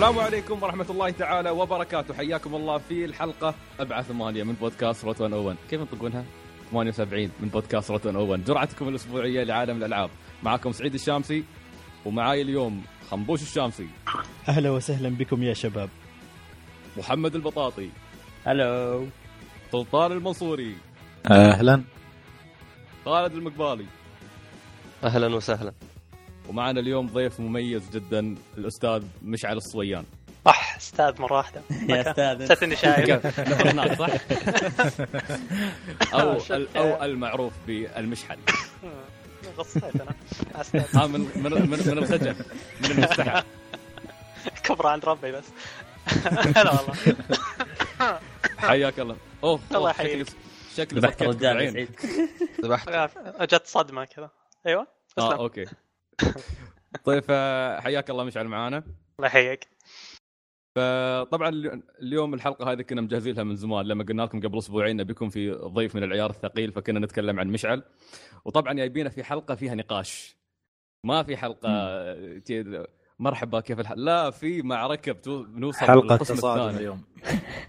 السلام عليكم ورحمة الله تعالى وبركاته. حياكم الله في الحلقة 74 من بودكاست Route One O One كيف ينطقونها؟ 78 من بودكاست Route One O One جرعتكم الأسبوعية لعالم الألعاب. معكم سعيد الشامسي ومعاي اليوم خنبوش الشامسي. أهلا وسهلا بكم يا شباب. محمد البطاطي. hello. سلطان المنصوري. أهلا. خالد المقبالي. أهلا وسهلا. ومعنا اليوم ضيف مميز جدا الأستاذ مشعل الصويان. صح أستاذ مرة واحدة. يا أستاذ. حسيت إني شايف. صح؟ أو شفت. أو المعروف بالمشحل غصيت أنا. ها من من من, من الخجل من المستحى كبره عند ربي بس. هلا والله. حياك الله. أوه الله يحييك. شكلي ذبحت بالعين. سعيد. ذبحت جت صدمة كذا. أيوه آه okay. طيب آه، حياك الله مشعل معانا. الله يحييك. فطبعا اليو- اليوم الحلقة هذه كنا مجهزين لها من زمان لما قلنا لكم قبل أسبوعين بيكون في ضيف من العيار الثقيل فكنا نتكلم عن مشعل. وطبعا جايبينه في حلقة فيها نقاش. ما في حلقة تي- مرحبا كيف الحال لا في معركة بتو- بنوصل حلقة للقسم تصادم. اليوم.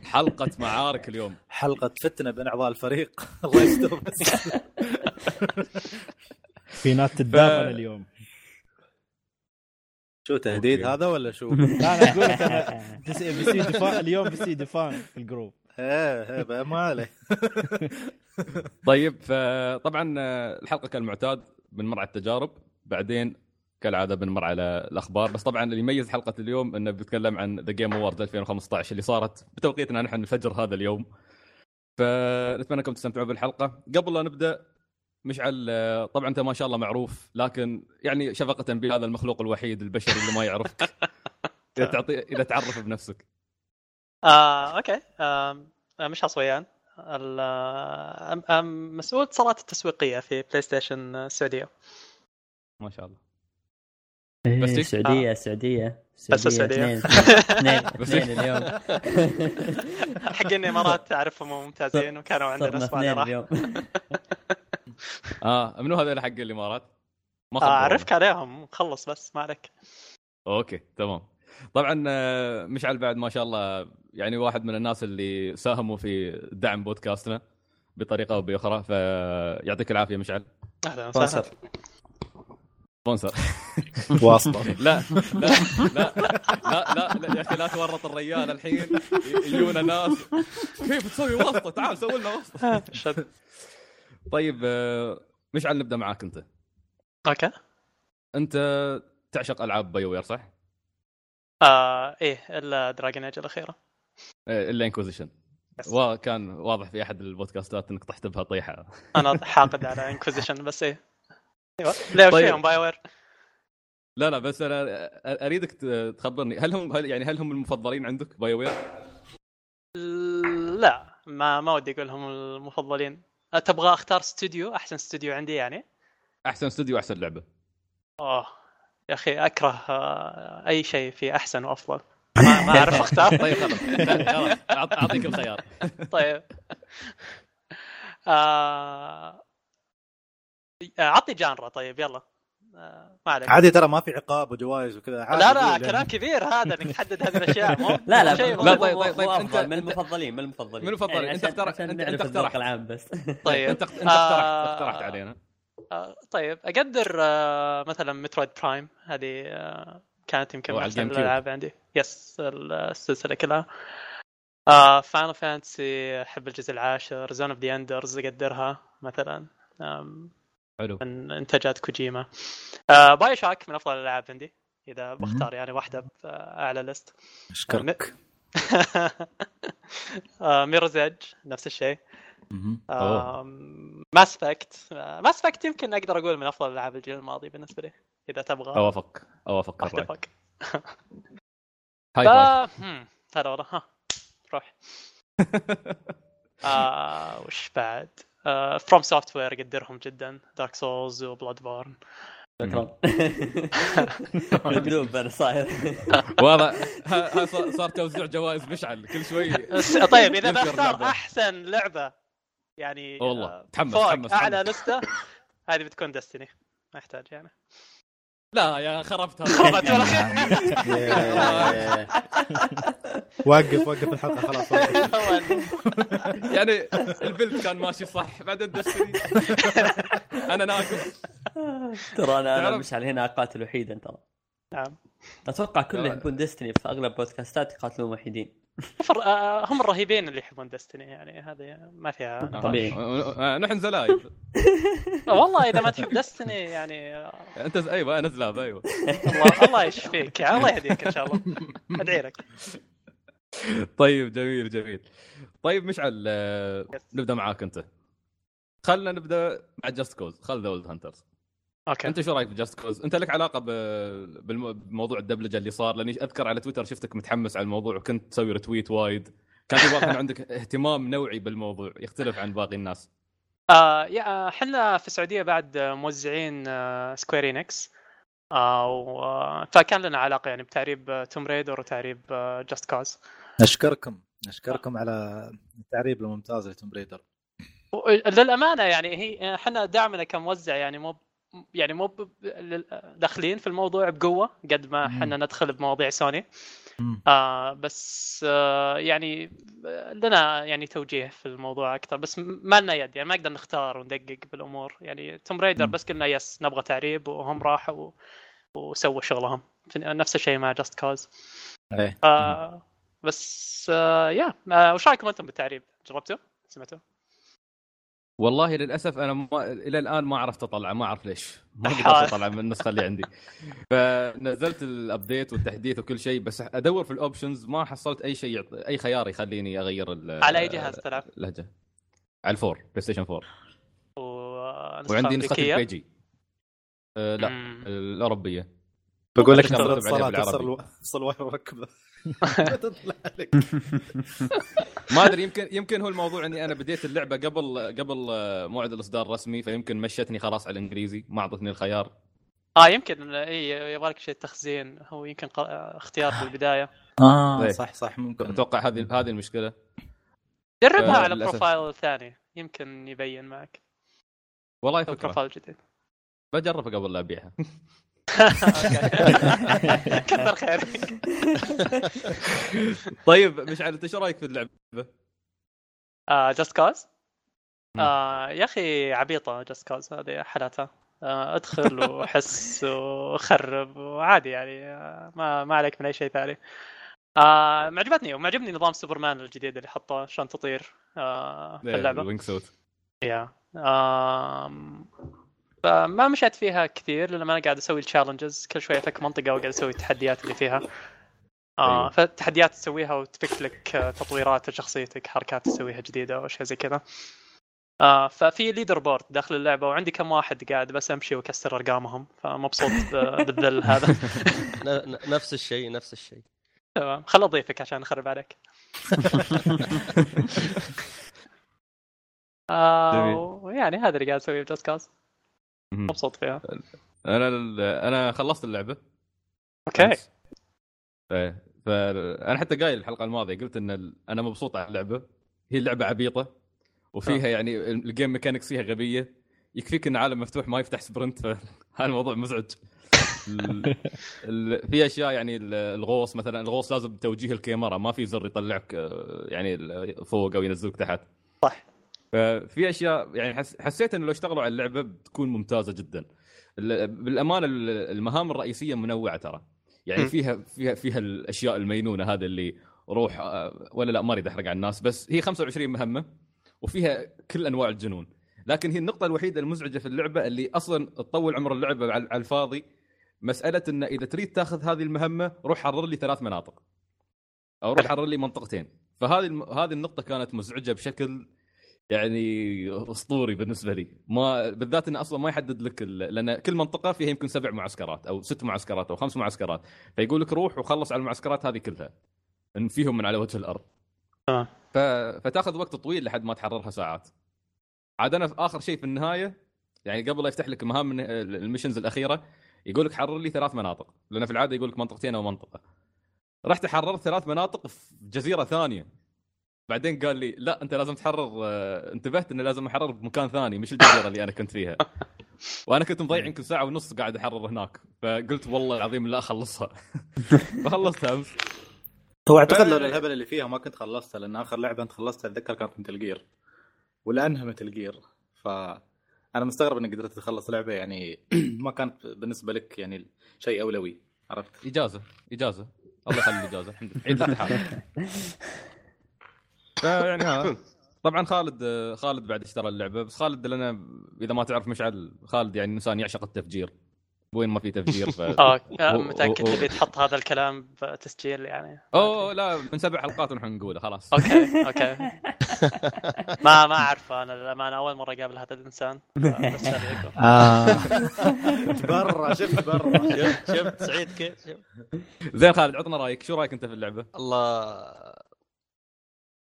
حلقة معارك اليوم. حلقة فتنة بين أعضاء الفريق. الله يستر بس. في ناس تتدافن اليوم. شو تهديد. هذا ولا شو؟ لا أنا أقول لك أنا بس- بيصير دفاع اليوم بيصير دفاع في ال group. إيه إيه بقى ما عليه. طيب فطبعا آه، الحلقة كالمعتاد بنمر على التجارب بعدين كالعادة بنمر على الأخبار. بس طبعا اللي يميز حلقة اليوم إنه بيتكلم عن The Game Awards 2015 اللي صارت بتوقيتنا نحن الفجر هذا اليوم. فنتمنى انكم تستمتعوا بالحلقة. قبل لا نبدأ مشعل آه، طبعا أنت ما شاء الله معروف لكن يعني شفقة بهذا المخلوق الوحيد البشري اللي ما يعرفك. إذا تعطي إذا تعرف بنفسك. آه، okay. آه، مشعل صويان ال- آه، أم- أم مسؤول اتصالات التسويقية في PlayStation السعودية. ما شاء الله. إيه، بس إيه؟ السعودية السعودية بس السعودية. اثنين. اثنين اليوم. حقين الإمارات اعرفهم ممتازين وكانوا عندنا أسبوع اليوم. آه منو هذول حق الإمارات؟ ما آه،. اعرفك عليهم. خلص بس ما عليك. okay تمام. طبعا آه، مشعل بعد ما شاء الله يعني واحد من الناس اللي ساهموا في دعم بودكاستنا بطريقة أو بأخرى فيعطيك العافية مشعل. أهلا وسهلا. sponsor sponsor واسطة لا لا لا لا لا, لا يا أخي لا تورط الرجال الحين يجونا ناس. كيف تسوي واسطة؟ تعال سوي لنا واسطة. طيب آه، مشعل نبدأ معاك أنت. okay. أنت تعشق ألعاب BioWare صح؟ آه إيه إلا Dragon Age الأخيرة. آه، إلا Inquisition وكان واضح في أحد البودكاستات إنك طحت بها طيحة. أنا حاقد على Inquisition بس إيه. أيوه. لا وش طيب. BioWare لا لا بس أنا أريدك تخبرني. هل هم هل يعني هل هم المفضلين عندك BioWare؟ لا ما ما ودي أقول هم المفضلين. تبغى اختار استوديو؟ أحسن استوديو عندي يعني؟ أحسن استوديو احسن لعبة. أوه. يا أخي أكره آه، أي شيء فيه أحسن وأفضل. ما, ما أعرف أختار. طيب خلاص. أعطيك الخيار. طيب. آه... اعطي genre. طيب يلا. ما عليك عادي ترى ما في عقاب وجوائز وكذا. عادي لا لا كلام. كبير هذا إنك تحدد هذه الأشياء. مو لا لا شيء مو- لا، طيب، طيب، طيب، أنت- أفضل، من المفضلين من المفضلين. من المفضلين. يعني أنت عشان- اخترع- عشان أنت- نعرف أنت الذوق اقترحت. العام بس. طيب. أنت أنت آه، اقترحت علينا. آه... طيب. أقدر آه... مثلا Metroid Prime. هذه. كانت يمكن من على أحسن. الألعاب عندي. yes السلسلة كلها. آه Final Fantasy أحب الجزء العاشر. Zone of the Enders أقدرها مثلا. حلو. من إنتاجات كوجيما. آه BioShock من أفضل الألعاب عندي. إذا بختار يعني واحدة باعلى list أشكرك. آه Mirror's Edge نفس الشيء. Mass Effect Mass Effect يمكن أقدر أقول من أفضل العاب الجيل الماضي بالنسبة لي إذا تبغى. أوافق. أوافق اتفق هاي هم، هلا والله. ها روح. آه وش بعد؟ FromSoftware اقدرهم جدا. Dark Souls و Bloodborne شكرا. مندوب أنا صاير. ها صار توزيع جوائز مشعل. كل شوي طيب إذا بختار لعبة. أحسن لعبة يعني والله، آه، تحمس- أعلى. لسته هذه بتكون دستني ما يحتاج يعني. لا يا خربتها خربت. وقف وقف الحلقة خلاص. يعني البلد كان ماشي صح بعدين دستني أنا ناقص ترى أنا أنا مشعل هنا أقاتل وحيدا ترى نعم أتوقع كل. يحبون ديستني في أغلب بودكاستات يقاتلون وحيدين هم الرهيبين اللي يحبون دستني يعني هذه ما فيها طبيعي. آه، نحن زلايب والله إذا ما تحب Destiny يعني آه، أنت أيوه أنا زلاب أيوه. الله الله يشفيك يعني الله يهديك إن شاء الله. أدعي لك. طيب جميل جميل. طيب مشعل آه، نبدأ معاك أنت. خلنا نبدأ مع Just Cause خل The Wild Hunters okay. أنت شو رأيك ب Just Cause؟ أنت لك علاقة بموضوع الدبلجة اللي صار لأني أذكر على تويتر شفتك متحمس على الموضوع وكنت تسوي retweet وايد. كان في واضح ان عندك اهتمام نوعي بالموضوع يختلف عن باقي الناس. آه يا إحنا في السعودية بعد آه، موزعين آه Square Enix آه و- آه، فكان لنا علاقة يعني بتعريب Tomb Raider وتعريب Just Cause نشكركم نشكركم على التعريب الممتاز ل Tomb Raider للأمانة يعني هي إحنا دعمنا كموزع يعني مو يعني مو داخلين في الموضوع بقوة قد ما. إحنا ندخل بمواضيع سوني. آه بس آه يعني لنا يعني توجيه في الموضوع أكثر بس ما لنا يد يعني ما نقدر نختار وندقق بالأمور يعني Tomb Raider. بس قلنا yes نبغى تعريب وهم راحوا و- وسووا شغلهم نفس الشيء مع Just Cause إيه آه بس آه يا آه وش رأيكم أنتم بالتعريب؟ جربتوا؟ سمعتوا؟ والله للأسف أنا ما إلى الآن ما عرفت اطلع ما أعرف ليش ما. قدرت أطلع من النسخة اللي عندي فنزلت ال update والتحديث وكل شيء بس أدور في ال options ما حصلت أي شيء يعط- أي خيار يخليني أغير ال- على أي جهاز تلعب؟ اللغة على ال four PlayStation 4 ونسخة وعندي نسخة؟ البي جي أه لا مم. الأوروبية بقول لك أنت بالعربي. تصل وين ركبة تطلع لك ما أدري يمكن يمكن هو الموضوع إني أنا بديت اللعبة قبل قبل آه، موعد الإصدار الرسمي فيمكن مشتني خلاص على الإنجليزي ما أعطتني الخيار. آه يمكن إي يبغالك شيء تخزين هو يمكن ق- اختيار بالبدايه آه إيه. صح صح ممكن. أتوقع هذه هذه المشكلة. جربها آه، على. profile ثاني يمكن يبين معك. والله فكره profile جديد بجربها قبل لا أبيعها. كثر خيرك طيب مشعل انت إيش رأيك في اللعبة؟ Just Cause مم. آه يا أخي عبيطة Just Cause هذه حالاتها. آه ادخل وحوس وخرب وعادي يعني. آه ما ما عليك من أي شيء ثاني. آه معجبتني ومعجبني نظام سوبرمان الجديد اللي حطه عشان تطير آه في اللعبة. ال wingsuit. يا. آم، فما مشيت فيها كثير لأن أنا قاعد أسوي ال challenges كل شوية أفك منطقة وقاعد أسوي التحديات اللي فيها. آه أيوه. فالتحديات تسويها وتفك لك آه، تطويرات لشخصيتك حركات تسويها جديدة أو شيء زي كذا. آه ففي leaderboard داخل اللعبة وعندي كم واحد قاعد بس أمشي وأكسر أرقامهم. فمبسوط بالذل هذا. نفس الشيء نفس الشيء. تمام. خل أضيفك عشان أخرب عليك. آه. ويعني هذا اللي قاعد أسويه ب Just Cause. مبسوط فيها. أنا أنا خلصت اللعبة. أوكي. إيه، فانا حتى قايل الحلقة الماضية قلت إن أنا مبسوط على اللعبة. هي اللعبة عبيطة وفيها يعني ال game mechanics فيها غبية. يكفيك إن عالم مفتوح ما فيه sprint فهذا الموضوع مزعج. ال- ال- في أشياء يعني ال- الغوص مثلا الغوص لازم توجيه الكاميرا ما في زر يطلعك آه، يعني فوق أو ينزلك تحت. صح. ففي أشياء يعني حس حسيت إنه لو اشتغلوا على اللعبة بتكون ممتازة جدا. ال- بالأمانة ال- المهام الرئيسية منوعة ترى. يعني. فيها فيها فيها الأشياء المينونة هذا اللي روح آه، ولا لا ما أريد أحرق على الناس بس هي 25 مهمة وفيها كل أنواع الجنون. لكن هي النقطة الوحيدة المزعجة في اللعبة اللي أصلا تطول عمر اللعبة على الفاضي مسألة إن إذا تريد تاخذ هذه المهمة روح حرر لي ثلاث مناطق. أو روح حرر لي منطقتين. فهذه الم... هذه النقطة كانت مزعجة بشكل يعني أسطوري بالنسبة لي. ما بالذات إنه أصلا ما يحدد لك ال... لأن كل منطقة فيها يمكن سبع معسكرات أو ست معسكرات أو خمس معسكرات. فيقول لك روح وخلص على المعسكرات هذه كلها. إن فيهم من على وجه الأرض. تمام. ف... فتاخذ وقت طويل لحد ما تحررها ساعات. عاد أنا في آخر شيء في النهاية يعني قبل لا يفتح لك مهام من الميشنز الأخيرة يقول لك حرر لي ثلاث مناطق. لأن في العادة يقول لك منطقتين أو منطقة. رحت حررت ثلاث مناطق في جزيرة ثانية. بعدين قال لي لا أنت لازم تحرر آه، انتبهت انه لازم أحرر بمكان ثاني مش الجزيرة اللي أنا كنت فيها. وأنا كنت مضيع يمكن ساعة ونص قاعد أحرر هناك فقلت والله العظيم لا أخلصها. فخلصتها أمس. هو أعتقد لو الهبل اللي فيها ما كنت خلصتها لأن آخر لعبة أنت خلصتها أتذكر كانت مثل جير ولانها مثل جير ف أنا مستغرب إنك قدرت تخلص لعبة يعني ما كانت بالنسبة لك يعني شيء أولوي عرفت؟ إجازة إجازة. الله يخلي الإجازة الحمد لله. عيد الامتحان فيعني ها طبعا خالد خالد بعد اشترى اللعبة بس خالد لنا إذا ما تعرف مشعل خالد يعني إنسان يعشق التفجير وين ما في تفجير ف... آه هو- متأكد تبي تحط هذا الكلام بتسجيل يعني أوه لا من سبع حلقات ونحن نقوله خلاص أوكي أوكي ما ما أعرف أنا للامانه أول مرة أقابل هذا الإنسان. آه. برا شفت برا شفت شفت سعيد كيف شفت. زين خالد عطنا رأيك شو رأيك أنت في اللعبة؟ الله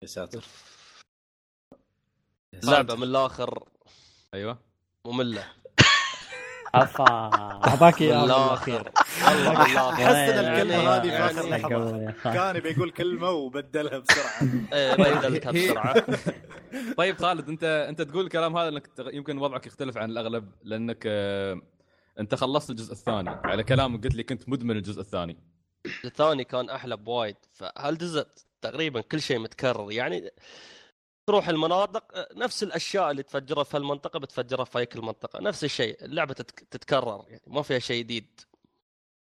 يا ساتر. لعبه من الآخر. أيوه. مملة. افا أعطاك من اياها الآخر. والله من الآخر. أحس إن الكلمة يعني- هذه في لحظة. كان بيقول كلمة وبدلها بسرعة. إيه بدلتها بسرعة. طيب خالد أنت أنت تقول الكلام هذا إنك يمكن وضعك يختلف عن الأغلب لأنك آه، أنت خلصت الجزء الثاني على كلامك قلت لي كنت مدمن الجزء الثاني. الثاني كان أحلى بوايد. فهالجزء تقريبا كل شيء متكرر. يعني تروح المناطق نفس الأشياء اللي تفجرها في المنطقة بتفجرها في هيك المنطقة. نفس الشيء اللعبة تتك- تتكرر يعني ما فيها شيء جديد.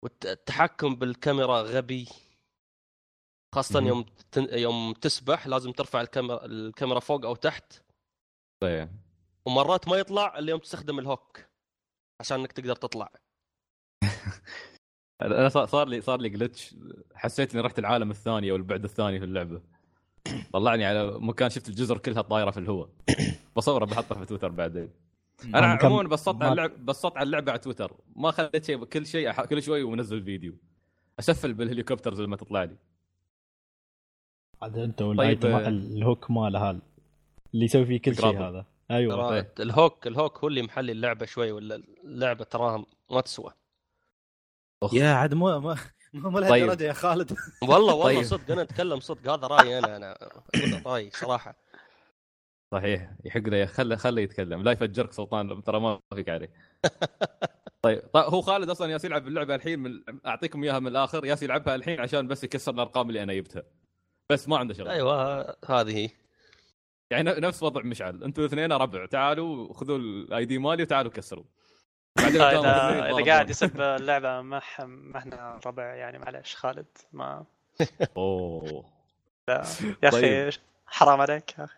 والتحكم بالكاميرا غبي. خاصة. يوم تن... يوم تسبح لازم ترفع الكاميرا الكاميرا فوق أو تحت. طيب ومرات ما يطلع إلا يوم تستخدم الهوك عشان إنك تقدر تطلع. أنا صار لي صار لي glitch حسيت إني رحت العالم الثاني أو البعد الثاني في اللعبة. طلعني على مكان شفت الجزر كلها طايرة في الهواء. بصوره بحطها في تويتر بعدين. أنا عموما بسطت على اللعب بسطت على اللعبة على تويتر. ما خليت شيء كل شيء كل شوي ومنزل فيديو. أسفل بال helicopters لما تطلع لي. عاد أنت طيب، آه. ال hook ماله هذا اللي يسوي فيه كل شيء. هذا. أيوه. طيب. الهوك الهوك هو اللي محلي اللعبة شوي ولا اللعبة تراها ما تسوى. يا عاد مو مو مو طيب. لهالدرجة يا خالد. والله والله طيب. صدق أنا أتكلم صدق. هذا رأيي أنا أنا رأيي صراحة. صحيح. يحق له خله خله يتكلم. لا يفجرك سلطان ترى ما فيك عليه. طيب. طيب هو خالد أصلا ياس يلعب اللعبة الحين من أعطيكم إياها من الآخر. ياس يلعبها الحين عشان بس يكسر الأرقام اللي أنا جبتها. بس ما عنده شغل. أيوه هذه هي. يعني نفس وضع مشعل. أنتم الاثنين ربع. تعالوا خذوا الاي دي مالي وتعالوا كسروا. اذا الاثنين إذا يتضاربون. قاعد يسب اللعبة ما ح- ما إحنا ربع يعني معلش خالد ما أوه. يا أخي طيب. حرام عليك يا أخي.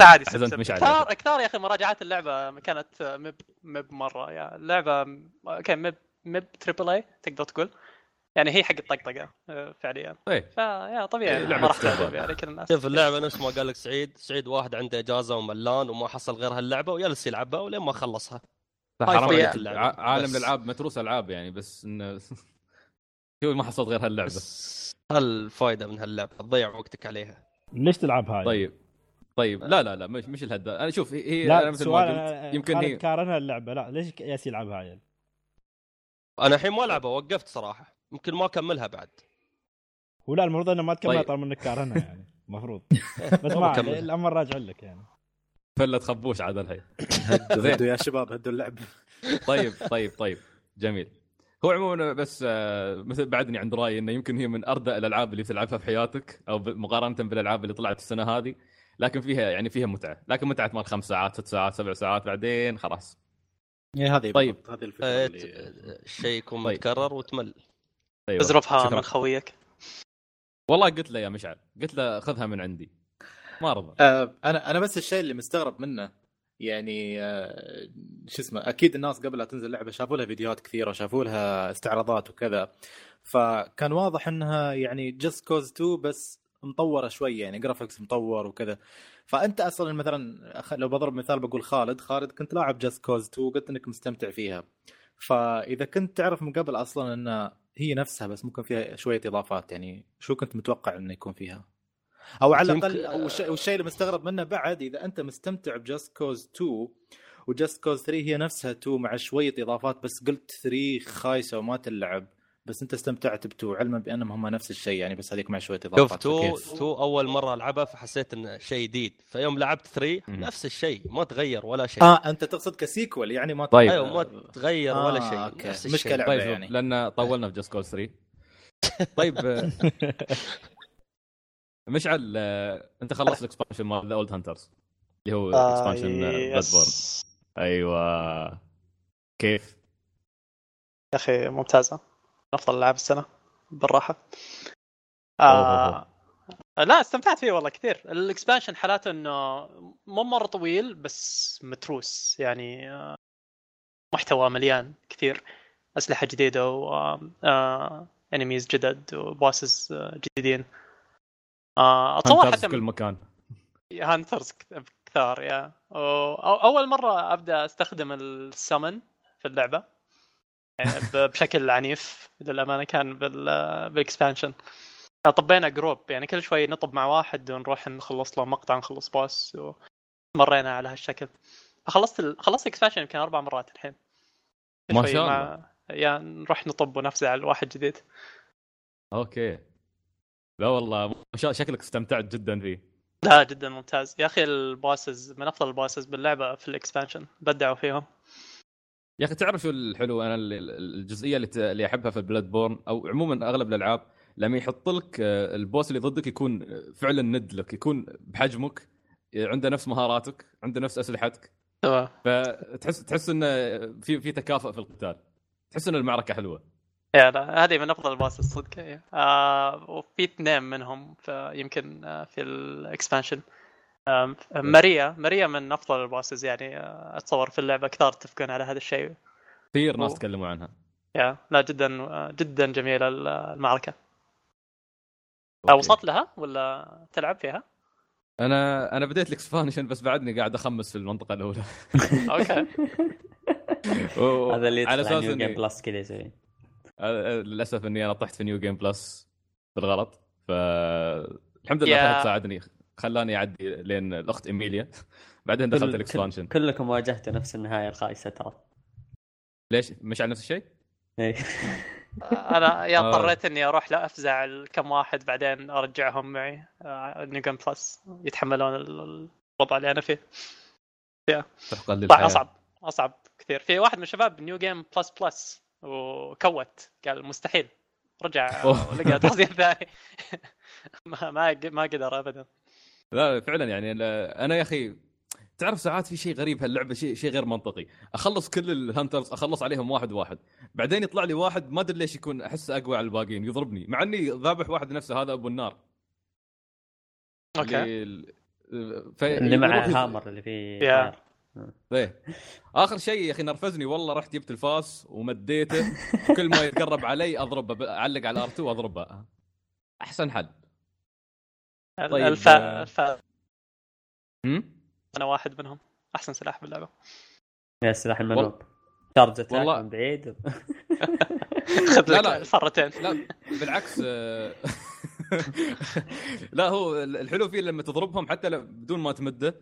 عادي. كثار كثار يا أخي مراجعات اللعبة كانت مب مب مرة. يعني اللعبة كان مب مب triple A تقدر تقول. يعني هي حق الطقطقة آه، فعليا. طيب فيا طبيعي. إيه، ما راح. تعجب يعني كل الناس. شوف اللعبة نفس ما قال لك سعيد. سعيد واحد عنده إجازة وملان وما حصل غير هاللعبه وجلس يلعبها ولين ما خلصها. هاي حرام عليك. عالم. الألعاب متروس ألعاب يعني بس انه شو ما حصلت غير هاللعبة هالفائده من هاللعبة تضيع وقتك عليها ليش تلعب هاي؟ طيب طيب لا لا لا مش مش الهدى أنا شوف هي, لا أنا مثل ما سؤال قلت أنا- يمكن هي كارنها اللعبة لا ليش ياس يلعب هاي؟ أنا الحين ما ألعبها وقفت صراحة يمكن ما أكملها بعد ولا المفروض إنه ما تكملها طيب. طالما إنك كارنها يعني المفروض بس ما ما الأمر راجع لك يعني فله خبوش عدل هي هدوا يا شباب هدوا اللعب. طيب طيب طيب. جميل. هو عموما بس آه، مثل بعدني عند رأيي إنه يمكن هي من اردى الألعاب اللي بتلعبها في حياتك أو مقارنة بالألعاب اللي طلعت السنة هذه لكن فيها يعني فيها متعة. لكن متعة مال خمس ساعات ست ساعات سبع ساعات بعدين خلاص. إيه، هذه طيب. بالضبط، هذه الفكرة آه، اللي الشيء يكون طيب. متكرر وتمل. أيوه. ازرفها. من خويك. والله قلت له يا مشعل قلت له خذها من عندي. ما رضى. آه، أنا أنا بس الشيء اللي مستغرب منه يعني آه، شو اسمه أكيد الناس قبل لا تنزل اللعبه شافوا لها فيديوهات كثيرة وشافوا لها استعراضات وكذا. فكان واضح إنها يعني Just Cause 2 بس مطورة شوي يعني graphics مطور وكذا. فأنت أصلا مثلا لو بضرب مثال بقول خالد خالد كنت لاعب Just Cause 2 وقلت إنك مستمتع فيها. فإذا كنت تعرف من قبل أصلا ان هي نفسها بس ممكن فيها شوية إضافات يعني شو كنت متوقع إنه يكون فيها؟ أو على الأقل والشيء اللي مستغرب منه بعد إذا أنت مستمتع ب Just Cause 2 و Just Cause 3 هي نفسها 2 مع شوية إضافات بس قلت 3 خايسة وما تلعب بس أنت استمتعت ب two علما بأنهم هم نفس الشيء يعني بس هذيك مع شوية شوف اضافات two فكيف؟ تو أول مرة ألعبها فحسيت إنه شيء جديد فيوم لعبت 3 مم. نفس الشيء ما تغير ولا شيء آه أنت تقصد ك sequel يعني ما طيب. أيوه ما تغير ولا آه، شيء okay. نفس مش الشيء كلعبة. طيب يعني. لأن طولنا في Just Cause 3 طيب مشعل آه، انت خلصت ال expansion مال The Old Hunters اللي هو آه، expansion Bloodborne. أيوه. كيف؟ يا أخي ممتازة. أفضل العاب السنة بالراحة. أوه. آه لا استمتعت فيه والله كثير. ال expansion حالاته إنه مو مرة طويل بس متروس. يعني آه، محتوى مليان كثير. أسلحة جديدة و آه، enemies جدد و bosses آه، جديدين. آه، اتصور حتى كل مكان. hunters كثار يا أول مرة أبدأ أستخدم السمن في اللعبة. يعني بشكل عنيف للأمانة كان بال بال expansion طبينا group يعني كل شوي نطب مع واحد ونروح نخلص له مقطع نخلص boss ومرينا على هالشكل. فخلصت ال... خلصت ال expansion يمكن أربع مرات الحين. ما شاء مع... يا نروح نطب ونفزع على واحد جديد. okay. لا والله ما شاء شكلك استمتعت جدا فيه. لا جدا ممتاز. يا أخي ال bosses من أفضل ال bosses باللعبة في ال expansion بدعوا فيهم. يا أخي تعرف شو الحلو أنا ال- ال- الجزئية اللي, ت- اللي أحبها في ال Bloodborne أو عموما أغلب الألعاب لما يحط لك آه، ال boss اللي ضدك يكون آه، فعلا ند لك يكون بحجمك آه، عنده نفس مهاراتك عنده نفس أسلحتك. تمام. فتحس تحس إنه في في تكافؤ في القتال. تحس إن المعركة حلوة. لا هذه من أفضل الباسز صدق يعني. آه وفي اثنين منهم يمكن آه في ال expansion آه ماريا ماريا من أفضل ال bosses يعني آه أتصور في اللعبة كثار يتفقون على هذا الشيء كثير ناس. تكلموا عنها يا لا جدا آه جدا جميلة ال- المعركة okay. وصلت لها ولا تلعب فيها؟ أنا أنا بديت ال expansion بس بعدني قاعد أخمس في المنطقة الأولى okay هذا اللي على أساس NG plus كذا يسوي للأسف إني أنا طحت في new game plus بالغلط فالحمد لله فهد ساعدني خلاني أعدي لين الأخت إيميليا. بعدين دخلت كل- ال expansion كل- كلكم واجهتوا نفس النهاية الخايسة ترى. ليش؟ مش على نفس الشيء؟ إيه. أنا يا آه. اضطريت إني أروح لا أفزع كم واحد بعدين أرجعهم معي. new game plus يتحملون ال- الوضع اللي أنا فيه. تحقا طبعا للحياة. اصعب أصعب كثير. في واحد من الشباب new game plus plus و quit. قال مستحيل. رجع. ولقى تخزين ثاني ما ما ما قدر ابدا. لا فعلا يعني لا- أنا يا أخي تعرف ساعات في شيء غريب هاللعبة شيء شيء غير منطقي. أخلص كل ال hunters أخلص عليهم واحد واحد. بعدين يطلع لي واحد ما أدري ليش يكون احسه أقوى على الباقيين يضربني. مع إني ذابح واحد نفسه هذا أبو النار. okay. اللي, ف... اللي مع يروح- hammer اللي فيه يا. إيه. آخر شيء يا أخي نرفزني والله رحت جبت الفاس ومديته كل ما يتقرب علي أضربه أعلق على R2 وأضربه. أحسن حل. طيب، الفا آه. الفا هم؟ أنا واحد منهم. أحسن سلاح باللعبة. يا سلاح ال noob. charge attack والله- من بعيد. خذ لا، لك لا. الفرتين لا بالعكس آه، لا هو الحلو فيه لما تضربهم حتى بدون ما تمده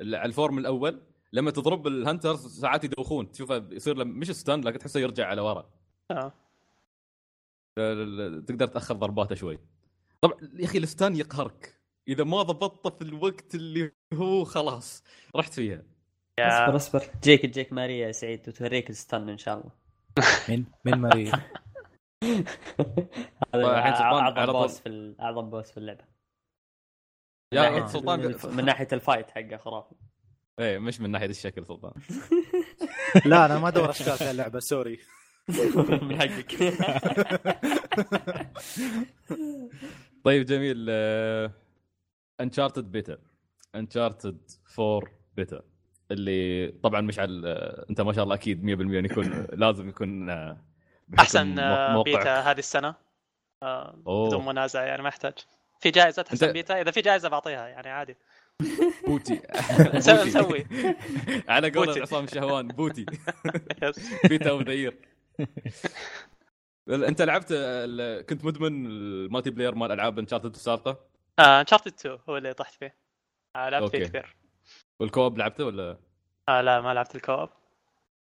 على ال form الأول لما تضرب ال hunters ساعات يدوخون. تشوفه يصير له مش stun لكن تحسه يرجع على ورا. آه. تقدر تأخر ضرباته شوي. طبعا يا أخي ال stun يقهرك. إذا ما ضبطته في الوقت اللي هو خلاص رحت فيها. اصبر اصبر. تجيك تجيك ماريا يا سعيد وتوريك ال stun إن شاء الله. من من ماري هذا سلطان أعظم. boss في أعظم boss في اللعبة. من ناحية ال fight حقه خرافي. إيه مش من ناحية الشكل سلطان. لا أنا ما أدور اشكال في اللعبة sorry. من حقك. طيب جميل. Uncharted beta Uncharted 4 بيتا اللي طبعا مشعل آه، أنت ما شاء الله أكيد 100% يكون لازم يكون آه، أحسن آه،. بيتا هذه السنة. آه، أوه. بدون منازع يعني ما يحتاج. في جائزة أحسن بيتا إذا في جائزة بعطيها يعني عادي. BOTY. نسوي على قول. عصام الشهوان BOTY. beta of the year أنت لعبت كنت مدمن ال multiplayer مال ألعاب Uncharted السابقة؟ Uncharted 2 هو اللي طحت فيه. آه، لعبت فيه. كثير. وال co-op لعبته ولا؟ آه لا ما لعبت ال co-op.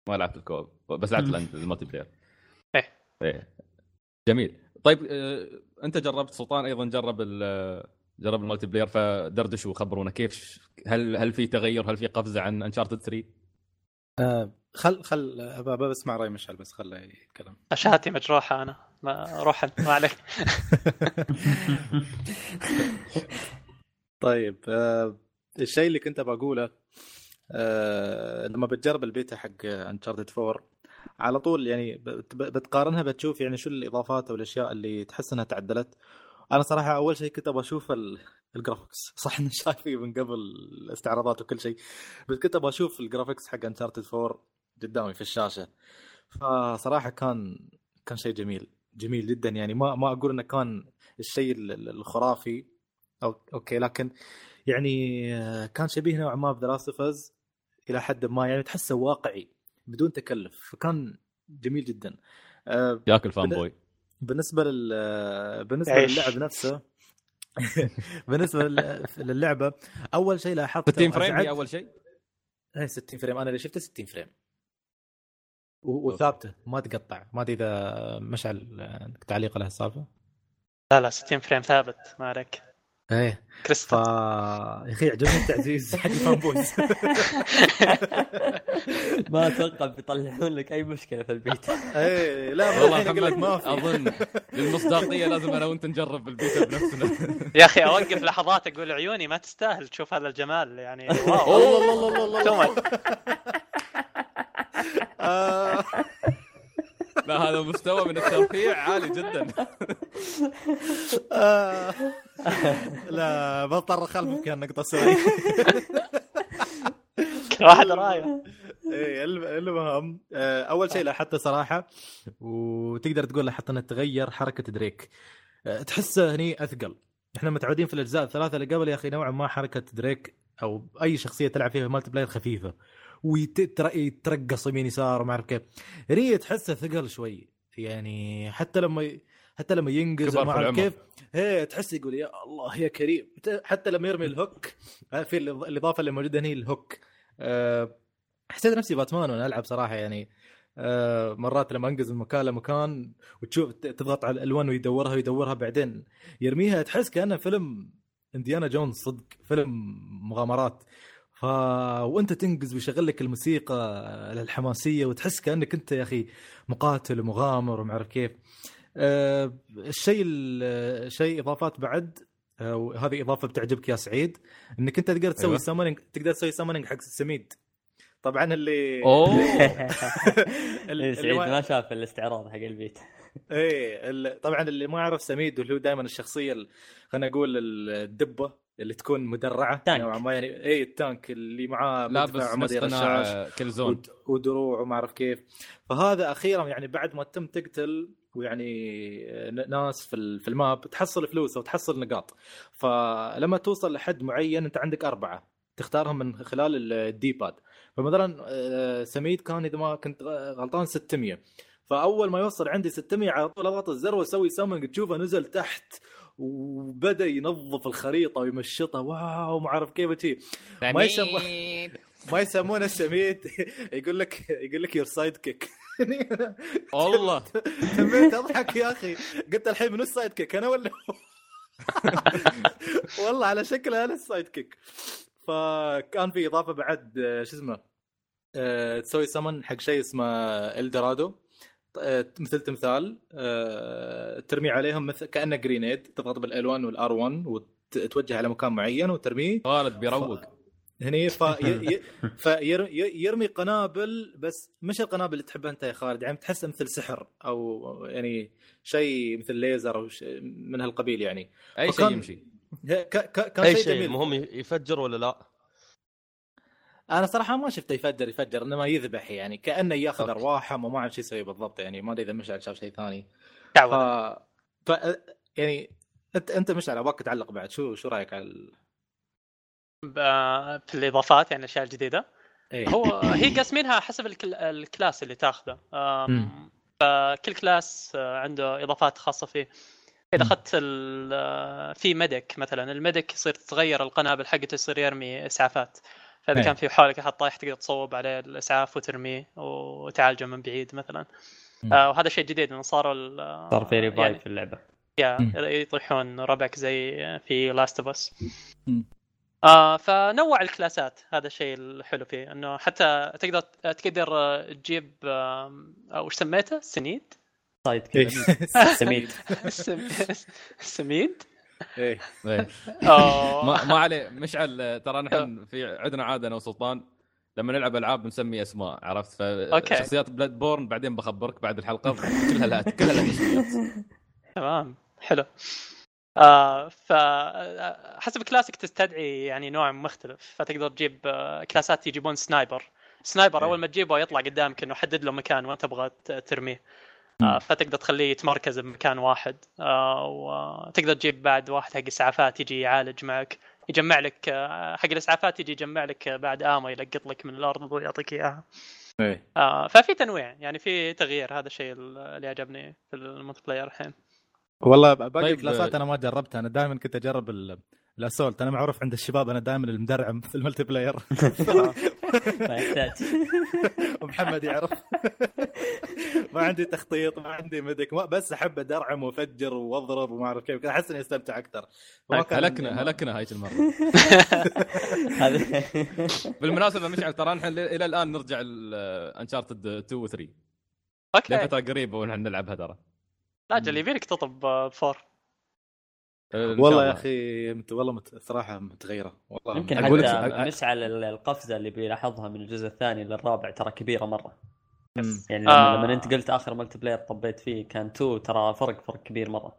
ما لعبت ال co-op. بس لعبت ال multiplayer. إيه. إيه. جميل. طيب آه، أنت جربت سلطان أيضا جرب ال جرب ال multiplayer فدردشوا وخبرونا كيف هل هل في تغير هل في قفزة عن Uncharted 3 آه خل خل بسمع رأي مشعل بس خله يتكلم. اشهاتي مجروحة أنا. ما روح انت ما عليك. طيب آه الشيء اللي كنت بقوله آه لما بتجرب البيتا حق Uncharted 4 على طول يعني بت- بتقارنها بتشوف يعني شو الإضافات أو الأشياء اللي تحس إنها تعدلت. أنا صراحة أول شيء كنت أبغى أشوف ال- ال graphics صح اني شايفه من قبل الاستعراضات وكل شيء بس كنت أبغى أشوف ال graphics حق Uncharted 4 قدامي في الشاشة. فصراحة كان كان شيء جميل جميل جدا. يعني ما ما أقول إنه كان الشيء ال- ال- الخرافي أو okay لكن يعني آه، كان شبيه نوعا ما فز إلى حد ما. يعني تحسه واقعي بدون تكلف فكان جميل جدا. آه، ياكل fanboy. بالنسبة لل آه، بالنسبة عيش. للعب نفسه بالنسبة لل- للعبة أول شيء لاحظته 60 frame؟ هي أول شيء؟ إيه 60 frame. أنا اللي شفته 60 frame. و- وثابته ما تقطع. ما أدري إذا مشعل عندك تعليق على هالسالفة. لا لا 60 frame ثابت. ما عليك. إيه. ف كريستال يا أخي عجبني التعزيز. حق ال fanboys ما أتوقع بيطلعون لك أي مشكلة في البيت. إيه لا والله محمد ما في. أظن للمصداقيه لازم أنا وأنت نجرب بالبيتا بنفسنا. يا أخي أوقف لحظات أقول عيوني ما تستاهل تشوف هذا الجمال يعني wow. الله الله الله الله too الله much آه، لا هذا مستوى من الترفيع عالي جدا. آه. لا بضطر اخلفك النقطه السوري كل واحد رايه إيه الم- المهم آه، أول شيء لاحظته صراحة وتقدر تقول لاحظت إنه تغير حركة دريك. آه، تحسه هني أثقل. إحنا متعودين في الأجزاء الثلاثة اللي قبل يا أخي نوعا ما حركة دريك أو أي شخصية تلعب فيها multiplayer خفيفة. ويترقص يمين يسار وما أعرف كيف. هني تحسه ثقل شوي. يعني حتى لما ي... حتى لما ينقز في أعرف. كيف هي تحس يقول يا الله يا كريم. حتى لما يرمي الهوك آه، في الإضافة اللي موجودة هنا الهوك. آه، حسيت نفسي باتمان وأنا ألعب صراحة يعني. آه، مرات لما أنقز من مكان لمكان وتشوف تضغط على الألوان ويدورها ويدورها بعدين يرميها تحس كأنه فيلم إنديانا جونز صدق فيلم مغامرات. ف وانت تنقز ويشغل لك الموسيقى الحماسية وتحس كأنك انت يا أخي مقاتل ومغامر وما أعرف كيف. آه، الشيء ال- شيء إضافات بعد آه، وهذه إضافة بتعجبك يا سعيد إنك انت تقدر تسوي أيوة. سامونينج تقدر تسوي سامونينج حق السميد طبعا اللي أوه. اللي سعيد ما- ما شاف الاستعراض حق البيت. إيه طبعا اللي ما يعرف سميد اللي هو دائما الشخصية ال- خلينا نقول الدبة. اللي تكون مدرعة تانك. نوعا ما يعني اي التانك اللي معاه لابس مدفع مصطنع رشاش كل زون. ود- ودروع وما أعرف كيف. فهذا أخيرا يعني بعد ما تم تقتل ويعني ن- ناس في في ال map تحصل فلوس أو تحصل نقاط. فلما توصل لحد معين أنت عندك أربعة تختارهم من خلال ال- ال D-pad فمثلا آه، سميد كان إذا ما كنت غلطان 600 فأول ما يوصل عندي 600 على طول أضغط الزر وأسوي summoning تشوفه نزل تحت. وبدأ ينظف الخريطة ويمشطها. wow ما أعرف كيف وشي ما يسمى ما يسمونه السميد يقول لك يقول لك your sidekick والله. تميت أضحك يا أخي. قلت الحين منو ال sidekick أنا ولا؟ والله على شكل أنا ال sidekick فكان في إضافة بعد شو اسمه آه، تسوي سمن حق شيء اسمه El Dorado مثل تمثال آه، ترمي عليهم مثل كأنه grenade تضغط بالألوان والار 1 وتوجه على مكان معين وترميه. خالد بيروق. هني في ي... فير... ي- يرمي قنابل بس مش القنابل اللي تحبها أنت يا خالد يعني تحسها مثل سحر أو يعني شيء مثل ليزر أو ش... من هالقبيل يعني. أي فكان- شيء يمشي. ه- ك... ك... كان أي شيء شيء جميل. المهم يفجر ولا لا؟ أنا صراحة ما شفته يفجر يفجر انما يذبح يعني كأنه يأخذ. ارواحهم وما أعرف شو يسوي بالضبط يعني ما أدري إذا مشعل شاف شيء ثاني. ف... ف... يعني انت أنت مشعل أبغاك تعلق بعد شو شو رأيك على ال... في الإضافات يعني الاشياء الجديده إيه. هو هي قاسمينها حسب الكل... ال class اللي تاخذه. فكل class آه، عنده إضافات خاصة فيه. إذا أخذت ال- آه، في medic مثلا ال medic يصير تتغير القنابل حقته يصير يرمي إسعافات. فإذا إيه. كان في حولك أحد طايح تقدر تصوب عليه الأسعاف وترميه وتعالجه من بعيد مثلا. آه وهذا شيء جديد إنه صاروا ال- صار في revive يعني في اللعبة يا. يطيحون ربعك زي في Last of Us. آه فنوع الكلاسات هذا الشيء الحلو فيه إنه حتى تقدر تقدر تجيب آه، إيش سميته؟ سنيد؟ side إيه. كذا سميد سم- سميد؟ إيه. إيه. أوه. ما ما عليه مشعل ترى نحن في عندنا عادة أنا وسلطان لما نلعب ألعاب نسمي أسماء عرفت. فشخصيات Bloodborne بعدين بخبرك بعد الحلقة كلها لها كلها لها تسميات تمام حلو آه ف آه، حسب كلاسك تستدعي يعني نوع مختلف فتقدر تجيب آه، كلاسات يجيبون sniper sniper إيه. أول ما تجيبه يطلع قدامك إنه حدد له مكان وين تبغى ترميه آه. فتقدر تخليه يتمركز بمكان واحد آه وتقدر تجيب بعد واحد حق إسعافات يجي يعالج معك يجمع لك آه، حق الإسعافات يجي يجمع لك آه، بعد ammo يلقط لك من الأرض ويعطيك إياها. آه ففي تنويع يعني في تغيير هذا الشيء اللي عجبني في ال multiplayer الحين. والله باقي طيب، طيب الكلاسات أنا ما جربتها أنا دائما كنت أجرب ال- ال assault أنا معروف عند الشباب أنا دائما المدرعم في ال multiplayer ما يحتاج. ومحمد يعرف. ما عندي تخطيط ما عندي medic ما بس أحب ادرعم وأفجر وأضرب وما أعرف كيف. أحس إني أستمتع أكثر. عندي- هلكنا هلكنا هاي المرة. بالمناسبة مشعل ترى نحن إلى الآن نرجع Uncharted 2 و 3 okay. لفترة قريبة ونحن نلعبها ترى. لا جل يبيلك تطلب آه، for sure والله يا. أخي مت... والله مت... صراحة متغيرة والله يمكن لك- حتى أ- مشعل ال- القفزه اللي بيلاحظها من الجزء الثاني للرابع ترى كبيرة مرة مم. يعني لما, آه. لما أنت قلت آخر multiplayer طبيت فيه كان 2 ترى فرق فرق كبير مرة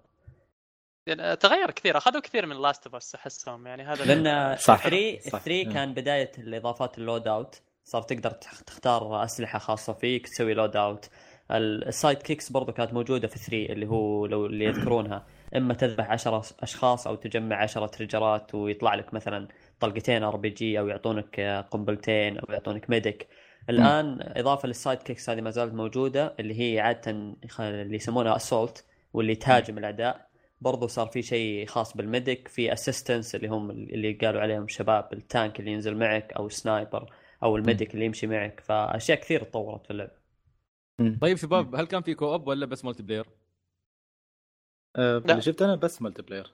يعني تغير كثير أخذوا كثير من Last of Us أحسهم يعني هذا لأن صح. 3 صح. 3 مم. كان بداية الإضافات ال loadout صار تقدر تخ- تختار أسلحة خاصة فيك تسوي loadout ال sidekicks برضو كانت موجودة في 3 اللي هو لو اللي يذكرونها إما تذبح 10 أشخاص أو تجمع 10 treasure ات ويطلع لك مثلا طلقتين RPG أو يعطونك قنبلتين أو يعطونك medic. الآن إضافة لل sidekicks هذه ما زالت موجودة اللي هي عادة اللي يسمونها assault واللي تهاجم الاعداء برضو صار في شيء خاص بال medic في assistance اللي هم اللي قالوا عليهم شباب ال tank اللي ينزل معك أو ال sniper أو ال medic اللي يمشي معك. فأشياء كثير تطورت في اللعبه طيب شباب هل كان في co-op ولا بس multiplayer؟ آه، لا. اللي شفت أنا بس multiplayer.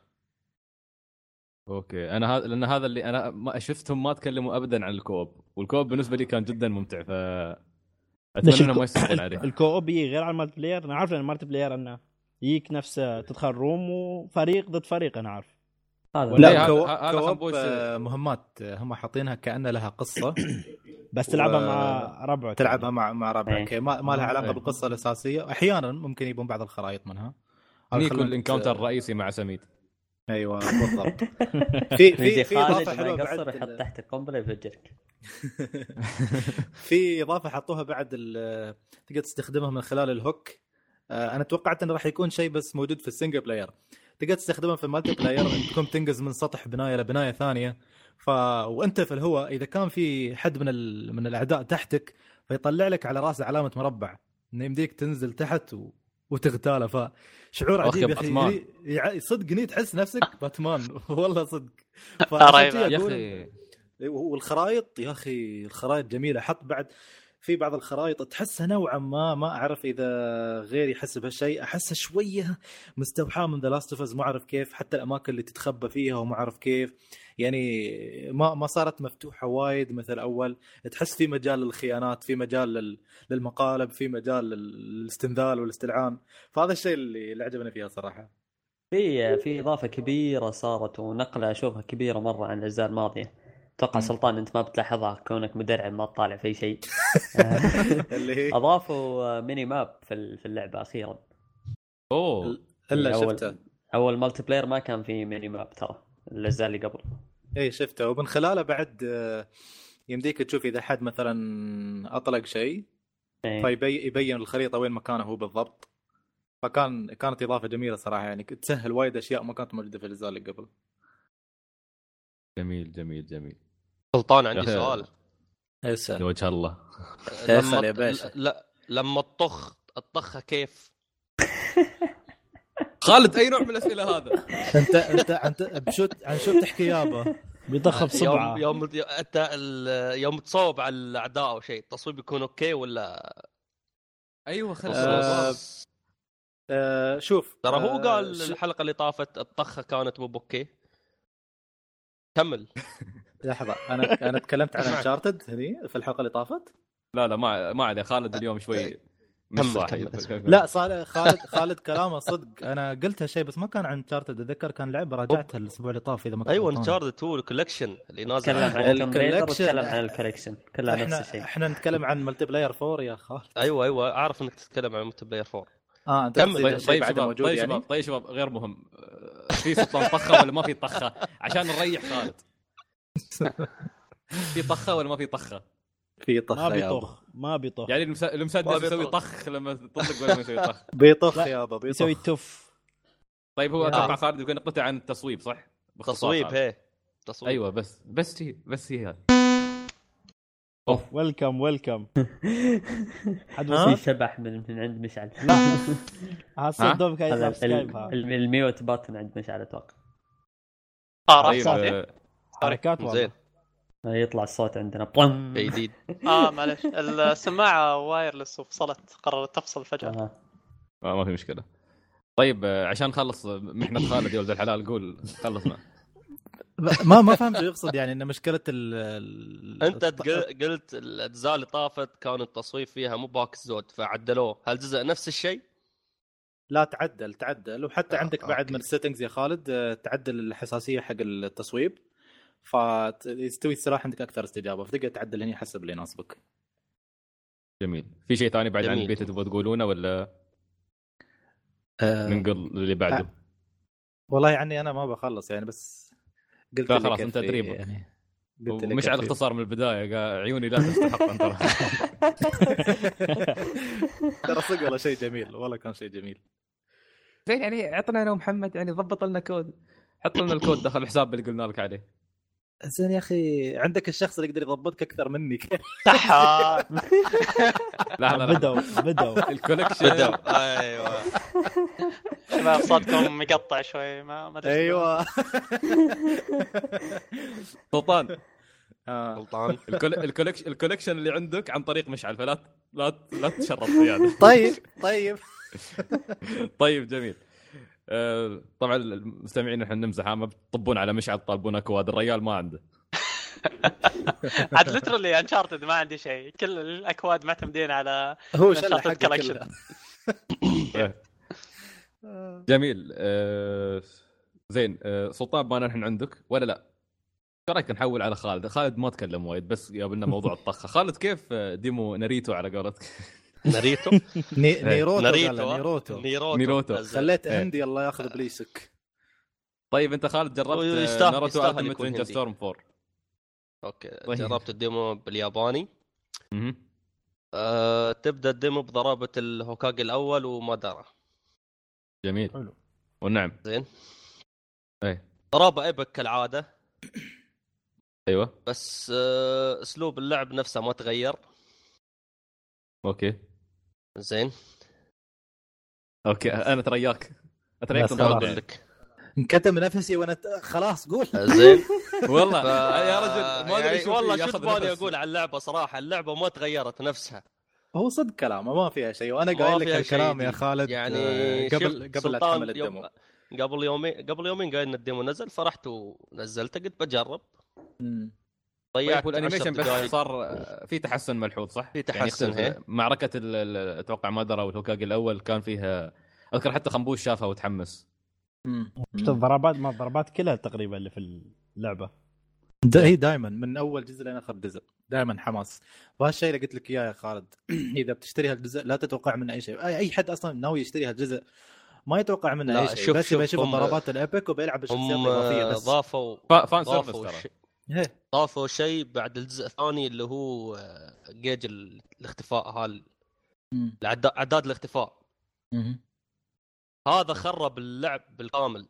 okay. أنا هذا لأن هذا اللي أنا ما شفتهم ما تكلموا ابدا عن ال co-op. وال co-op بالنسبة لي كان جدا ممتع ف أتمنى ما يسحبون عليه. ال co-op يجي غير على ال multiplayer. أنا عارف إن ال multiplayer إنه يجيك نفس تدخل room وفريق ضد فريق أنا عارف. هذا لا co-op خنبوش- آه، مهمات آه، هم حاطينها كأن لها قصة. بس تلعبها و- مع ربعك. تلعبها مع مع ربعك. إيه. ما, ما لها علاقة إيه. بالقصة الأساسية. أحيانا ممكن يبون بعض الخرائط منها. ت- ال encounter الرئيسي مع سميد. أيوه بالضبط. في في في خالد إضافة ما حلوة بعد يحط تحت القنبلة يفجرك. في إضافة حطوها بعد تقدر تستخدمها من خلال ال hook. آه، أنا توقعت إنه راح يكون شيء بس موجود في ال single player تقدر تستخدمها في ال multiplayer انكم تنقز من سطح بناية لبنايه ثانية. ف وأنت في الهواء إذا كان في حد من ال... من الأعداء تحتك فيطلع لك على راسه علامة مربع. إنه يمديك تنزل تحت و... وتغتاله. فشعور عجيب يا أخي. صدقني تحس نفسك باتمان. والله صدق. يا أخي. والخرائط يا أخي الخرائط جميلة. حط بعد في بعض الخرائط تحسها نوعا ما ما أعرف إذا غير يحس بهالشيء احسها شوية مستوحاة من The Last of ما أعرف كيف حتى الأماكن اللي تتخبى فيها وما أعرف كيف. يعني ما ما صارت مفتوحة وايد مثل أول. تحس في مجال للخيانات في مجال لل- للمقالب في مجال للاستنذال والاستلعان. فهذا الشيء اللي عجبني فيها صراحة. في في إضافة كبيرة صارت ونقلة أشوفها كبيرة مرة عن الأجزاء الماضية. أتوقع. سلطان أنت ما بتلاحظها كونك مدرعم ما تطالع في شيء. اللي هي؟ أضافوا mini map في ال- في اللعبة أخيرا. أوه. إلا أول- شفته. أول multiplayer ما كان في mini map ترى الاجزاء اللي قبل. اي شفته. ومن خلاله بعد آه، يمديك تشوف إذا حد مثلا أطلق شيء إيه. فيبين الخريطة وين مكانه هو بالضبط. فكان كانت إضافة جميلة صراحة يعني تسهل وايد أشياء ما كانت موجودة في الاجزاء اللي قبل. جميل جميل جميل. سلطان عندي سؤال. اسأل. لوجه الله. اسأل يا باشا. لا لما تطخ الطخه كيف؟ خالد. أي نوع من الأسئلة هذا؟ أنت أنت أنت بشو عن شو بتحكي يابا؟ بيضخم بسرعة يوم يوم أنت يوم تصوب على الأعداء أو شيء التصويب يكون أوكي ولا؟ أيوه خلاص آه، آه شوف. ترى هو آه، قال ش- الحلقة اللي طافت الطخة كانت مو okay كمل. لحظة أنا أنا تكلمت عن Uncharted هني في الحلقة اللي طافت؟ لا لا ما ما عليه. خالد اليوم شوي مش كمل، صاحي. كمل. لا صالح خالد خالد كلامه صدق. أنا قلت هالشيء بس ما كان عن Uncharted أتذكر كان لعبه راجعتها الأسبوع اللي طاف إذا ما أيوه. Uncharted 2 ال collection اللي نازل تكلم عن ال- Tomb Raider collection. وتكلم عن ال collection كلها نفس إحنا الشيء. إحنا نتكلم عن multiplayer 4 يا خالد. أيوه أيوه أعرف إنك تتكلم عن multiplayer 4 آه انت كمل. طيب طيب شباب موجود طيب يعني شباب طيب شباب غير مهم آه، في سلطان طخة ولا ما في طخة عشان نريح خالد في طخة ولا ما في طخة في ما طخ أبو. بيطخ ما بيطخ يعني المس- ما المسدس بيطخ. يسوي طخ لما تطلق ولا ما يسوي طخ بيطخ يابا بيطخ يسوي تف طيب هو آه. أتوقع خالد يكون نقطته عن التصويب صح؟ تصويب. هي تصويب أيوه بس بس هي بس هي هذه welcome welcome حد في وصل؟ شبح من, من عند مشعل؟ الصوت دوبك هذا ال- Skype هذا ال- ال mute button عند مشعل أتوقع. آه راح طيب صوتي آه، حركات زين. والله يطلع الصوت عندنا. boom. جديد. آه معلش السماعة wireless وفصلت قررت تفصل فجأة. آه. ما ما في مشكلة. طيب آه، عشان نخلص محنه خالد يا ولد الحلال قول خلصنا. ما ما فهمت شو يقصد يعني ان مشكلة ال أنت الط- قلت الأجزاء اللي طافت كان التصويب فيها مو باكس زود فعدلوه هل جزء نفس الشيء؟ لا تعدل تعدل وحتى آه، عندك بعد أوكي. من ال settings يا خالد آه، تعدل الحساسية حق التصويب فيستوي السلاح عندك أكثر استجابة فتقدر تعدل هنا حسب اللي يناسبك جميل في شيء ثاني بعد عن جميل. البيتا تبغى تقولونه ولا آه، ننقل اللي بعده؟ والله يعني أنا ما بخلص يعني بس قلت لا خلاص، أنت يكفي تدريبك. يعني مش على. اختصار من البداية قال عيوني لا تستحق ترى ترى صدق والله شيء جميل والله كان شيء جميل زين يعني عطنا أنا ومحمد يعني ضبط لنا كود حط لنا الكود دخل الحساب اللي قلنا لك عليه زين يا أخي عندك الشخص اللي يقدر يضبطك أكثر مني. صح لحظه لحظه بدوا بدوا ال collection أيوه. شباب صوتكم مقطع شوي ما ما أيوه. سلطان. آه. ال coll- ال collection ال collection اللي عندك عن طريق مشعل فلا لا لا تشرط زيادة. طيب طيب. طيب جميل. طبعا المستمعين إحنا نمزح ما بتطبون على مشعل تطالبون اكواد الرجال ما عنده عاد literally Uncharted ما عندي شيء كل الأكواد معتمدين على هو Collection. كلها. جميل آه، زين آه، سلطان بانا الحين عندك ولا لا؟ إيش رأيك نحول على خالد؟ خالد ما تكلم وايد بس قابلنا موضوع الطخه، خالد كيف آه، demo ناريتو على قولتك؟ ناريتو. ني- نيروتو؟ نيروتو. نيروتو. نيروتو. خليت إيه. هندي الله ياخذ بليسك. طيب أنت خالد جربت آه، ناروتو Ultimate Ninja هندي. Storm 4 أوكي طيب. جربت ال demo بالياباني. أه تبدأ ال demo بضرابة الهوكاغي الأول ومادارا. جميل. حلو. والنعم زين. إيه. ضرابة epic كالعادة. أيوه. بس أه أسلوب اللعب نفسه ما تغير. أوكي. زين أوكي أنا ترياك اترياك. أقول. لك انكتم نفسي وأنا خلاص قول زين والله ف... يا رجل ما أدري يعني والله شو نفس. أقول على اللعبة صراحة اللعبة ما تغيرت نفسها هو صدق كلامه ما فيها شيء وأنا قايل لك الكلام يا. خالد يعني آه، قبل قبل لا تحمل ال demo قبل يومين قبل يومين قايل إن ال demo نزل فرحت ونزلته قلت بجرب مم. ضيعت طيب وال animation 10 بس. صار آه، في تحسن ملحوظ صح؟ في تحسن، يعني هي. يختلف. معركه أتوقع مادرا والهوكاجي الأول كان فيها أذكر حتى خنبوش شافها وتحمس. شفت الضربات؟ ما الضربات كلها تقريبا اللي في اللعبة. دا هي دائما من أول جزء لين آخر جزء. دائما حماس. وهالشيء اللي قلت لك إياه يا خالد. إذا بتشتري هالجزء لا تتوقع منه أي شيء. اي أي حد أصلا ناوي يشتري هالجزء ما يتوقع منه أي شيء. شوف- بس يبغى شوف، يشوف الضربات ال epic وبيلعب بالشخصيات هم الإضافية بس. ضافوا fa- fan service ضافوا ترى شيء بعد الجزء الثاني اللي هو آه، جيج ال- الاختفاء هال اعداد الاختفاء مم. هذا خرب اللعب بالكامل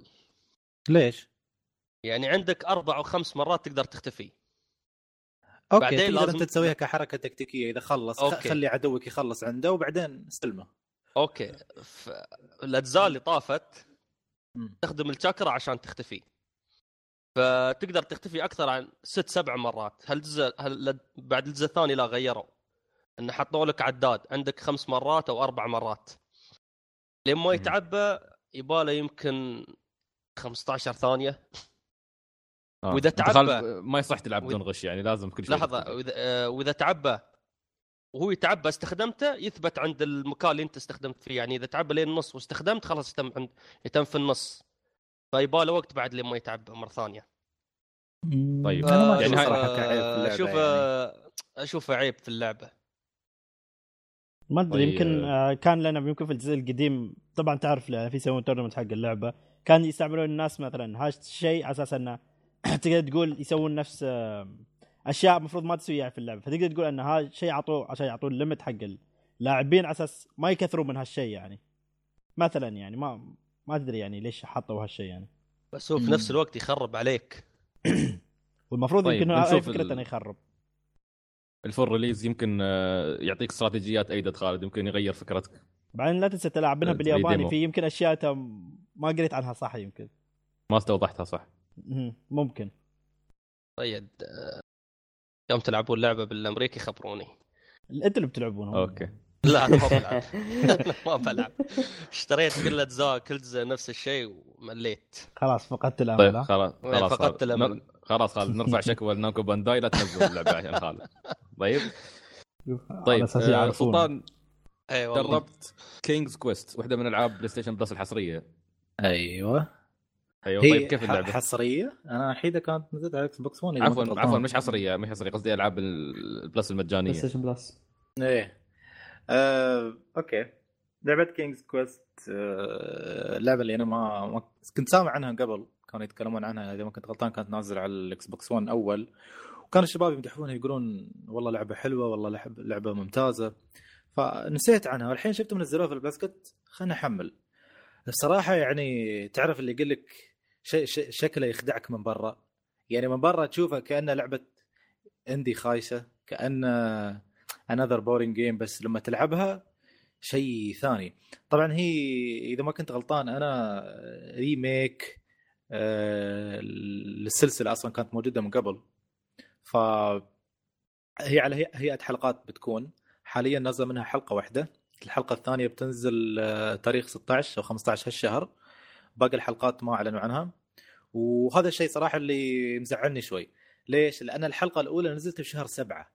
ليش؟ يعني عندك أربع أو خمس مرات تقدر تختفي أوكي بعدين تقدر لازم- أنت تسويها كحركة تكتيكية إذا خلص أوكي. خلي عدوك يخلص عنده وبعدين استلمه أوكي ف... الأجزاء اللي طافت مم. تستخدم الشاكرا عشان تختفي فتقدر تختفي أكثر عن ست سبع مرات. هل الجزء هل بعد الجزء الثاني لا غيروا؟ إن حطوا لك عداد عندك خمس مرات أو أربع مرات. لما يتعبى يباله يمكن 15 ثانية. آه. وإذا أنت تعبى- ما يصح تلعب بدون وإذا- غش يعني لازم كل شيء لحظة. واذا آه، وإذا تعبى وهو يتعبى استخدمته يثبت عند المكان اللي أنت استخدمت فيه. يعني إذا تعبى لين النص واستخدمت خلاص يتم عند يتم في النص. فيباله وقت بعد لما يتعبى مرة ثانية طيب. ما يعني أشوف هاي- في اللعبة أشوف يعني. أشوفه عيب في اللعبة ما أدري طيب. يمكن آه، كان لنا يمكن في الجزء القديم طبعا تعرف في يسوون تورنمنت حق اللعبة كان يستعملون الناس مثلا هذا الشيء على أساس إنه تقدر تقول يسوون نفس آه، أشياء المفروض ما تسويها في اللعبة فتقدر تقول إن هذا الشيء عطوه عشان يعطون ليمت حق اللاعبين على أساس ما يكثروا من هالشيء يعني مثلا يعني ما ما أدري يعني ليش حطوا هالشيء يعني. بس هو في نفس الوقت يخرب عليك. والمفروض طيب، يمكن هاي بنشوف فكرة ال- إنه يخرب. ال full release يمكن آه، يعطيك استراتيجيات ايدد خالد يمكن يغير فكرتك. بعدين لا تنسى تلعبينها زي بالياباني. في يمكن أشياء ما قريت عنها صح يمكن. ما استوضحتها صح. ممكن. طيب آه، يوم تلعبون لعبة بالأمريكي خبروني. أنت اللي بتلعبونها أوكي. لا أنا ما بلعب. ما بلعب. اشتريت كل الاجزاء كل جزء نفس الشيء ومليت. خلاص فقدت الأمل طيب ها؟ خلاص خلاص فقدت. نر- خلاص خالد نرفع شكوى لنامكو بانداي لا تنزل اللعبة عشان خالد. طيب؟ طيب آه،. سلطان اي والله. جربت King's Quest واحدة من ألعاب بلاي ستيشن بلس الحصرية. أيوه. أيوه هي طيب كيف اللعبة؟ حصرية؟ أنا الحين كانت نزلت على إكس بوكس 1 إذا ما كنت عفوا. عفوا مش حصرية مش حصرية قصدي ألعاب ال- البلس المجانية. بلاي ستيشن بلس. إيه. آه، أوكي. لعبة King's Quest آه، اللعبه اللي أنا ما, ما كنت سامع عنها قبل كانوا يتكلمون عنها إذا ما كنت غلطان كانت نازلة على الإكس بوكس 1 أول. وكان الشباب يمدحونها يقولون والله لعبة حلوة والله لعب- لعبة ممتازة. فنسيت عنها. والحين شفتهم نزلوها في ال basket خلنا أحمل. الصراحة يعني تعرف اللي يقول لك شكله يخدعك من برا. يعني من برا تشوفها كانه لعبة indie خايسة كانه another boring game بس لما تلعبها شيء ثاني. طبعا هي إذا ما كنت غلطان أنا remake آه، للسلسله أصلا كانت موجودة من قبل. ف هي على هي- هيئة حلقات بتكون. حاليا نازلة منها حلقة واحدة. الحلقة الثانية بتنزل آه، تاريخ 16 أو 15 هالشهر. باقي الحلقات ما أعلنوا عنها. وهذا الشيء صراحة اللي مزعلني شوي. ليش؟ لأن الحلقة الأولى نزلت في شهر سبعة.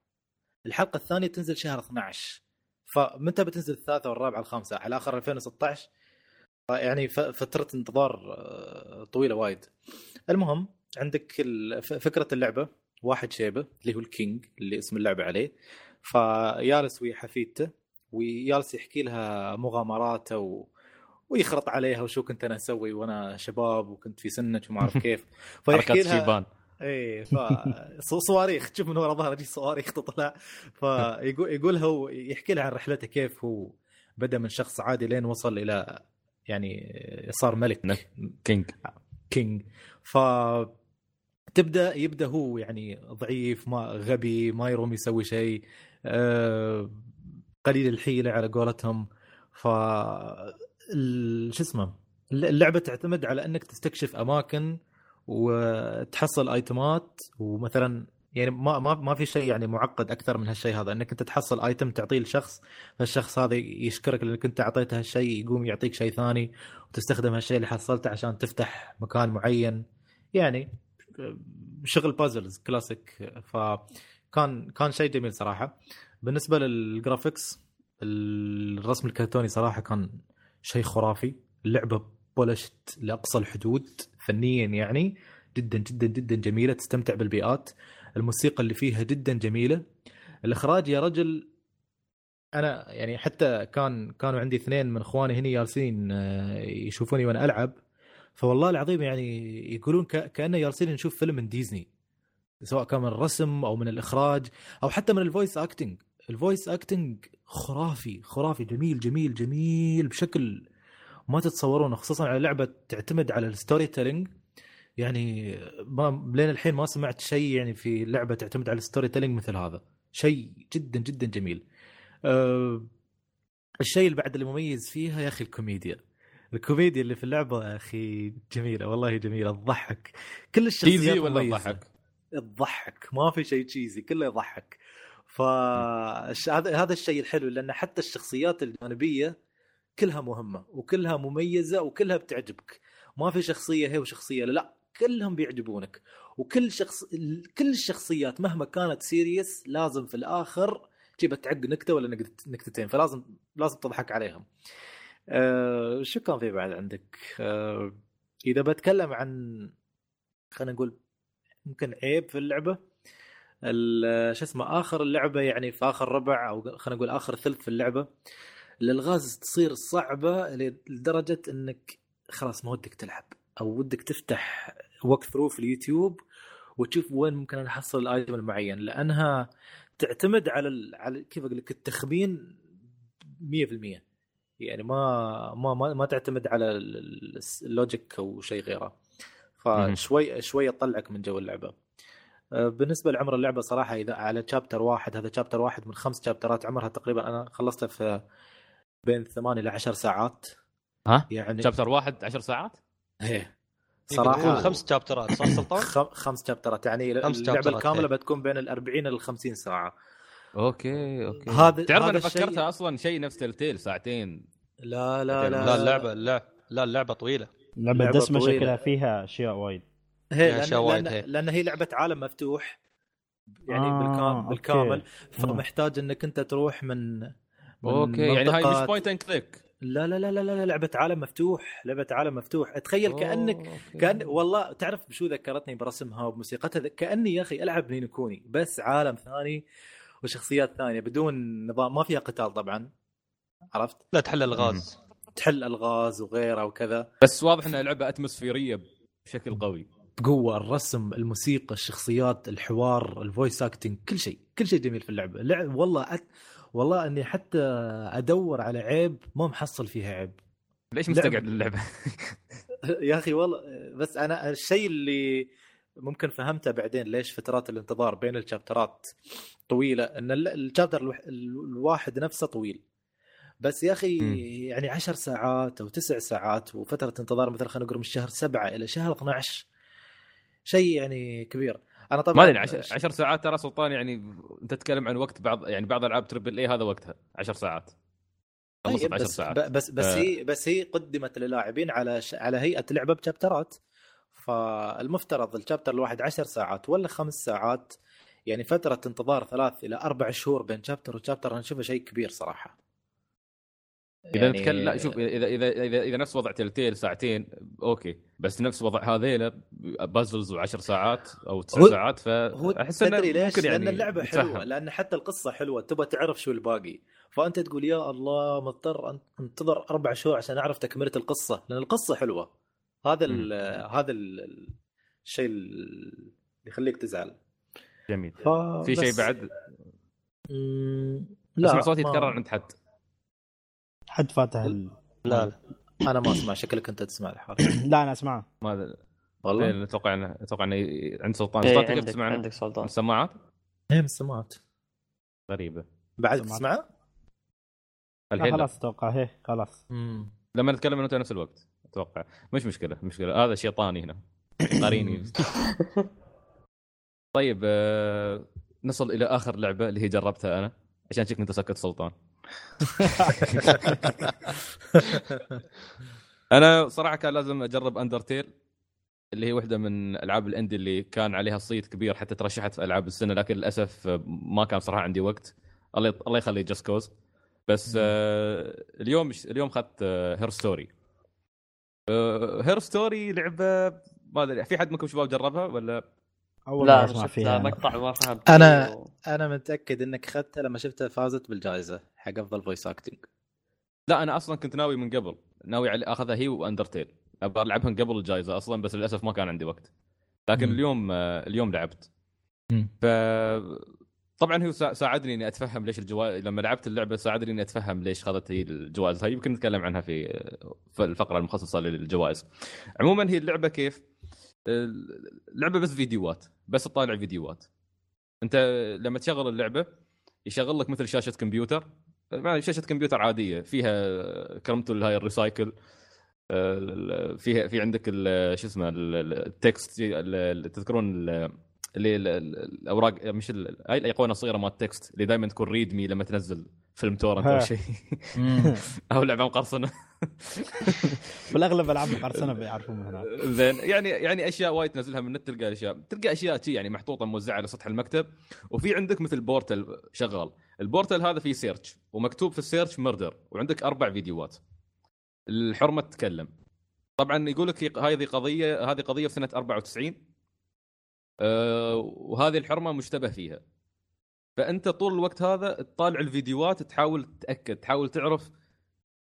الحلقة الثانية تنزل شهر 12 فمتى بتنزل الثالثة والرابعة الخامسه على آخر 2016 يعني فترة انتظار آه، طويلة وايد. المهم عندك فكرة اللعبة. واحد شيبة اللي هو الكينج اللي اسم اللعبة عليه. فيالس ويا حفيدته ويالس يحكي لها مغامراته و... ويخرط عليها وشو كنت أنا أسوي وأنا شباب وكنت في سنك وما أعرف كيف. فيحكي لها إيه ف صو- صواريخ. تشوف من ورا ظهره صواريخ تطلع. فيقول يقولها ويحكي لها عن رحلته كيف هو بدأ من شخص عادي لين وصل إلى يعني صار ملك. King. King. ف تبدا يبدأ هو يعني ضعيف ما غبي ما يروم يسوي شيء. آه، قليل الحيله على قولتهم. ف شو اسمه؟ اللعبة تعتمد على أنك تستكشف أماكن وتحصل ايتمات ومثلا يعني ما ما ما في شيء يعني معقد أكثر من هالشيء هذا. إنك أنت تحصل item تعطيه لشخص فالشخص هذا يشكرك لأنك أنت أعطيته هالشيء يقوم يعطيك شيء ثاني وتستخدم هالشيء اللي حصلته عشان تفتح مكان معين. يعني شغل puzzles classic فكان كان شيء جميل صراحة. بالنسبة لل graphics الرسم الكرتوني صراحة كان شيء خرافي. اللعبه polished لأقصى الحدود. فنيا يعني جدا جدا جدا جميلة تستمتع بالبيئات. الموسيقى اللي فيها جدا جميلة. الإخراج يا رجل أنا يعني حتى كان كانوا عندي اثنين من إخواني هنا جالسين آه، يشوفوني وأنا ألعب. فوالله العظيم يعني يقولون كأنه جالسين نشوف فيلم من ديزني سواء كان من الرسم أو من الإخراج أو حتى من ال voice acting. ال voice acting خرافي خرافي جميل جميل جميل بشكل ما تتصورونه خصوصا على لعبة تعتمد على ال story telling. يعني ما لين الحين ما سمعت شيء يعني في لعبة تعتمد على ال story telling مثل هذا. شيء جدا جدا جميل. أه الشيء اللي بعد اللي مميز فيها يا أخي الكوميديا. الكوميديا اللي في اللعبة يا أخي جميلة والله جميلة. تضحك كل الشخصيات تشيزي ولا مميزة. ضحك؟ تضحك ما في شيء تشيزي كله يضحك. ف هذا هذا الشيء الحلو لأن حتى الشخصيات الجانبية كلها مهمة وكلها مميزة وكلها بتعجبك. ما في شخصية هي وشخصية لا, كلهم بيعجبونك. وكل شخص كل الشخصيات مهما كانت سيريس لازم في الآخر تجيب تعق نكتة ولا نكت- نكتتين فلازم لازم تضحك عليهم. أه شو كان في بعد عندك؟ أه إذا بتكلم عن خلينا نقول ممكن عيب في اللعبة ال- شو اسمه آخر اللعبة يعني في آخر ربع أو خلينا نقول آخر ثلث في اللعبة الالغاز تصير صعبة لدرجة إنك خلاص ما ودك تلعب أو ودك تفتح walkthrough في اليوتيوب وتشوف وين ممكن أنا أحصل ال item المعين لأنها تعتمد على ال... على كيف أقول لك التخمين 100% يعني ما ما ما, ما تعتمد على ال- ال- ال logic أو شيء غيره. فشوي شوي تطلعك من جو اللعبة. آه، بالنسبة لعمر اللعبة صراحة إذا على chapter واحد هذا chapter واحد من خمس شابترات عمرها تقريبا أنا خلصتها في بين ثمان إلى عشر ساعات ها؟ يعني chapter واحد 10 ساعات؟ إيه صراحة خمس شابترات صح سلطان؟ خم- خمس شابترات يعني خمس اللعبة شابترات، الكاملة إيه. بتكون بين ال 40 إلى 50 ساعة okay okay هذا تعرف هذا أنا الشيء- فكرتها أصلا شيء نفس Telltale ساعتين لا لا لا لا اللعبه لا لا اللعبة طويلة لعبة لعبة دسمة طويلة. شكلها فيها أشياء وايد هي أشياء وايد لأن, هي. لأن هي لعبة عالم مفتوح يعني آه، بالكامل. بالكامل. فمحتاج إنك أنت تروح من okay يعني هاي مش point and click لا لا لا لا لا لعبة عالم مفتوح لعبة عالم مفتوح. تخيل كانك كان والله تعرف بشو ذكرتني برسمها وبموسيقتها كأني يا أخي ألعب Ni no Kuni بس عالم ثاني وشخصيات ثانية بدون نظام. ما فيها قتال طبعا. عرفت؟ لا تحل الغاز. تحل الغاز وغيره وكذا. بس واضح إنها لعبة اتموسفيريه بشكل قوي. بقوة الرسم الموسيقى الشخصيات الحوار ال voice acting كل شيء كل شيء جميل في اللعبة. اللعب والله أت... والله اني حتى ادور على عيب ما محصل فيها عيب ليش. مستقعد اللعبه؟ يا أخي والله بس أنا الشيء اللي ممكن فهمته بعدين ليش فترات الانتظار بين الشابترات طويلة إن ال- الشابتر الواحد نفسه طويل بس يا أخي. يعني عشر ساعات أو تسع ساعات وفترة انتظار مثلا خلينا نقول من شهر سبعة إلى شهر 12 شيء يعني كبير أنا طبعا ما أدري 10 ساعات ترى سلطان يعني أنت تتكلم عن وقت بعض يعني بعض ألعاب تربل اي هذا وقتها 10 ساعات. طيب 10 بس ساعات. بس بس آه. هي بس هي قدمت للاعبين على ش... على هيئة لعبة بشابترات. فالمفترض الشابتر الواحد 10 ساعات ولا خمس ساعات يعني فترة انتظار ثلاث إلى أربع شهور بين شابتر وشابتر أنا أشوفه شيء كبير صراحة. إذا يعني- نتكلم لا شوف اذا اذا اذا إذا نفس وضع تلتيل ساعتين okay. بس نفس وضع هذيلا puzzles و10 ساعات أو 9 هو- ساعات فاحس إنه تدري ليش؟ يعني لأن اللعبة. حلوة لأن حتى القصة حلوة تبغى تعرف شو الباقي. فأنت تقول يا الله مضطر أن- أنتظر أربع شهور عشان أعرف تكملة القصة. لأن القصة حلوة. هذا ال هذا ال- الشيء اللي يخليك تزعل. جميل. ف... في شيء بعد؟ مم... أسمع صوتي يتكرر عند حد. حد فاتح ال... لا لا. أنا ما أسمع. شكلك أنت تسمع الحال لا أنا اسمعه ما. والله؟ أتوقع انه أتوقع انه عند سلطان. إيه سلطان تقدر عندك تسمع عندك سلطان. السماعات؟ إيه من السماعات غريبة. بعد. تسمعه؟ الحين لا. خلاص أتوقع. هي خلاص. مم. لما نتكلم أنا نفس الوقت أتوقع. مش مشكلة مشكلة. هذا شيطاني هنا. قاريني. طيب آه، نصل إلى آخر لعبة اللي هي جربتها أنا عشان شكلك أنت سكت سلطان. أنا صراحة كان لازم أجرب Undertale اللي هي واحدة من ألعاب ال indie اللي كان عليها صيت كبير حتى ترشحت في ألعاب السنة لكن للأسف ما كان صراحة عندي وقت. الله الله يخلي Just Cause بس آه اليوم اليوم اخذت Her Story Her Story لعبة ما أدري في حد منكم شباب جربها ولا؟ أول لا مرة أنا اسمع فيها. أنا. مقطع ما فهمت. أنا- و- أنا متأكد إنك اخذتها لما شفتها فازت بالجائزة. حق أفضل voice acting لا أنا أصلا كنت ناوي من قبل ناوي على أخذها هي و Undertale أبغى العبها من قبل الجائزه أصلا بس للأسف ما كان عندي وقت. لكن مم. اليوم اليوم لعبت. ف طبعا هو سا- ساعدني إني أتفهم ليش الجوائز لما لعبت اللعبة ساعدني إني أتفهم ليش خذت هي الجوائز. هاي يمكن نتكلم عنها في في الفقرة المخصصة للجوائز. عموما هي اللعبة كيف؟ اللعبة بس فيديوهات بس تطالع فيديوهات. أنت لما تشغل اللعبة يشغل لك مثل شاشة كمبيوتر يعني شاشة كمبيوتر عادية فيها كرمته هاي ال recycle آه، في في عندك شو اسمه ال- ال- ال text ال- ال- تذكرون ال- اللي ال- ال- الأوراق مش هاي الأيقونة الصغيرة مال ال text اللي دائما تكون read me لما تنزل. فيلم torrent أو. شيء. أو لعبة مقرصنة. بالاغلب ألعاب القرصنه بيعرفون من هناك. زين. يعني يعني أشياء وايد تنزلها من النت تلقى اشياء تلقى أشياء شي يعني محطوطة موزعة على سطح المكتب. وفي عندك مثل portal شغال. ال portal هذا فيه search ومكتوب في ال search murder وعندك أربع فيديوهات. الحرمة تتكلم. طبعا يقول لك هذه قضيه هذه قضية في سنة 94 أه وهذه الحرمة مشتبه فيها. فأنت طول الوقت هذا تطالع الفيديوهات تحاول تتأكد تحاول تعرف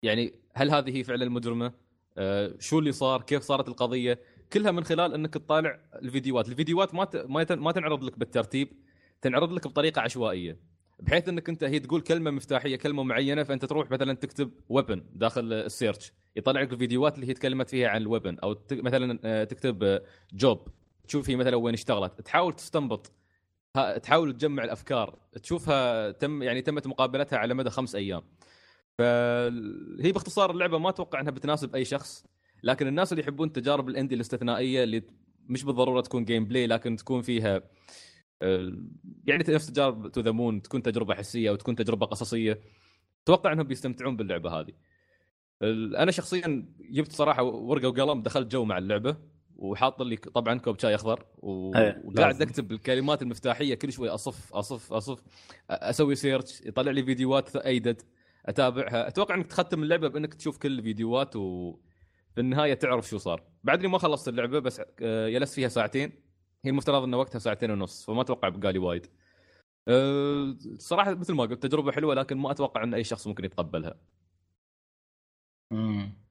يعني هل هذه هي فعلا المجرمة آه، شو اللي صار كيف صارت القضية كلها من خلال أنك تطالع الفيديوهات الفيديوهات ما. ما, تنعرض لك بالترتيب تنعرض لك بطريقة عشوائية بحيث أنك أنت هي تقول كلمة مفتاحية كلمة معينة فأنت تروح مثلا تكتب ويبن داخل السيرش يطلع لك الفيديوهات اللي هي تكلمت فيها عن الويبن أو. مثلا آه، تكتب job تشوف هي مثلا وين اشتغلت تحاول تستنبط تحاول تجمع الأفكار. تشوفها تم يعني تمت مقابلتها على مدى خمس أيام. فهي باختصار اللعبة ما أتوقع إنها بتناسب أي شخص لكن الناس اللي يحبون التجارب ال indie الاستثنائية اللي مش بالضرورة تكون gameplay لكن تكون فيها يعني نفس تجارب To the Moon تكون تجربة حسية وتكون تجربة قصصية. أتوقع إنهم بيستمتعون باللعبة هذه. أنا شخصيا جبت صراحة ورقة وقلم دخلت جو مع اللعبة. وحاط لي طبعا كوب شاي أخضر و... إيه، وقاعد. أكتب الكلمات المفتاحية كل شوي أصف أصف أصف أسوي search يطلع لي فيديوهات يدد أتابعها. أتوقع إنك تختم اللعبة بإنك تشوف كل الفيديوهات وفي النهاية تعرف شو صار. بعدني ما خلصت اللعبة بس آه، جلست فيها ساعتين. هي المفترض إن وقتها ساعتين ونص فما أتوقع بقالي وايد. أه، صراحة مثل ما قلت تجربة حلوة لكن ما أتوقع إن أي شخص ممكن يتقبلها. مم.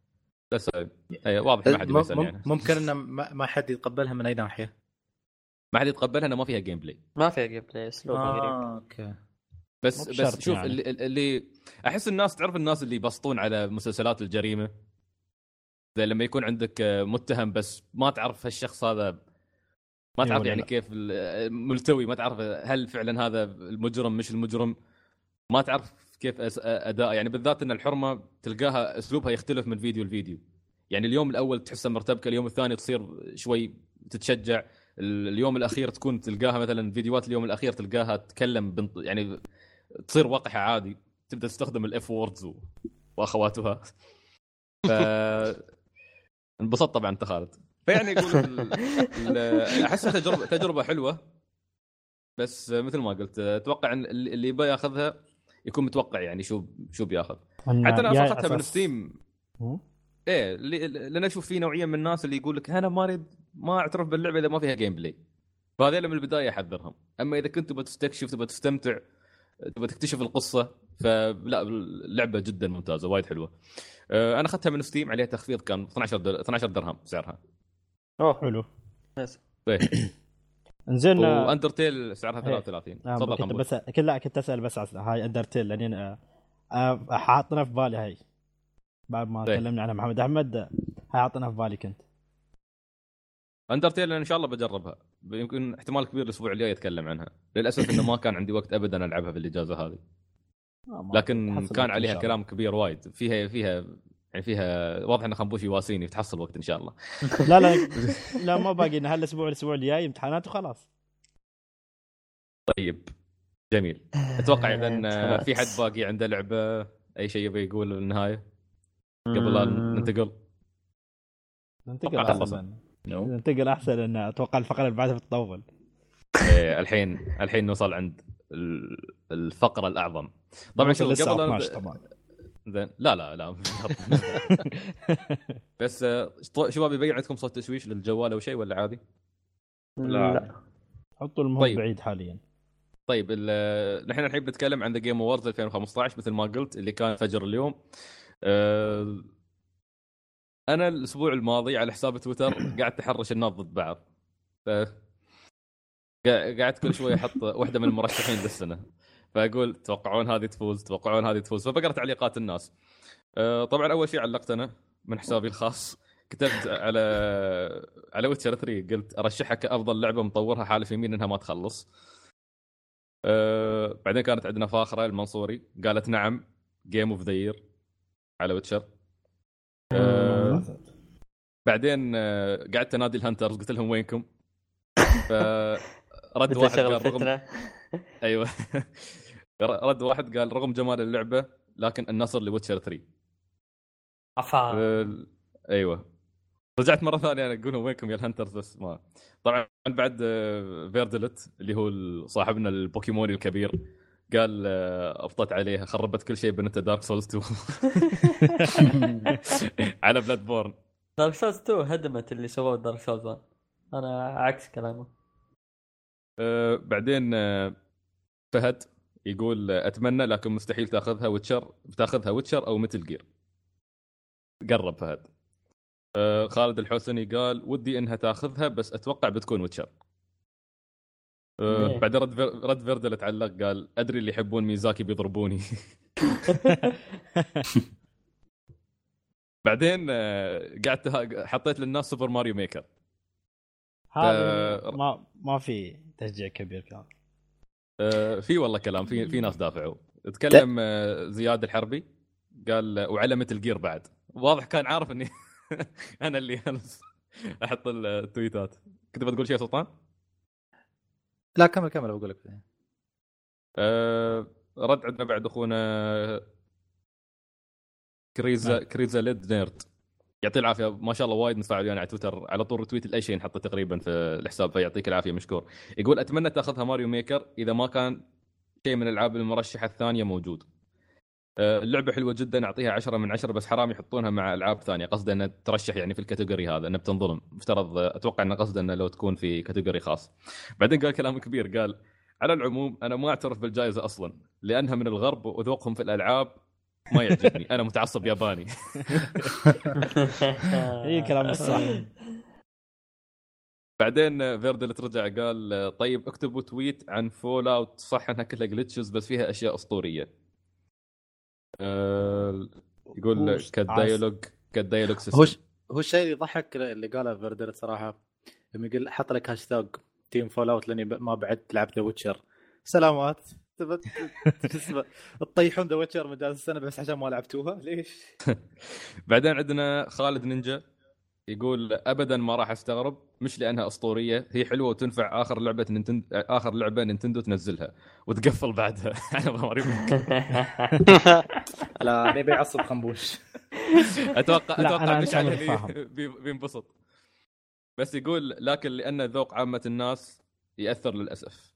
بس آه، أي واضح ما حد مم- يسال يعني. ممكن إنه ما ما حد يتقبلها من أي ناحية؟ ما حد يتقبلها إنه ما فيها gameplay ما في gameplay اسلوبه غريب آه okay. بس بس شوف يعني. اللي, اللي أحس الناس تعرف الناس اللي يبسطون على مسلسلات الجريمة؟ زي لما يكون عندك آه، متهم بس ما تعرف هالشخص هذا ما إيه تعرف يعني لا. كيف ال- ملتوي ما تعرف هل فعلا هذا المجرم مش المجرم؟ ما تعرف كيف أداء. يعني بالذات إن الحرمة تلقاها أسلوبها يختلف من فيديو لفيديو. يعني اليوم الأول تحسها مرتبكة اليوم الثاني تصير شوي تتشجع. ال- اليوم الأخير تكون تلقاها مثلا فيديوهات اليوم الأخير تلقاها تتكلم بنط يعني تصير وقحه عادي. تبدأ تستخدم ال F words و... وأخواتها. ف انبسطت طبعا أنت خالد. فيعني. ال... احسها تجربه تجربة حلوة. بس مثل ما قلت أتوقع إن اللي يبغى ياخذها يكون متوقع يعني شو شو بياخذ. حتى أنا اخذتها من Steam. إيه لأن أشوف في نوعية من الناس اللي يقول لك أنا ما اريد ما أعترف باللعبة إذا ما فيها gameplay فهذول من البداية أحذرهم. أما إذا كنت تبغى تستكشف تبغى تستمتع تبغى تكتشف القصة فلا اللعبة جدا ممتازة وايد حلوة. آه، أنا أخذتها من Steam عليها تخفيض كان 12 در... 12 درهم سعرها. أوه حلو. يس. إيه. انزين آه، وأندرتيل سعرها إيه. 33 آه، تفضل كنت قنبل بس كلا كنت أسأل بس هاي أندرتيل لأني آه، حاطنا في بالي هاي بعد ما طيب. تكلمنا عنها محمد أحمد آه، هاي حاطنا في بالي كنت أندرتيل إن شاء الله بجربها يمكن احتمال كبير الأسبوع الجاي أتكلم عنها للأسف إنه ما كان عندي وقت ابدا ألعبها في الإجازة هذه آه، لكن كان عليها. كلام كبير وايد فيها فيها يعني فيها واضح إن خنبوش يواسيني تحصل وقت إن شاء الله. لا لا لا ما باقي لنا هالاسبوع الأسبوع الجاي امتحانات وخلاص. طيب جميل. أتوقع اذا امتحانات. في حد باقي عنده لعبة أي شيء يبي يقول بالنهايه قبل لا ننتقل. ننتقل أحسن. ننتقل أحسن إن أتوقع الفقرة اللي بعدها بتطول إيه، الحين الحين نوصل عند ال- الفقرة الأعظم. طبعا شوف قبل 12 أن- طبعا. زين. لا لا لا. بس آه، شباب يبين عندكم صوت تشويش للجوال أو شيء ولا عادي؟ لا. حطوا المهم طيب. بعيد حاليا. طيب ال- نحن الحين بنتكلم عن The Game Awards 2015 مثل ما قلت اللي كان فجر اليوم. أه أنا الأسبوع الماضي على حساب تويتر قاعد تحرش الناس ضد بعض. ف... قاعد كل شوي أحط واحدة من المرشحين للسنة. فأقول تتوقعون هذه تفوز تتوقعون هذه تفوز. فبقرأ تعليقات الناس. أه طبعا أول شيء علقت أنا من حسابي الخاص. كتبت على على Witcher 3 قلت ارشحها كافضل لعبة مطورها حالف يمين إنها ما تخلص. أه بعدين كانت عندنا فاخرة المنصوري. قالت نعم Game of the Year على Witcher آه، بعدين آه، قعدت أنادي ال hunters قلت لهم وينكم؟ فرد واحد قال رغم أيوه. رد واحد قال رغم جمال اللعبة لكن النصر ل Witcher 3 عفا. آه، أيوه. رجعت مرة ثانية أنا أقول وينكم يا ال hunters بس ما. طبعا بعد آه، فيردلت اللي هو صاحبنا البوكيموني الكبير قال آه، أبطت عليها خربت كل شيء بنت Dark Souls 2 على Bloodborne Dark Souls 2 هدمت اللي سووه Dark Souls. 1 أنا عكس كلامه. آه، بعدين آه، فهد يقول أتمنى لكن مستحيل تأخذها Witcher بتاخذها Witcher أو Metal Gear قرب فهد. آه، خالد الحسني قال ودي إنها تأخذها بس أتوقع بتكون Witcher. ليه؟ بعد رد فير- رد فيردل تعلق قال أدري اللي يحبون ميزاكي بيضربوني. بعدين آه، قعدت حطيت للناس Super Mario Maker هذا ف- ما ما في تشجيع كبير كان. في والله كلام في في ناس دافعوا. تكلم آه، زياد الحربي قال آه، وعلى Metal Gear بعد. واضح كان عارف إني أنا اللي أحط التويتات. كنت بتقول شيء يا سلطان؟ لا كمل كمل بقول لك. آه، رد عندنا بعد أخونا كريزا كريزا ليد نيرد. يعطيه العافية. ما شاء الله وايد متفاعل ويانا على تويتر. على طول retweet لأي شيء نحطه تقريبا في الحساب فيعطيك العافية مشكور. يقول أتمنى تأخذها Mario Maker. إذا ما كان شيء من الألعاب المرشحة الثانية موجود. آه، اللعبة حلوة جدا. أعطيها 10 من 10 بس حرام يحطونها مع ألعاب ثانية. قصده إنها ترشح يعني في ال category هذا إنها بتنظلم. مفترض أتوقع انه قصده إنه لو تكون في category خاص. بعدين قال كلام كبير. قال على العموم أنا ما أعترف بالجائزة أصلا لأنها من الغرب وذوقهم في الألعاب ما يعجبني. أنا متعصب ياباني. هي كلام الصح. بعدين فيردل رجع قال طيب اكتبوا tweet عن Fallout. صح إنها كلها glitches بس فيها أشياء أسطورية. أه يقول كال dialogue كال dialogue هو. هو الشيء اللي يضحك اللي قاله فيردر صراحة لما يقول حط لك هاشتاج team Fallout لاني ما بعد لعبت The Witcher سلامات. شو اسمه تطيحون The Witcher مجال السنة بس عشان ما لعبتوها؟ ليش؟ بعدين عندنا خالد نينجا يقول ابدا ما راح أستغرب مش لأنها أسطورية هي حلوة وتنفع آخر لعبة Nintendo آخر لعبة Nintendo تنزلها. وتقفل بعدها. على ماريو لا بيبي يعصب خنبوش. أتوقع لا، أتوقع مشعل بينبسط. بس يقول لكن لأن ذوق عامة الناس يأثر للأسف.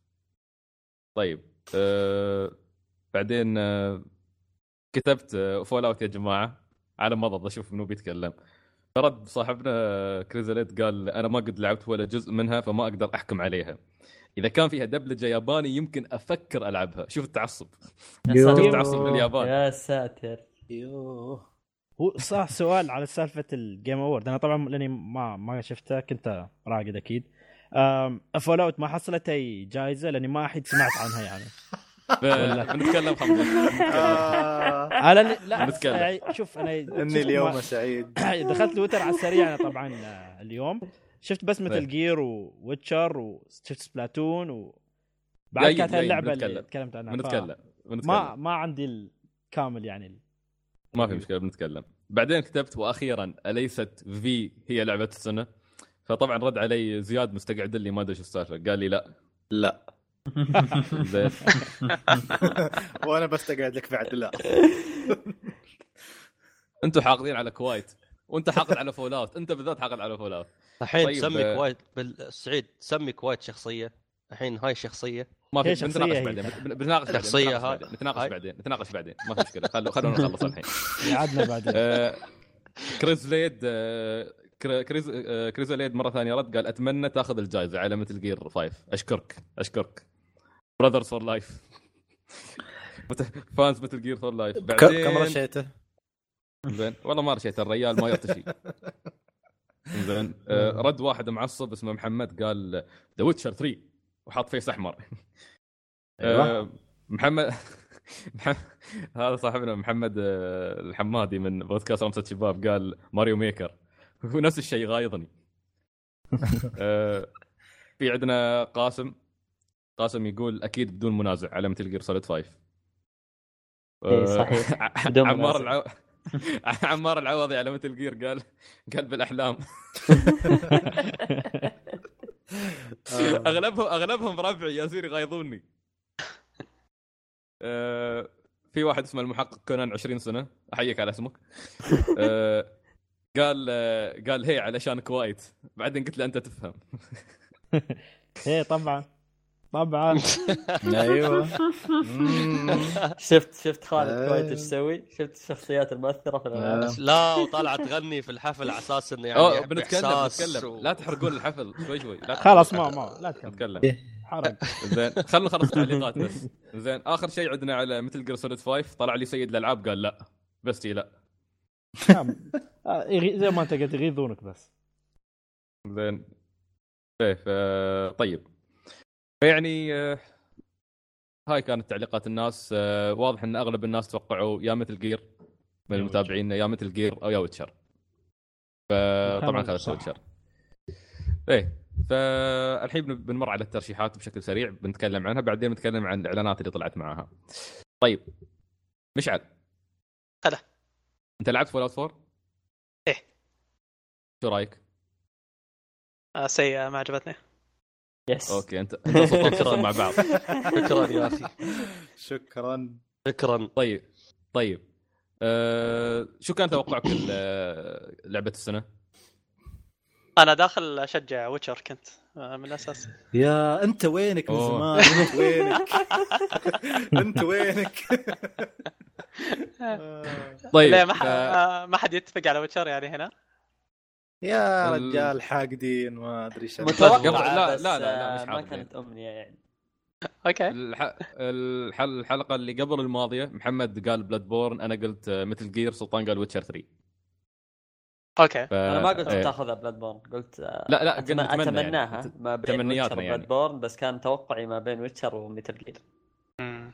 طيب. أه بعدين أه كتبت Fallout يا جماعة. على مضض أشوف منو بيتكلم. فرد صاحبنا كريزاليت قال أنا ما قد لعبت ولا جزء منها فما أقدر أحكم عليها. إذا كان فيها دبلجة ياباني يمكن أفكر ألعبها. شوف التعصب. يا ساتر. شوف تعصب لليابان يا ساتر. يوه هو صح سؤال على سالفة ال Game Award أنا طبعا لأني ما ما شفتها كنت راقد أكيد. Fallout ما حصلت أي جائزة لأني ما أحد سمعت عنها يعني. بنتكلم خمسة أنا ل- لا نتكلم. يعني شوف أنا إني اليوم سعيد. دخلت تويتر على السريع أنا طبعا آه، اليوم. شفت بس Metal. Gear و Witcher وشفت Splatoon و بعد كانت اللعبة اللي. تكلمت عنها. بنتكلم ما ما عندي الكامل يعني ما في مشكلة بنتكلم. بعدين كتبت وأخيرا أليست في هي لعبة السنة؟ فطبعا رد علي زياد مستقعد لي ما أدري شو السالفة. قال لي لا. لا. زين. وأنا بس اقعد لك بعد لا. أنتم حاقدين على كوايت. وأنت حاقد على Fallout أنت بالذات حاقد على Fallout الحين طيب، سمي آه، كويت بالسعيد سمي كويت شخصية. الحين هاي شخصية. ما في شخصية بنتناقش هي. بعدين. بن- بنتناقش بعدين شخصية بنتناقش هاي. بعدين نتناقش. بعدين نتناقش بعدين. ما في مشكلة. خلو خلونا نخلص الحين. عدنا بعدين. آه، كريز ليد آه، كريز آه، كريز ليد مرة ثانية رد قال أتمنى تاخذ الجائزه على Metal Gear 5 أشكرك أشكرك. brothers for life fans Metal Gear for life بعدين كم رشيته؟ زين. والله ما رشيت الريال ما يرتشي زين. آه، رد واحد معصب اسمه محمد قال The Witcher 3 وحط face أحمر. أيوة. آه، محمد محمد- هذا صاحبنا محمد الحمادي من بودكاست رمسة شباب قال Mario Maker هو نفس الشيء غايظني آه، في عندنا قاسم. قاسم يقول أكيد بدون منازع على Metal Gear Solid 5 إيه، صحيح. بدون عمار منازع. الع... عمار العوضي على مثل جير قال قال بالأحلام. اغلبهم أغلبهم ربعي يغايظوني آه، في واحد اسمه المحقق كونان 20 سنة. أحييك على اسمك. آه، قال آه، قال هي علشانك وايد. بعدين قلت له أنت تفهم. إيه طبعا طبعا. أيوه. شفت شفت خالد آه. كويت إيش يسوي؟ شفت الشخصيات المؤثرة في الالعاب آه. لا وطالعة تغني في الحفل على أساس إنه يعني بنتكلم بنتكلم. لا تحرقون الحفل شوي شوي. لا خلاص ما. ما لا تكمل نتكلم. حرق زين خلينا نخلص تعليقات بس. زين آخر شيء عندنا على Metal Gear Solid 5 طلع لي سيد الألعاب قال لا. بس تي لا. زي ما أنت قلت يغيظونك بس. زين. إيه. طيب. فيعني آه، هاي كانت تعليقات الناس. آه، واضح إن أغلب الناس توقعوا يا Metal Gear من المتابعين يا Metal Gear أو يا Witcher. فطبعا خذت. Witcher. إيه فالحين بن- بنمر على الترشيحات بشكل سريع بنتكلم عنها بعدين بنتكلم عن الإعلانات اللي طلعت معاها. طيب. مشعل. هلا. انت لعبت Fallout 4 إيه. شو رأيك؟ آه، سيئة ما عجبتني. yes okay انت أنت مع بعض. شكرا. يا أخي. شكرا. شكرا. طيب طيب. أه شو كان توقعك ل- لعبة السنة؟ أنا داخل أشجع Witcher كنت آه، من الأساس. يا أنت وينك من. زمان؟ أنت وينك؟ أنت وينك؟ طيب ليه ما ح- ف- آه، ما حد يتفق على Witcher يعني هنا. يا ال- رجال حاقدين ما أدري إيش متوقع لا- لا- لا- لا، آه، مش ما. كانت أمنية يعني. okay. الح... الح... الحلقة اللي قبل الماضية محمد قال Bloodborne أنا قلت Metal Gear سلطان قال Witcher 3 okay ف... أنا ما قلت إيه. تاخذها Bloodborne قلت آه، لا لا أتم- قلنا اتمناها يعني. ما بين تمنياتنا Witcher يعني. و Bloodborne بس كان توقعي ما بين Witcher و Metal Gear.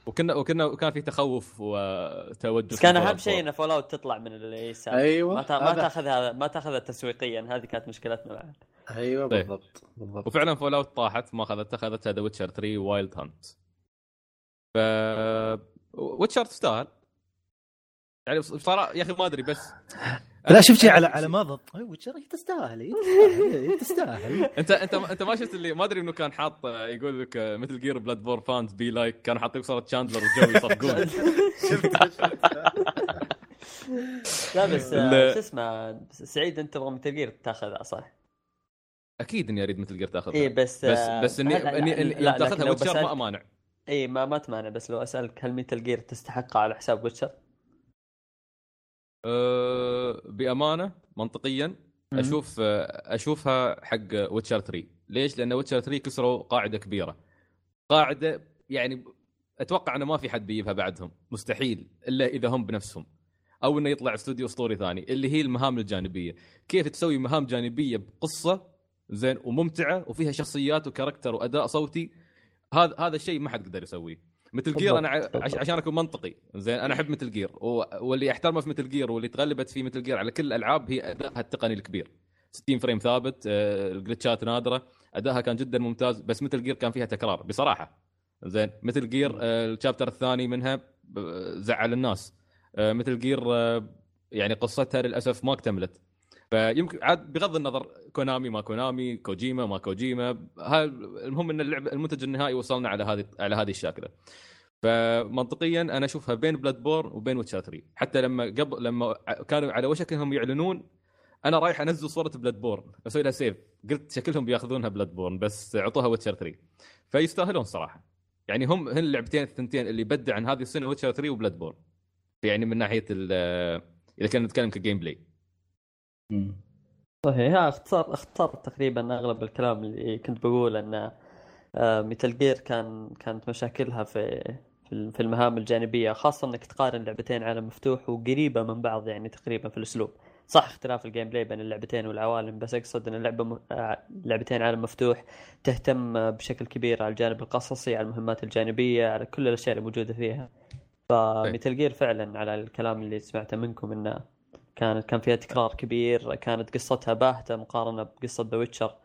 وكنا وكنا وكان في تخوف وتوجس بس كان أهم شيء 4. إن Fallout تطلع من اليسار أيوه ما, تا... ما هذا- تاخذها ما تاخذها تسويقيا هذه كانت مشكلتنا معها أيوه طيب. بالضبط بالضبط وفعلا Fallout طاحت ما اخذت أخذتها The Witcher 3 Wild Hunt ف Witcher تستاهل يعني بص- بصراحه يا أخي ما أدري بس لا شفت شيء على على ماضي Witcher هي تستاهل؟ هي تستاهل انت أنت أنت ما شفت اللي ما أدري إنه كان حاط يقول لك Metal Gear Bloodborne fans be like كانوا حاطين صوره شاندلر وجوي يصفقون. لا بس آه، شو اسمه سعيد أنت تبغى Metal Gear تاخذها صح؟ أكيد إني أريد Metal Gear تاخذها اي بس بس آه، بس اني اني تاخذها Witcher ما أمانع. اي ما ما تمانع بس لو أسألك هل Metal Gear تستحقها على حساب Witcher؟ أه بأمانة منطقيا أشوف أشوفها حق Witcher 3 ليش؟ لأن Witcher 3 كسروا قاعدة كبيرة. قاعدة يعني أتوقع إنه ما في حد بيجيبها بعدهم. مستحيل إلا إذا هم بنفسهم. أو إنه يطلع استوديو اسطوري ثاني اللي هي المهام الجانبية. كيف تسوي مهام جانبية بقصة زين وممتعة وفيها شخصيات و character وأداء صوتي هذا هذا الشيء ما حد قدر يسويه. Metal Gear أنا عش- عشان أكون منطقي. زين أنا أحب Metal Gear واللي احترمه في Metal Gear واللي تغلبت في Metal Gear على كل الألعاب هي أدائها التقني الكبير. 60 frame ثابت آه، الجلتشات نادرة. أدائها كان جدا ممتاز بس Metal Gear كان فيها تكرار بصراحة. زين Metal Gear آه، ال chapter الثاني منها ب- زعل الناس. آه، Metal Gear آه، يعني قصتها للأسف ما اكتملت. فيمكن عاد بغض النظر Konami ما Konami كوجيما ما كوجيما المهم إن اللعبه المنتج النهائي وصلنا على هذه على هذه الشاكلة. فمنطقيا أنا أشوفها بين Bloodborne وبين Witcher 3 حتى لما قبل لما كانوا على وشك إنهم يعلنون أنا رايح أنزل صورة Bloodborne أسوي لها save قلت شكلهم بيأخذونها Bloodborne بس عطوها Witcher 3 فيستاهلون صراحة. يعني هم هن اللعبتين الثنتين اللي بدع عن هذه السنة Witcher 3 و Bloodborne يعني من ناحية إذا كنا نتكلم ك gameplay صحيح. ها اختصار اختصار تقريبا أغلب الكلام اللي كنت بقوله إن Metal Gear كان كانت مشاكلها في في المهام الجانبية خاصة إنك تقارن لعبتين عالم مفتوح وقريبة من بعض يعني تقريبا في الأسلوب. صح اختلاف ال gameplay بين اللعبتين والعوالم بس أقصد إن اللعبه م... آه، لعبتين عالم مفتوح تهتم بشكل كبير على الجانب القصصي على المهمات الجانبية على كل الأشياء اللي موجودة فيها. ف Metal Gear فعلا على الكلام اللي سمعته منكم انه كانت كان فيها تكرار كبير كانت قصتها باهتة مقارنة بقصة The Witcher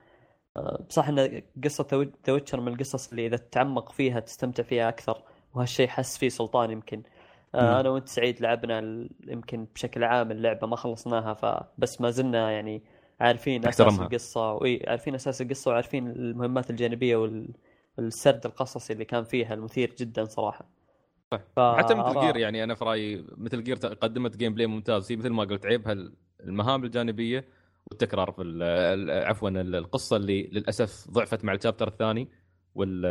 بصح إن قصة The Witcher من القصص اللي إذا تتعمق فيها تستمتع فيها أكثر وهالشيء حس فيه سلطان يمكن. آه أنا وأنت سعيد لعبنا يمكن بشكل عام اللعبة ما خلصناها فبس ما زلنا يعني عارفين أساس. القصة وإي عارفين أساس القصة وعارفين المهمات الجانبية وال والسرد القصصي اللي كان فيها المثير جدا صراحة. صح. فا- حتى Metal Gear يعني أنا في رأيي Metal Gear قدمت gameplay ممتاز هي مثل ما قلت عيبها المهام الجانبية والتكرار في عفوا ال- القصة اللي للأسف ضعفت مع ال chapter الثاني وال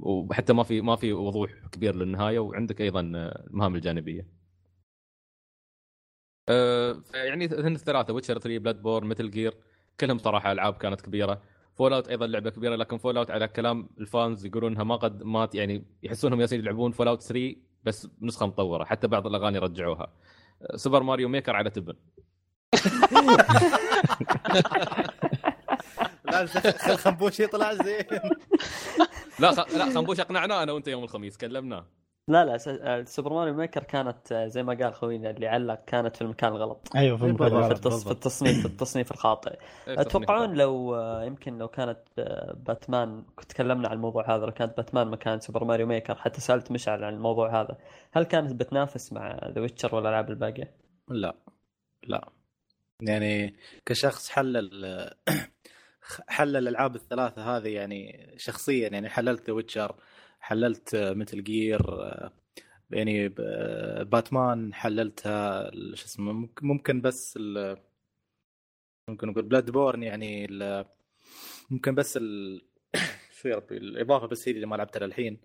وحتى ما في ما في وضوح كبير للنهاية وعندك أيضا المهام الجانبية. أه، يعني هن الثلاثة Witcher 3 Bloodborne Metal Gear كلهم صراحة ألعاب كانت كبيرة Fallout أيضا لعبة كبيرة لكن Fallout على كلام ال fans يقولون إنها ما قد ما يعني يحسونهم يالسين يلعبون Fallout 3 بس بنسخه مطورة. حتى بعض الأغاني رجعوها. Super Mario Maker على تبن. لا خنبوش يطلع زين. لا. لا خنبوش أقنعناه أنا وأنت يوم الخميس كلمناه. لا لا آه، Super Mario Maker كانت آه، زي ما قال خوينا اللي علق كانت في المكان الغلط أيوه في بالضبط. المكان في, الغلط. التص... في التصنيف في التصنيف الخاطئ إيه، أتوقعون لو آه، يمكن لو كانت باتمان كنت تكلمنا عن الموضوع هذا لو كانت باتمان مكان Super Mario Maker حتى سألت مشعل عن الموضوع هذا هل كانت بتنافس مع The Witcher والالعاب الباقية؟ لا لا يعني كشخص حلل حلل الألعاب الثلاثة هذه يعني شخصيا يعني حللت The Witcher حللت Metal Gear يعني باتمان حللتها شو اسمه ممكن- بس ال- ممكن نقول Bloodborne يعني ال- ممكن بس ال... شو يا ربي الإضافة بس هي اللي ما لعبتها للحين.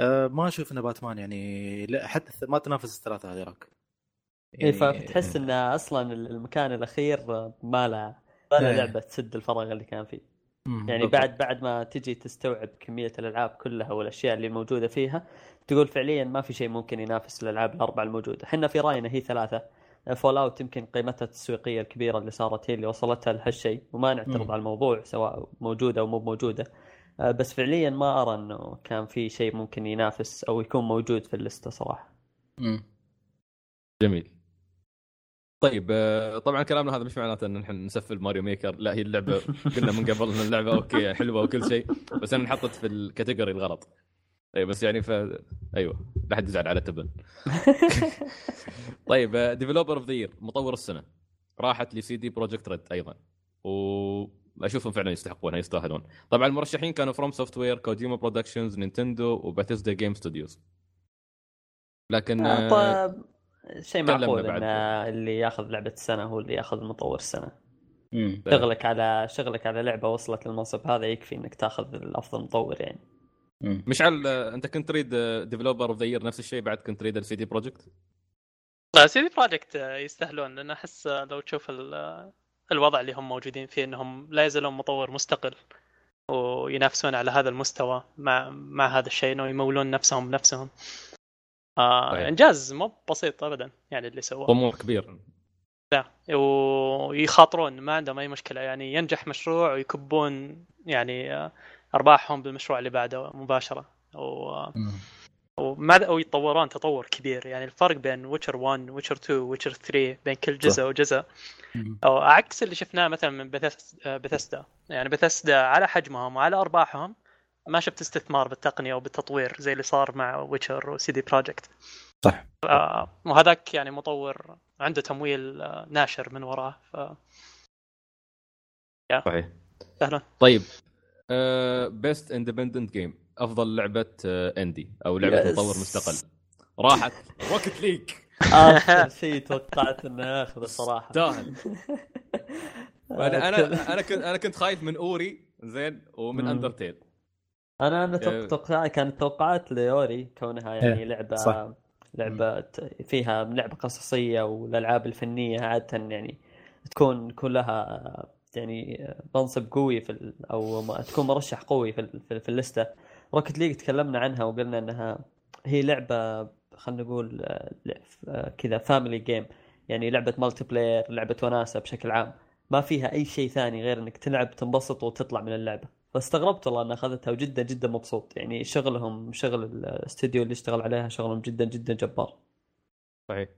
أه ما أشوف إن باتمان يعني لا حتى ما تنافس الثلاثة هذيلاك اي فتحس إن أصلا المكان الأخير ما له ما له إيه. لعبة تسد الفراغ اللي كان فيه. يعني بالضبط. بعد بعد ما تجي تستوعب كمية الألعاب كلها والأشياء اللي موجودة فيها تقول فعليا ما في شيء ممكن ينافس الألعاب الأربعة الموجودة، إحنا في راينا هي ثلاثة Fallout يمكن قيمتها التسويقية الكبيرة اللي صارت هي اللي وصلتها لهالشيء وما نعترض. على الموضوع سواء موجودة أو مو موجودة آه، بس فعليا ما أرى إنه كان في شيء ممكن ينافس أو يكون موجود في اللستة صراحة. مم. جميل طيب آه، طبعا كلامنا هذا مش معناته إن نحن نسفل Mario Maker لا هي اللعبة قلنا من قبل إن اللعبة okay حلوة وكل شيء بس إنها انحطت في ال category الغلط. أي بس يعني ف أيوه لا حد يزعل على تبن طيب developer of the year مطور السنة. راحت ل CD Projekt Red أيضا. واشوفهم فعلا يستحقونها يستاهلون. طبعا المرشحين كانوا FromSoftware Kojima Productions Nintendo و Bethesda Game Studios لكن آه، طيب شيء معقول. إن اللي ياخذ لعبة السنة هو اللي ياخذ مطور السنة. مم. شغلك على شغلك على لعبة وصلت للمنصب هذا يكفي إنك تاخذ الأفضل مطور يعني. مم. مشعل أنت كنت تريد developer of the year نفس الشيء بعد كنت تريد ال CD Projekt لا CD Projekt يستاهلون لأن أحس لو تشوف ال- الوضع اللي هم موجودين فيه إنهم لا يزالون مطور مستقل وينافسون على هذا المستوى مع مع هذا الشيء إنه يمولون نفسهم بنفسهم. آه طيب. إنجاز مو بسيط ابدا يعني اللي سووه. طموح كبير ويخاطرون ما عندهم أي مشكلة يعني ينجح مشروع ويكبون يعني آه، أرباحهم بالمشروع اللي بعده مباشرة و. وما أو يتطورون تطور كبير يعني الفرق بين Witcher 1 Witcher 2 Witcher 3 بين كل جزء وجزء. أو عكس اللي شفناه مثلا من بثسدا يعني بثسدا على حجمهم وعلى أرباحهم ما شفت استثمار بالتقنية وبالتطوير زي اللي صار مع Witcher و CD Projekt صح. آه، وهذاك يعني مطور عنده تمويل آه، ناشر من وراه ف صحيح. سهلا طيب best independent game أفضل لعبة indie أو لعبة Yes. مطور مستقل. راحت. Rocket League اخر شيء توقعت إنه ياخذ الصراحة. تستاهل أنا أنا أنا كنت أنا كنت خايف من Ori زين ومن. Undertale أنا أنا آه. توقع كانت توقعات ل Ori كونها يعني إيه، لعبه صح. لعبة فيها لعبة قصصية والألعاب الفنية عادة يعني تكون كلها يعني منصب قوي في أو ما تكون مرشح قوي في في, في اللستة. Rocket League تكلمنا عنها وقلنا إنها هي لعبة خلينا نقول آه، كذا family game يعني لعبة multiplayer لعبة وناسة بشكل عام. ما فيها أي شيء ثاني غير إنك تلعب تنبسط وتطلع من اللعبة. فاستغربت والله انها أخذتها وجدا جدا مبسوط. يعني شغلهم شغل الاستوديو اللي اشتغل عليها شغلهم جدا جدا جبار. صحيح.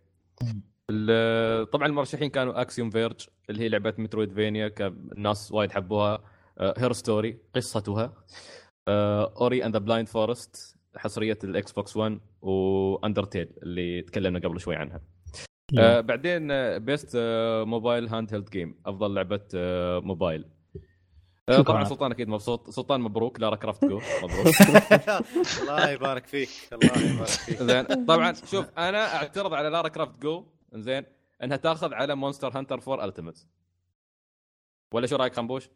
طبعا المرشحين كانوا Axiom Verge اللي هي لعبة Metroidvania الناس وايد حبوها. Her Story قصتها. Ori and the Blind Forest حصرية ال Xbox 1 و Undertale اللي تكلمنا قبل شوي عنها. آه بعدين آه، best آه mobile handheld game أفضل لعبة آه موبايل آه. طبعا سلطان أكيد مبسوط. سلطان مبروك. Lara Croft Go. مبروك. الله يبارك فيك. الله يبارك فيك. زين. طبعا شوف أنا أعترض على Lara Croft Go. زين. إنها تأخذ على Monster Hunter 4 Ultimate ولا شو رأيك خنبوش؟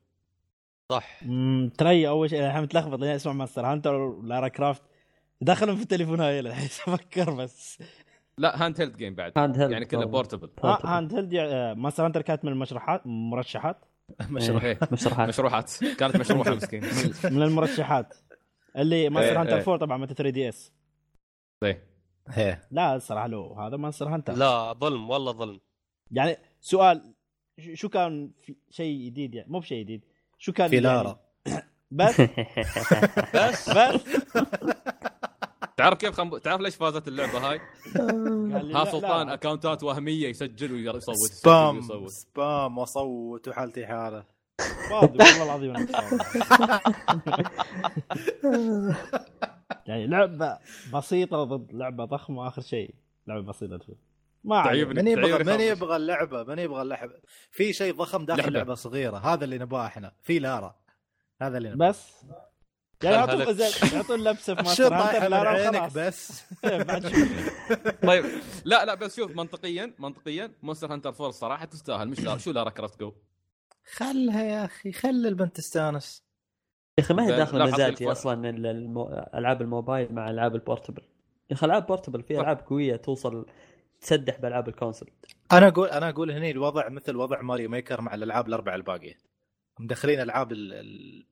صح. ترى أول شيء الحين متلخبط. لين أسمع Monster Hunter و Lara Croft. دخلهم في التليفون هاي الحين أفكر بس. لا handheld game بعد. handheld يعني كله portable ها handheld Monster Hunter كانت من المشرحات مرشحات. مشروع إيه. مشروحات. مشروحات. كانت مشروحة مسكين. من المرشحات. اللي Monster Hunter إيه. 4 Ultimate 3DS إيه. إيه. لا الصراحه لو هذا Monster Hunter لا ظلم والله ظلم. يعني سؤال شو كان في شيء جديد يعني؟ مو بشيء جديد. شو كان في يعني Lara. بس. بس. بس. تعرف كيف خنبو... تعرف ليش فازت اللعبة هاي؟ لي ها سلطان. اكونتات وهمية يسجل ويصوت سبام ويصوت سبام واصوت وحالتي حالة فاضي والله العظيم. يعني لعبة بسيطة ضد لعبة ضخمة آخر شيء لعبة بسيطة تفوز. ما. تعيبني. من يبغى من. يبغى اللعبة من يبغى اللعبة في شيء ضخم داخل لعبة. لعبة صغيرة هذا اللي نبغاه إحنا في لارا هذا اللي نبغاه بس يعني خل يعطون. زين يعطون لبسه في Monster Hunter من لا لا عينك بس. إيه، طيب لا لا بس شوف منطقيا منطقيا Monster Hunter 4 الصراحه تستاهل. مش لا شو Lara Croft GO. خلها يا أخي خلي البنت تستانس. يا أخي ما هي زين، داخل لا، حط مزاجي أصلا المو... ألعاب الموبايل مع ألعاب ال portable. يا أخي ألعاب portable في ألعاب قوية توصل تسدح بالعاب ال console أنا أقول أنا أقول هني الوضع مثل وضع Mario Maker مع الألعاب الأربعة الباقية. مدخلين ألعاب ال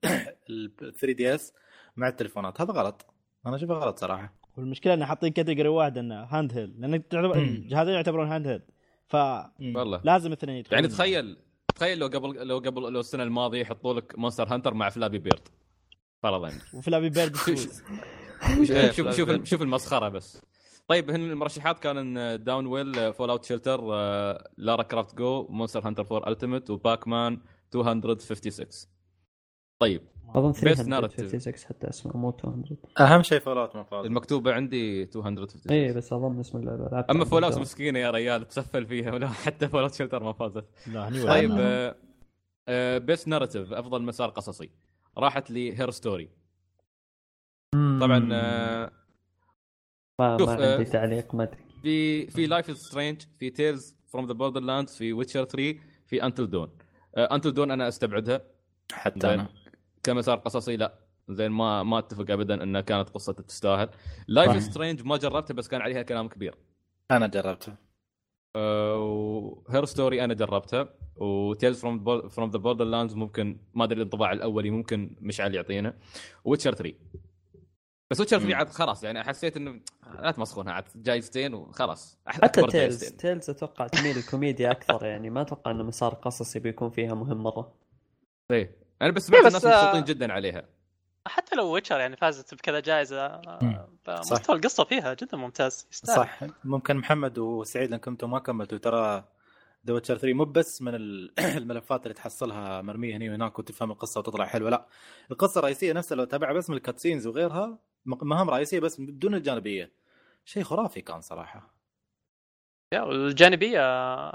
3DS مع التليفونات. هذا غلط. أنا أشوفه غلط صراحة. والمشكلة إنه حاطين category واحد إنه handheld لأن. الجهازين يعتبرون handheld فلازم والله. اثنين يدخلون يعني تخيل تخيل لو قبل لو قبل لو السنة الماضية يحطوا لك Monster Hunter مع Flappy Bird فرضا. و Flappy Bird شوف شوف شوف المسخرة بس. طيب هن المرشحات كان Downwell Fallout Shelter Lara Croft GO Monster Hunter 4 Ultimate و Pac-Man 256 طيب. أظن بس 356 حتى اسمه مو 200 أهم شيء Fallout ما فاز المكتوبه عندي 256 اي بس أظن اسم اللعبة أما Fallout عندي. مسكينة يا ريال تسفل فيها ولا حتى Fallout Shelter ما فازت. لا طيب Best Narrative أفضل مسار قصصي. راحت لي Her Story طبعا آه، ما, ما آه، عندي تعليق ما أدري. في في Life Is Strange في Tales from the Borderlands في Witcher 3 في Until Dawn Until Dawn أنا أستبعدها. حتى أنا. كمسار قصصي لا. زين ما ما أتفق ابدا انها كانت قصة تستاهل. Life Is. Strange ما جربتها بس كان عليها كلام كبير. أنا جربته. و Her Story أنا جربتها و Tales from from the Borderlands ممكن ما أدري الانطباع الأولي ممكن مشعل يعطينا. Witcher 3 بس Witcher 3 عاد خلاص يعني حسيت إنه لا تمسخونها عاد جايزتين وخلاص. حتى Tales. Tales أتوقع تميل الكوميديا أكثر يعني ما أتوقع إنه مسار قصصي بيكون فيها مهم مرة. إيه. أنا بس سمعت إيه، بس، الناس آه، مبسوطين جدا عليها. حتى لو Witcher يعني فازت بكذا جائزة. صح. مستوى القصة فيها جدا ممتاز يستاهل. صح. ممكن محمد وسعيد لانكم أنتم ما كملتوا ترى The Witcher 3 مو بس من ال- الملفات اللي تحصلها مرمية هنا وهناك وتفهم القصة وتطلع حلوة لا. القصة الرئيسية نفسها لو تابعها بس من الكاتسينز وغيرها مهام رئيسية بس بدون الجانبية شيء خرافي كان صراحة يا، والجانبيه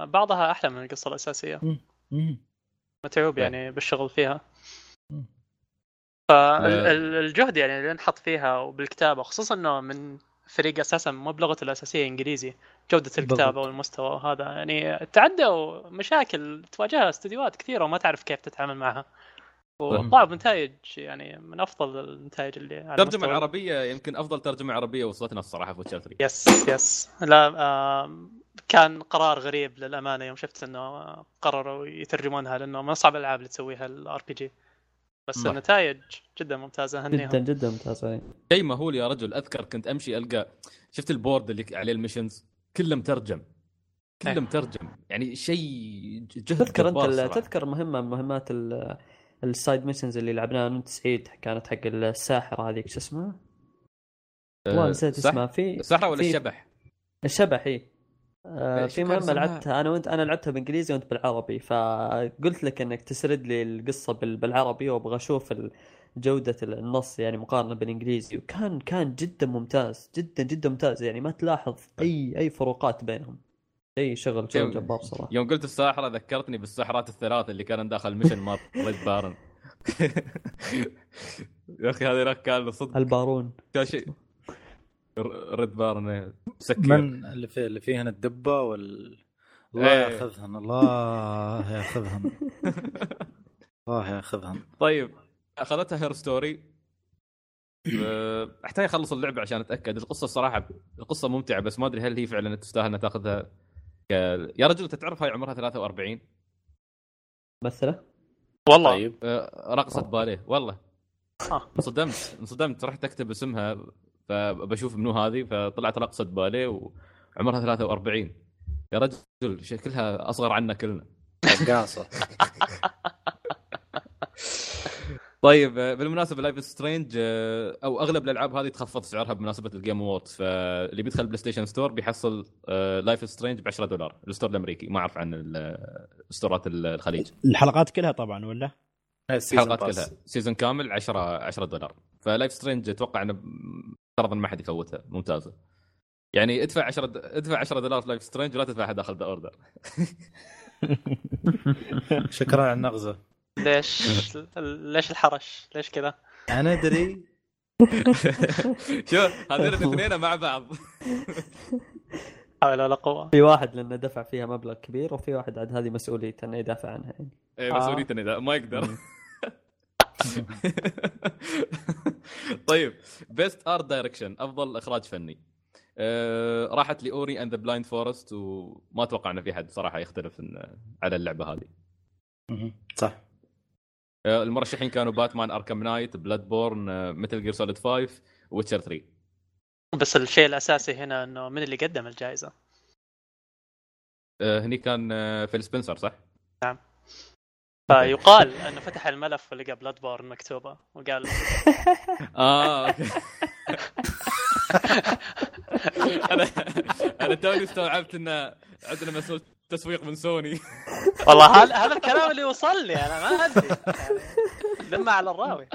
بعضها أحلى من القصة الأساسية. متعوب إيه. يعني بالشغل فيها مم. آه. فالجهد يعني اللي انحط فيها وبالكتابة خصوصا إنه من فريق أساسا مو بلغته الأساسية إنجليزي جودة الكتابة. والمستوى وهذا يعني تعدوا مشاكل تواجهها استديوهات كثيرة وما تعرف كيف تتعامل معها وطلعوا بنتائج يعني من أفضل النتائج اللي الترجمه مستوى- العربيه يمكن أفضل ترجمة عربية وصلتنا الصراحه في Witcher 3 yes yes. لا كان قرار غريب للأمانة يوم شفت إنه قرروا يترجمونها لأنه من أصعب الألعاب اللي تسويها ال RPG بس صح. النتائج جدا ممتازة هنيهم جدا جدا ممتازة شيء مهول يا رجل أذكر كنت أمشي ألقى شفت ال board اللي عليه ال missions؟ كله مترجم. كله إيه. مترجم. يعني شيء جهد تذكر أنت. تذكر مهمة من مهمات ال- ال side missions اللي لعبناها أنا وانت سعيد كانت حق الساحرة هذيك شو اسمها؟ والله نسيت؟ اسمها في السحره ولا في- الشبح؟ الشبح إي آه إيش في مهمة؟ لعبتها أنا وانت أنا لعبتها بالانجليزي وأنت بالعربي فقلت لك إنك تسرد لي القصة بال- بالعربي وأبغى أشوف جودة النص يعني مقارنة بالإنجليزي وكان كان جدا ممتاز جدا جدا ممتاز يعني ما تلاحظ اي أي فروقات بينهم أي شغل شغل جبار صراحة يوم قلت الساحرة ذكرتني بالساحرات الثلاث اللي كان داخل mission مال Red Baron يا أخي هذا كان صدق. البارون. كان شيء؟ Red Baron مسكر من اللي فيه اللي فيهن الدبة وال الله إيه. ياخذهن الله ياخذهن. الله ياخذهن. طيب أخذتها Her Story أه، أحتاج أخلص اللعبة عشان أتأكد. القصة الصراحه القصة ممتعة بس ما أدري هل هي فعلا تستاهل إنها تأخذها. يا رجل أنت تعرف هاي عمرها 43 مثله والله. طيب. أه، رقصة باليه. والله. آه. انصدمت. انصدمت. رحت أكتب اسمها فبشوف منو هذه فطلعت رقصة باليه وعمرها 43 يا رجل شكلها أصغر عنا كلنا. رقاصه طيب آه، بالمناسبة Life Is Strange أو أغلب الألعاب هذه تخفض سعرها بمناسبة ال Game Awards فاللي بيدخل PlayStation Store بيحصل Life Is Strange ب 10 دولار. ال store الأمريكي. ما أعرف عن ال- ال storeات ال- الخليج. الحلقات كلها طبعا ولا؟ الحلقات كلها. season كامل 10 10 دولار. ف Life Is Strange أتوقع إنه افترض ان ما حد يفوتها ممتازة. يعني ادفع 10 د- ادفع 10 دولار في Life Is Strange ولا تدفعها داخل The Order شكرا على النغزه ليش ليش الحرش؟ ليش كذا؟ أنا أدري. شوف هذول الاثنين مع بعض. حول ولا قوة. في واحد لأنه دفع فيها مبلغ كبير وفي واحد عاد هذه مسؤوليته إنه يدافع عنها يعني. اي مسؤوليته إذا ما يقدر. طيب Best Art Direction أفضل إخراج فني. آه، راحت ل Ori and the Blind Forest وما أتوقع ان في حد صراحة يختلف على اللعبة هذه. صح. آه، المرشحين كانوا Batman Arkham Knight Bloodborne Metal Gear Solid 5 Witcher 3 بس الشيء الأساسي هنا إنه من اللي قدم الجائزة؟ آه، هني كان آه، فيل سبنسر صح؟ فيقال إنه فتح الملف ولقى Bloodborne مكتوبة وقال آه okay أنا أنا توني استوعبت ان عندنا مسؤول تسويق من سوني. والله هذا هذا الكلام اللي وصل لي أنا ما أدري. يعني دمع على الراوي.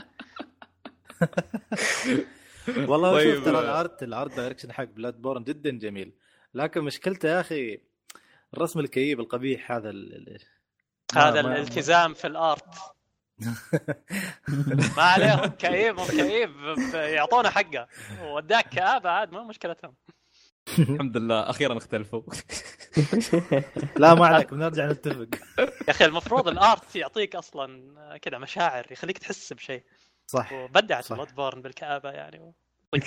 والله طيب. شوف ترى ال art ال art direction حق Bloodborne جدا جميل. لكن مشكلته يا أخي الرسم الكئيب القبيح هذا ال- هذا الالتزام في ال art ما عليهم كئيب مو كئيب يعطونا حقه. وداك كآبة عاد ما مشكلتهم. الحمد لله أخيرا اختلفوا. لا ما عليك بنرجع نتفق. يا أخي المفروض ال art يعطيك أصلا كذا مشاعر يخليك تحس بشيء. صح وبدعت. Bloodborne بالكآبة يعني.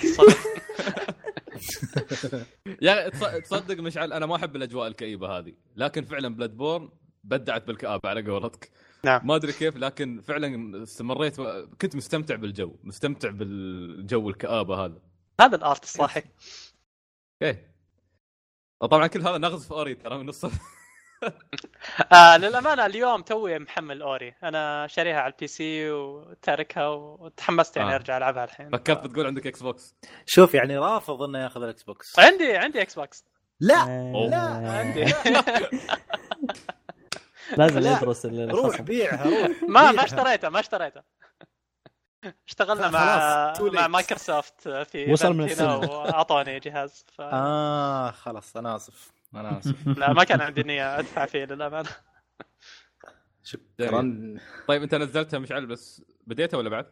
يا تصدق مشعل أنا ما أحب الأجواء الكئيبة هذه. لكن فعلا Bloodborne بدعت بالكآبة على قولتك. نعم. ما أدري كيف لكن فعلا استمريت. كنت مستمتع بالجو مستمتع بالجو الكآبة هذا. هذا ال art الصاحي. okay طبعا كل هذا نغز في Ori ترى من الصف آه للأمانة اليوم توي محمل Ori. أنا شاريها على ال PC وتاركها وتحمست يعني آه. أرجع ألعبها الحين. فكرت بتقول عندك Xbox شوف يعني رافض إنه ياخذ ال Xbox عندي عندي Xbox لا لا عندي. لازم لا. يدرس روح بيعها روح. ما ما بيعها. اشتريته ما اشتريته. اشتغلنا مع. مع مايكروسوفت في وصل من هنا السنة. واعطوني جهاز ف... آه خلاص أنا آسف أنا آسف لا ما كان عندي نية أدفع فيه للأمانة شكرا طيب أنت نزلتها مشعل بس بديتها ولا بعد؟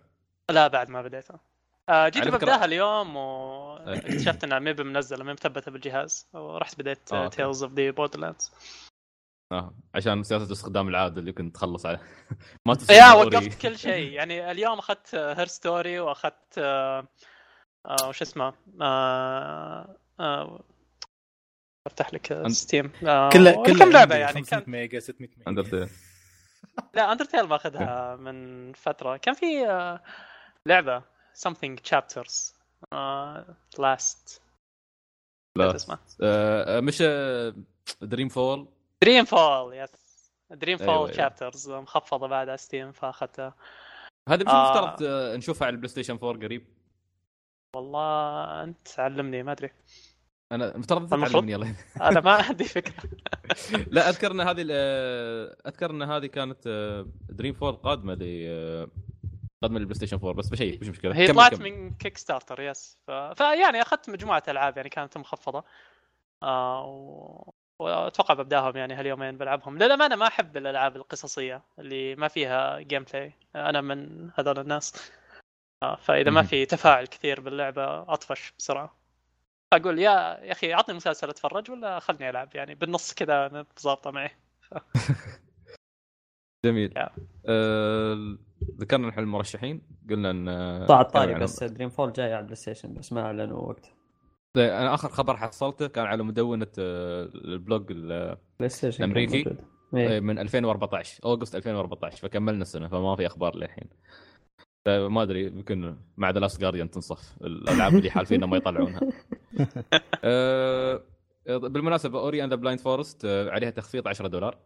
لا بعد ما بديته آه جيت ببداها اليوم واكتشفت إنها مي منزله مي مثبتة بالجهاز ورحت بديت آه،. Tales of the Borderlands آه عشان سياسة الاستخدام العادل اللي كنت تخلص عليه ما تستخدم يا. وقفت كل شيء. يعني اليوم أخذت Her Story وأخذت آه، آه، وش اسمه؟ آه، آه، أفتح لك Steam آه، كله كله كم لعبه يعني؟ 500 كان ميجا 600 ميجا. Undertale لا Undertale ماخذها من فترة. كان في آه، لعبة something chapters آه، last. لا اسمها آه، مش Dreamfall Dreamfall yes Dreamfall أيوة. Chapters مخفضه بعد على Steam فاخذتها هذه مش آه. مفترض آه، نشوفها على ال PlayStation 4 قريب والله أنت علمني ما أدري أنا مفترض. تعلمني الله أنا ما عندي فكرة لا أذكر إن هذه أذكر إن هذه كانت Dreamfall قادمة ل قد من ال PlayStation 4 بس بشيء مش مشكلة هي طلعت. من Kickstarter yes ف... فيعني أخذت مجموعة ألعاب يعني كانت مخفضة آه. واتوقع ببداهم يعني هاليومين بلعبهم. للامانه ما أحب الألعاب القصصية اللي ما فيها gameplay أنا من هذول الناس. آه فإذا ما. في تفاعل كثير باللعبة أطفش بسرعة. أقول يا يا أخي اعطني مسلسل أتفرج ولا خلني ألعب؟ يعني بالنص كذا ظابطه معي. جميل. آه، ذكرنا نحن المرشحين. قلنا إن طلع كان الطاري على- بس Dreamfall جاي على ال PlayStation بس ما أعلنوا وقته أنا آخر خبر حصلته كان على مدونة آه، ال blog ال- PlayStation كان الأمريكي؟ موجود. إيه. من 2014 August 2014 فكملنا السنة فما في أخبار للحين ما أدري يمكن مع The Last Guardian تنصف الألعاب اللي حالفين ما يطلعونها آه، بالمناسبة Ori and the Blind Forest عليها تخفيض 10 دولار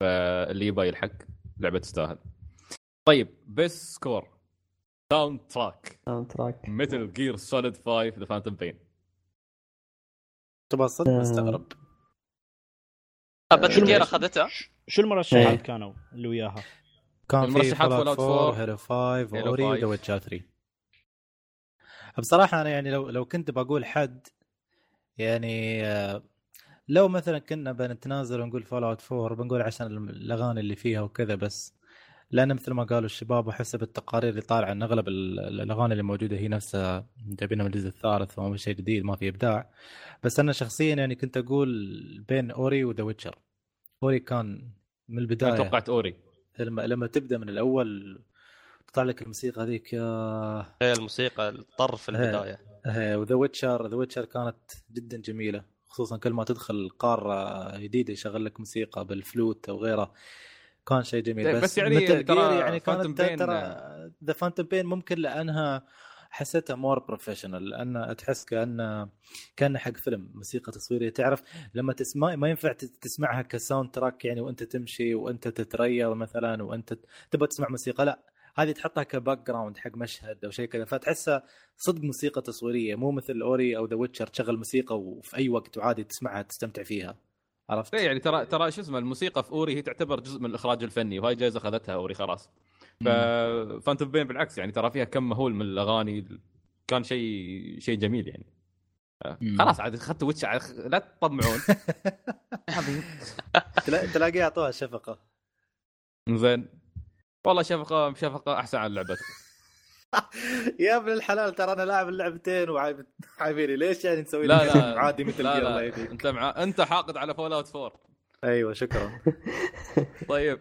فاللي يبغى يلحق لعبة تستاهل طيب بيست سكور ساوند تراك ساوند تراك ميتل جير سوليد 5 ذا فانتوم بين تبغى صدق آه. مستغرب بس Gear اخذتها شو المرشحات إيه. كانوا اللي وياها؟ كان في المرشحات Fallout 4, 4 Halo 5 Halo Ori 5. و The Witcher 3 بصراحة أنا يعني لو لو كنت بقول حد يعني آه، لو مثلا كنا بنتنازل ونقول Fallout 4 بنقول عشان الأغاني اللي فيها وكذا بس لأن مثل ما قالوا الشباب وحسب التقارير اللي طالعة إن أغلب ال- الأغاني اللي موجودة هي نفسها جايبينها من الجزء الثالث فما في شيء جديد ما في إبداع. بس أنا شخصيا يعني كنت أقول بين Ori و The Witcher Ori كان من أنا البدايه توقعت Ori. لما لما تبدأ من الأول تطلع لك الموسيقى هذيك يا هي الموسيقى الطرف في البداية. و The Witcher The Witcher كانت جدا جميلة خصوصا كل ما تدخل قارة جديدة يشغل لك موسيقى بالفلوت أو غيره كان شيء جميل. إيه، بس, بس يعني ترى يعني كانت ترى The Phantom Pain ممكن لأنها حسيتها more professional لأن تحس كان كأن حق فيلم موسيقى تصويرية. تعرف لما تسمع ما ينفع تسمعها ك soundtrack يعني وأنت تمشي وأنت تتريض مثلا وأنت تبغى تسمع موسيقى لا. هذه تحطها ك background حق مشهد أو شيء كذا فتحسها صدق موسيقى تصويرية مو مثل Ori أو The Witcher تشغل موسيقى وفي أي وقت وعادي تسمعها تستمتع فيها. عرفت؟ إيه يعني ترى ترى شو اسمه الموسيقى في Ori هي تعتبر جزء من الإخراج الفني وهاي جائزه أخذتها Ori خلاص. Phantom Pain بالعكس يعني ترى فيها كم مهول من الأغاني كان شيء شيء جميل يعني. خلاص عاد أخذت ويتش لا تطمعون. تلا- تلاقيه أعطوها شفقة. زين. والله شفقة شفقة أحسن عن لعبتك يا ابن الحلال ترى أنا لاعب اللعبتين وعايب- عايبيني. ليش يعني نسوي لا لا. عادي مثل لا لا. يهديك. أنت مع أنت حاقد على Fallout 4 أيوه شكرا. طيب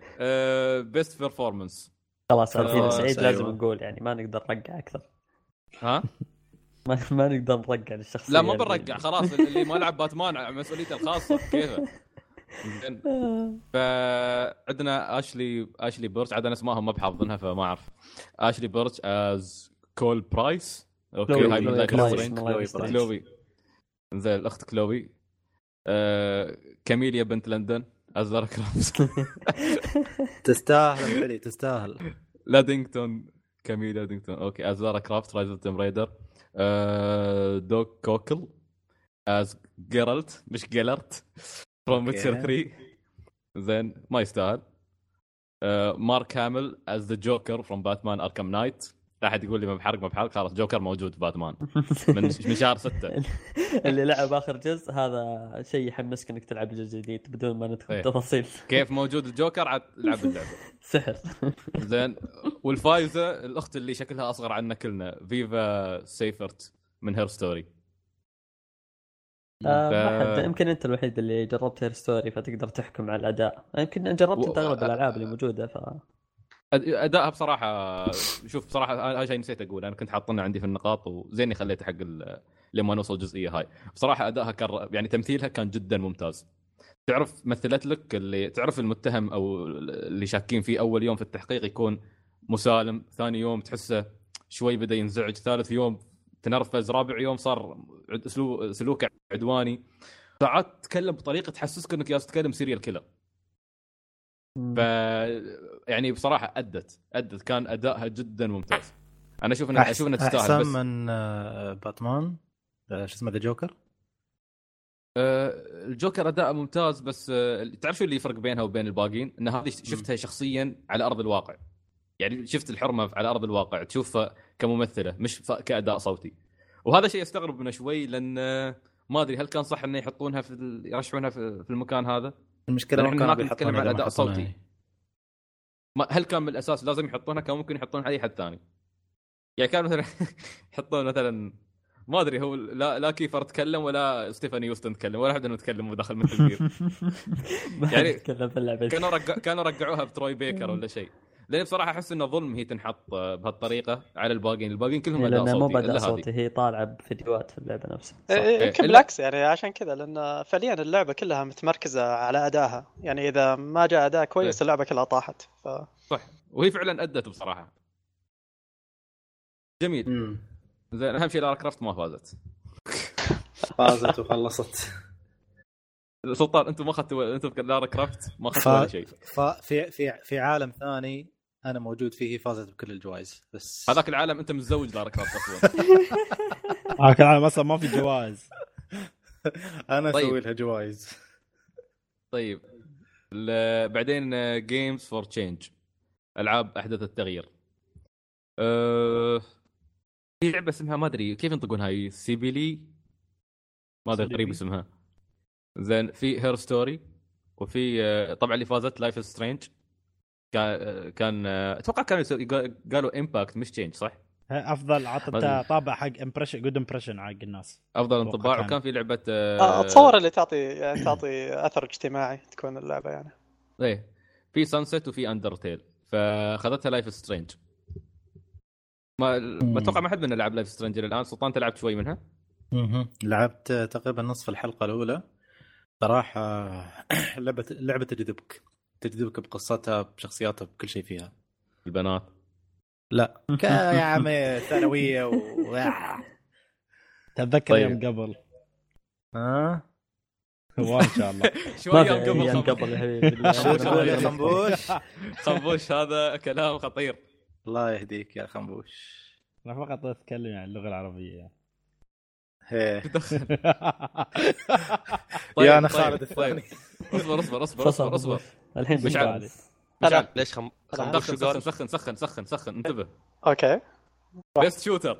best performance خلاص عرفنا سعيد. أيوة. لازم نقول يعني ما نقدر نرقع أكثر. ها؟ ما, ما نقدر نرقع للشخصية لا ما بنرجع خلاص اللي ما لعب باتمان مسؤوليته الخاصة كيفه؟ زين فعندنا Ashly Ashly Burch عاد أنا اسمائهم ما بحافظنها فما أعرف. Ashly Burch as Chloe Price okay هاي من Chloe زين الأخت Chloe آه Camilla بنت لندن as Lara Croft تستاهل علي تستاهل. Luddington Camilla Luddington. Okay as Lara Croft Rise of Tomb Raider آه Doug Cockle as Geralt مش Gelert from. Witcher 3 زين ما يستاهل آه Mark Hamill as the Joker from Batman Arkham Knight لا أحد يقول لي ما بحرق ما بحرق. خلاص جوكر موجود باتمان من من شهر 6 اللي لعب آخر جزء هذا شيء يحمسك إنك تلعب الجزء الجديد بدون ما ندخل إيه. تفاصيل. كيف موجود الجوكر؟ عاد لعب اللعبة. سحر. زين والفايزة الأخت اللي شكلها أصغر عنا كلنا Viva Seifert من Her Story آه، ف- ما حد يمكن انت الوحيد اللي جربت Her Story فتقدر تحكم على الأداء. يمكن جربت انت اغلب الالعاب اللي موجودة ف ادائها بصراحة شوف بصراحة هذا شيء نسيت أقول أنا كنت حاطنه عندي في النقاط وزيني خليته حق ال- لما نوصل الجزئيه هاي. بصراحة ادائها كان يعني تمثيلها كان جدا ممتاز. تعرف مثلت لك اللي تعرف المتهم أو اللي شاكين فيه أول يوم في التحقيق يكون مسالم ثاني يوم تحسه شوي بدأ ينزعج ثالث يوم تنرفز. رابع يوم صار سلو- سلوكه عدواني. ساعات تتكلم بطريقة تحسسك إنك جالس تتكلم serial killer ف يعني بصراحة أدت. أدت. كان أدائها جدا ممتاز. أنا أشوف انها أشوف إنها تستاهل أحسن بس. من آه، باتمان. آه، شو اسمه ذا جوكر آه، الجوكر أداء ممتاز بس تعرف شو اللي يفرق بينها وبين الباقيين؟ إن هذه شفتها شخصيا على أرض الواقع. يعني شفت الحرمة على أرض الواقع تشوفها كممثلة مش كأداء صوتي. وهذا شيء استغرب منه شوي لأن ما أدري هل كان صح إنه يحطونها في ال- يرشحونها في المكان هذا؟ المشكلة ما كانوا نتكلم عن الصوتي. هي. ما هل كان من الاساس لازم يحطونها؟ كان ممكن يحطونها أي حد ثاني. يعني كان مثلا يحطون مثلا ما أدري هو لا لا كيفر تكلم ولا ستيفاني يوستن تكلم ولا أحد انه يتكلم ودخل مثل جير ما يعني كانوا رجع كانوا رجعوها بتروي بيكر ولا شيء. لأن بصراحة أحس انه ظلم هي تنحط بهالطريقة على الباقيين. الباقيين كلهم اداء لأنه مو هذه. صوتي هي طالعة بفيديوهات في اللعبة نفسها. إيه، إيه، يمكن إلا- بالعكس يعني عشان كذا لأن فعليا اللعبة كلها متمركزة على أدائها. يعني إذا ما جاء أداء كويس إيه. اللعبة كلها طاحت. ف... صح. وهي فعلا أدت بصراحة. جميل. مم. زين أهم شيء لارا كرافت ما فازت. فازت وخلصت. سلطان أنتم ما اخذتوا أنتم في لارا كرافت ما ف- اخذتوا ولا شيء. ففي في في عالم ثاني أنا موجود فيه فازت بكل الجوائز بس هذاك العالم أنت متزوج كرافت أصلا. هاك العالم أصلا ما في جوائز. أنا طيب. أسوي لها جوائز. طيب. ال- بعدين Games for Change ألعاب أحدث التغيير. أه... في لعبة اسمها ما أدري كيف ينطقونها هي Cibele ما أدري؟ قريب اسمها. زين في Her Story وفي آه، طبعا اللي فازت Life Strange كان كان آه، أتوقع كانوا قالوا impact مش change صح؟ أفضل عطت ما أدري. طابع حق impression good impression حق الناس. أفضل انطباع كان. وكان في لعبة آه، آه، اتصور اللي تعطي يعني تعطي أثر اجتماعي تكون اللعبة يعني. إيه. في Sunset وفي Undertale فأخذتها Life Strange ما ما أتوقع ما حد منا لعب Life Strange إلى الآن. سلطان تلعب شوي منها؟ لعبت تقريبا نصف الحلقة الأولى. صراحة لعبه لعبة تجذبك. تجذبك بقصتها بشخصياتها بكل شيء فيها. البنات؟ لا. يا عمي ثانوية و... تتذكر طيب. يوم قبل. ها؟ وان شاء الله. شوي يوم قبل أيام خنبوش. قبل يا حبيبي خنبوش. خنبوش هذا كلام خطير. الله يهديك يا خنبوش. أنا فقط أتكلم يعني اللغة العربية. يعني. طيب، يا أنا طيب، خالد طيب. الثاني اصبر اصبر اصبر فصل. اصبر اصبر. الحين. مشعل مشعل ليش خم... سخن شو قال؟ سخن سخن سخن سخن انتبه. أوكي. بيست شوتر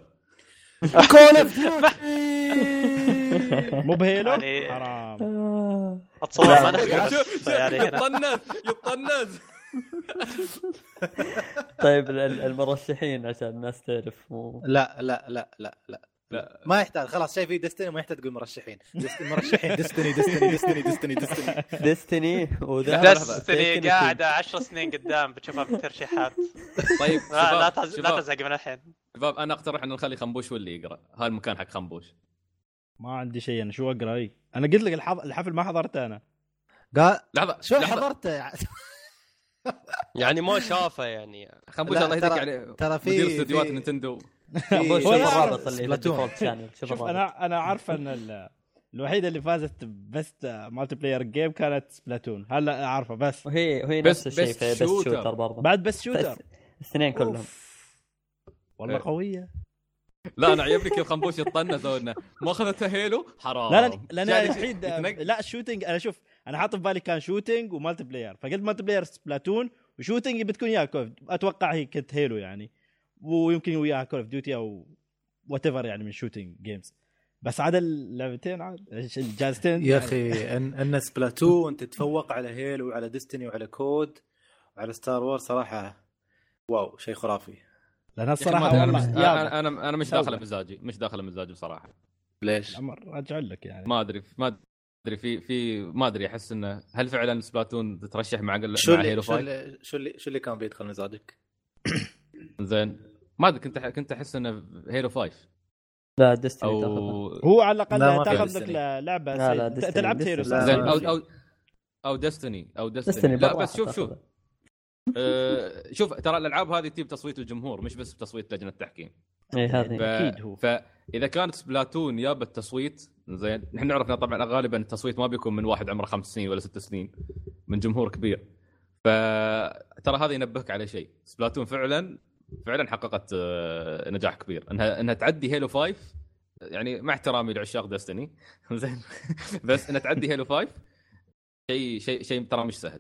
مو بهيلو يعني- حرام. أتصور. بس يعني هنا يطنز يطنز. طيب ال- ال- المرشحين عشان الناس تعرف مو لا لا لا لا لا. لا. ما يحتاج خلاص شايف في ديستني ما يحتاج تقول مرشحين. ديستني مرشحين. ديستني ديستني ديستني ديستني ديستني ديستني وذا دستني قاعدة 10 سنين قدام بتشوفها في الترشيحات. طيب لا لا تزهق من الحين. شباب أنا أقترح انه نخلي خنبوش هو اللي يقرأ. هذا المكان حق خنبوش. ما عندي شيء أنا شو أقرأ؟ إي. أنا قلت لك الحظ... الحفل ما حضرته أنا. قال لحظة شو. حضرته؟ يعني ما شافه يعني. خنبوش لا، الله يهديك يعني ترى في- مدير استديوهات نينتندو شوف هو لا، الرابط اللي شوف شوف أنا أنا عارف إن ال... الوحيدة اللي فازت بست Multiplayer game كانت Splatoon. هلا عارفه بس. وهي وهي نفس الشيء بس في best shooter. برضه بعد best shooter الاثنين كلهم. والله إيه. قوية. لا أنا عجبني كيف خنبوش يطنز إنه ما اخذتها Halo حرام. لا لا لأن يتنق- لا ال shooting أنا شوف أنا حاطط في بالي كان shooting و multiplayer فقلت multiplayer Splatoon و shooting بتكون يا COD أتوقع هي كانت Halo يعني. ويمكن وياها Call of Duty أو whatever يعني من shooting games بس عاد اللعبتين عاد الجائزتين يا أخي ان أن Splatoon تتفوق على Halo وعلى Destiny وعلى COD وعلى Star Wars صراحة wow شيء خرافي. ما الصراحة أنا مش أنا أنا, أنا مش سوى. داخل مزاجي مش داخل مزاجي بصراحة. ليش؟ الامر راجع لك يعني. ما أدري ما أدري في في ما أدري أحس إنه هل فعلا Splatoon تترشح مع شو مع Halo اللي شو 5 اللي شو اللي شو اللي كان بيدخل مزاجك؟ زين. ما أدري كنت كنت أحس إنه Halo 5 لا Destiny أو تاخذها هو على الأقل في تأخذ لك Destiny. لعبة لا، لا، Destiny- تلعب Halo ما أو. أو أو Destiny أو Destiny Destiny لا بس شوف شوف. آه، شوف ترى الألعاب هذه تجيب تصويت الجمهور مش بس بتصويت لجنة التحكيم. اي ف... هذه أكيد هو. فاذا كانت Splatoon جابت تصويت زين نحن نعرف طبعا غالبا التصويت ما بيكون من واحد عمره خمس سنين ولا ست سنين من جمهور كبير. فترى هذا ينبهك على شيء. Splatoon فعلا فعلا حققت آه، نجاح كبير. إنها إنها تعدي Halo 5 يعني مع احترامي لعشاق Destiny زين. بس إنها تعدي Halo 5 شيء شيء شيء ترى مش سهل.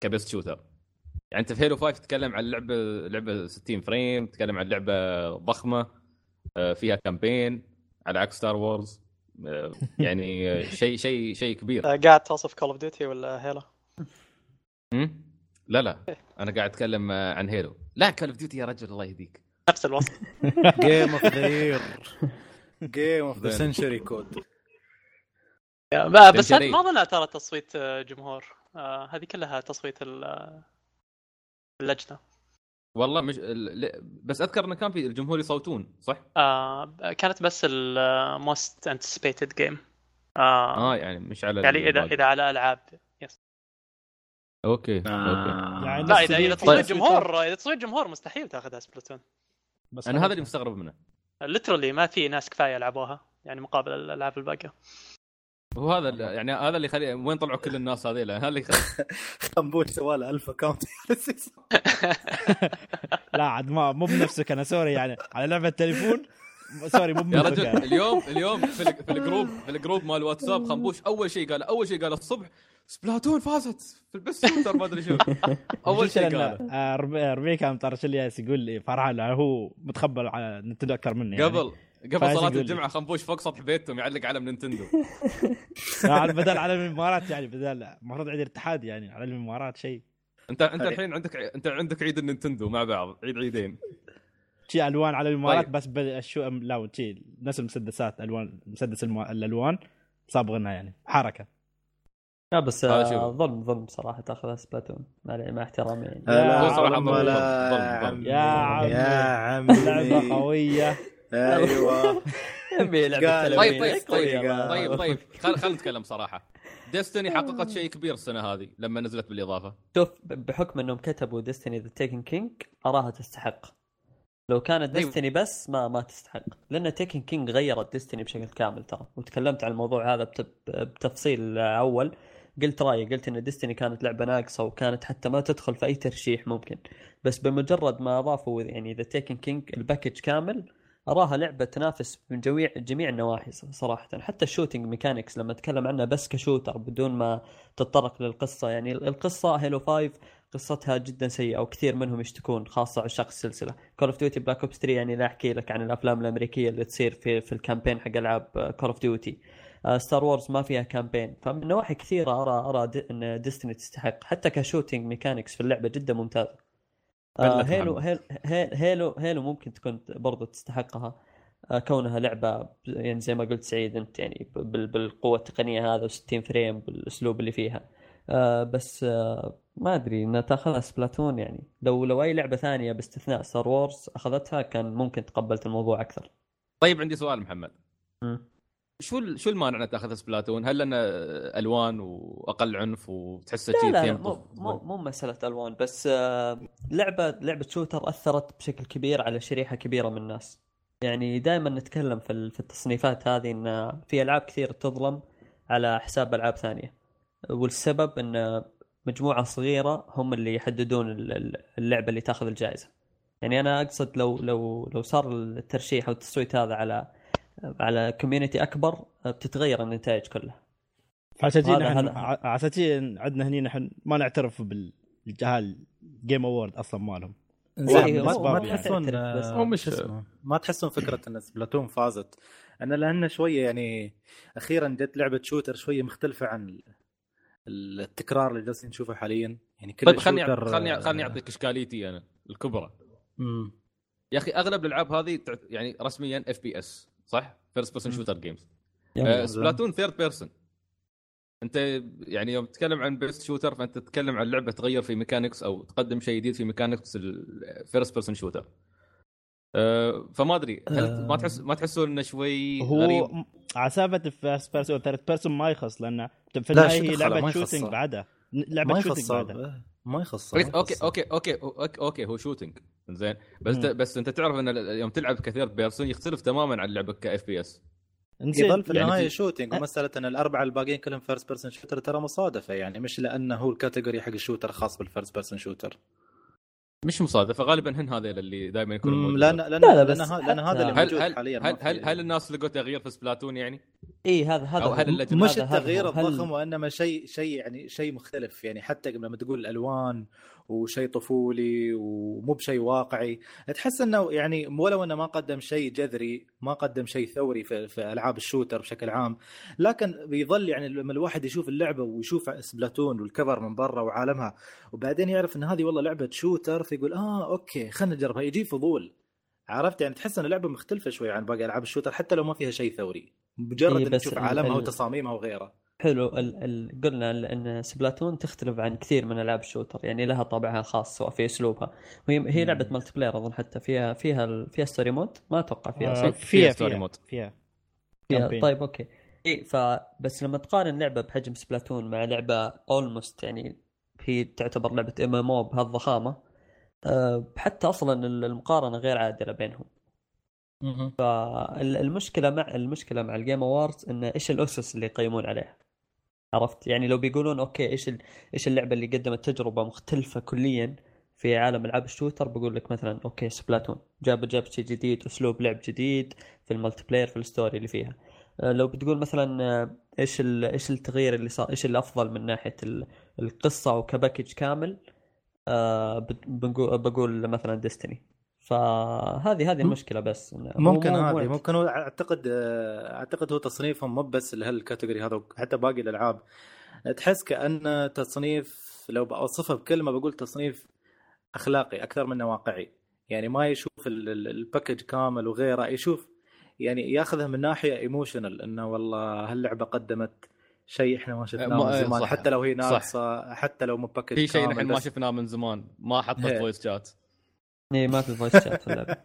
ك best shooter يعني أنت في Halo 5 تتكلم عن لعبة لعبة 60 frame تتكلم عن لعبة ضخمة آه، فيها campaign على عكس Star Wars يعني آه، شيء شيء شيء كبير. آه، قاعد توصف Call of Duty ولا Halo؟ هم؟ لا لا. أنا قاعد أتكلم آه، عن Halo لا Call of Duty يا رجل الله يهديك نفس الوصف game of the year game of the. سنشري كود ما- بس. ما اظنها ترى تصويت آه، جمهور آه، هذه كلها تصويت آه، اللجنة والله مش بس أذكر انه كان في الجمهور يصوتون صح؟ آه، كانت بس ال most anticipated game آه يعني مش على يعني إذا. إذا على ألعاب okay okay. يعني لا اذا إذا تصويت. جمهور إذا تصويت جمهور مستحيل تاخذها Splatoon بس أنا هذا اللي مستغرب منه. literally ما في ناس كفاية لعبوها يعني مقابل الألعاب الباقية. هو هذا اللي- يعني هذا اللي يخلي وين طلعوا كل الناس هذيل هذا اللي خنبوش سوى له 1000 account لا عاد ما مو بنفسك أنا sorry يعني على لعبة تليفون sorry مو يا بنفسك رجل يعني. اليوم اليوم في, ال- في ال group في ال group مال واتساب خنبوش أول شيء قال أول شيء قال الصبح Splatoon فازت في ال best shooter ما أدري شو أول شيء إن، آه، ربيع ربيع كان مطرش لي يقول لي فرحان لأنه هو متخبل على Nintendo أكثر مني يعني. قبل قبل صلاة. الجمعة خنبوش فوق سطح بيتهم يعلق علم Nintendo يعني بدل علم الامارات يعني بدل المفروض عيد الاتحاد يعني علم الامارات شيء انت أنت الحين عندك أنت عندك عيد النينتندو مع بعض عيد عيدين شي ألوان على الامارات طيب. بس بد- شو لا شي نفس المسدسات الوان مسدس. الألوان صابغنها يعني حركة لا بس آه،. ظلم ظلم صراحة تاخذها سبلاتون مع مع احترامي يعني ضرب- لا ضرب- ضرب. عمي. يا عمي. يا عمي لعبة قوية أيوه طيب. طيب طيب طيب طيب خل خلينا نتكلم صراحة Destiny حققت شيء كبير السنة هذه لما نزلت بالإضافة شوف بحكم إنهم كتبوا Destiny The Taken King أراها تستحق لو كانت أيوة. Destiny بس ما ما تستحق لأن Taken King غيرت Destiny بشكل كامل ترى وتكلمت عن الموضوع هذا بت- بتفصيل أول قلت رأيي قلت إن Destiny كانت لعبة ناقصة وكانت حتى ما تدخل في أي ترشيح ممكن. بس بمجرد ما أضافوا يعني The Taken King ال package كامل أراها لعبة تنافس من جميع جميع النواحي صراحة. حتى ال shooting mechanics لما أتكلم عنها بس ك shooter بدون ما تتطرق للقصة. يعني القصة Halo 5 قصتها جدا سيئة وكثير منهم يشتكون خاصة عشاق السلسلة. Call of Duty Black Ops 3 يعني لا أحكي لك عن الأفلام الأمريكية اللي تصير في في ال campaign حق ألعاب Call of Duty Star Wars ما فيها campaign فمن نواحي كثيرة ارى أرى إن Destiny تستحق. حتى ك shooting mechanics في اللعبة جدا ممتازة. آه Halo محمد. هيل- هيل- Halo Halo ممكن تكون برضو تستحقها. آه، كونها لعبة يعني زي ما قلت سعيد أنت يعني بالقوة التقنية هذا و60 frame بالأسلوب اللي فيها. آه، بس آه، ما أدري انها تاخذها Splatoon يعني. لو لو أي لعبة ثانية باستثناء Star Wars أخذتها كان ممكن تقبلت الموضوع أكثر. طيب عندي سؤال محمد. شو شو المانع انك تأخذ Splatoon؟ هل لأنه ألوان وأقل عنف وتحسه شيء لا, لا مو مو مو مسألة ألوان بس آه، لعبة لعبة shooter أثرت بشكل كبير على شريحة كبيرة من الناس. يعني دائما نتكلم في في التصنيفات هذه إن في ألعاب كثير تظلم على حساب ألعاب ثانية. والسبب إن مجموعة صغيرة هم اللي يحددون ال- ال- اللعبة اللي تأخذ الجائزة. يعني أنا أقصد لو لو لو صار الترشيح أو التصويت هذا على على community أكبر بتتغير النتائج كلها. هذا- نحن عشان عندنا هني نحن ما نعترف بالجهال game award أصلا مالهم. زين ما, هو تحسون. آه، هو مش- اسمه؟ ما تحسون فكرة إن Splatoon فازت. أنا لأن شوية يعني أخيرا جت لعبة shooter شوية مختلفة عن ال- التكرار اللي جالسين نشوفه حاليا. يعني كل طيب خلني shooter، خلني آه، خلني أعطيك إشكاليتي أنا الكبرى. مم. يا أخي أغلب الألعاب هذه يعني رسميا FPS صح؟ first person. shooter games Splatoon third person انت يعني يوم تتكلم عن best shooter فانت تتكلم عن لعبة تغير في mechanics أو تقدم شيء جديد في mechanics ال first person shooter أه فما أدري هل ما تحس ما تحسون إنه شوي هو غريب سالفة ال first person third person ما يخص لأنه في النهاية هي؟ لعبة shooting. بعدها لعبة shooting بعدها ما يخصه ما okay. okay okay okay okay هو shooting زين. بس مم. بس أنت تعرف إن ال- يوم تلعب ك third person يختلف تماما عن لعبه ك FPS يظل في يعني النهاية في- shooting ومسألة إن الأربعة الباقيين كلهم first person shooter ترى مصادفة يعني مش لأنه هو ال category حق ال shooter خاص بال first person shooter مش مصادفه غالبا هن هذول اللي دائما يكونوا موجودين لأن لأن لا، لا، لأن, لأن هذا اللي موجود هل حاليا هل هل, هل الناس لقوا تغيير في Splatoon يعني؟ اي هذا هذا أو هو. هل اللجنة- مش التغيير الضخم وإنما شيء شيء يعني شيء مختلف يعني حتى لما تقول الألوان وشيء طفولي ومو بشيء واقعي. تحس إنه يعني ولو إنه ما قدم شيء جذري ما قدم شيء ثوري في, في ألعاب ال shooter بشكل عام لكن بيظل يعني لما الواحد يشوف اللعبة ويشوف Splatoon وال cover من برا وعالمها وبعدين يعرف إن هذه والله لعبة shooter فيقول آه okay خلينا نجربها. يجي فضول. عرفت؟ يعني تحس ان اللعبه مختلفة شوي عن باقي ألعاب ال shooter حتى لو ما فيها شيء ثوري. مجرد إيه، إنك تشوف ال- عالمها ال- وتصاميمها وغيره حلو ال ال قلنا إن Splatoon تختلف عن كثير من ألعاب ال shooter يعني لها طابعها الخاص سواء في أسلوبها وهي هي. لعبة multiplayer أظن حتى فيها فيها ال- فيها story mode ما أتوقع فيها آه، صح؟ فيها فيها story فيها mode. فيها فيها campaign. طيب okay إي فبس لما تقارن لعبة بحجم Splatoon مع لعبة almost يعني هي تعتبر لعبة MMO بهالضخامة أه حتى أصلا المقارنة غير عادلة بينهم فالمشكلة مع المشكلة مع ال game awards انه إيش الأسس اللي يقيمون عليها عرفت؟ يعني لو بيقولون okay إيش إيش اللعبة اللي قدمت تجربة مختلفة كليا في عالم ألعاب ال shooter؟ بقول لك مثلا okay Splatoon. جاب جاب شيء جديد أسلوب لعب جديد في ال multiplayer في ال story اللي فيها. آه، لو بتقول مثلا آه، إيش إيش التغيير اللي صار إيش الأفضل من ناحية ال- القصة وك package كامل؟ آه، بقول مثلا Destiny فهذه هذه المشكلة بس. ممكن هذه ممكن هو أعتقد أعتقد هو تصنيفهم مو بس لهال category هذا حتى باقي الألعاب. تحس كأن تصنيف لو بوصفها بكلمة بقول تصنيف أخلاقي أكثر منه واقعي. يعني ما يشوف ال- ال- ال package كامل وغيره يشوف يعني ياخذها من ناحية emotional إنه والله هاللعبة قدمت شيء إحنا ما شفناه من زمان. صح. حتى لو هي. ناقصة حتى لو مو package في شيء نحن ما شفناه من زمان. ما حطت إيه. voice chat اي ما في voice chat في اللعبه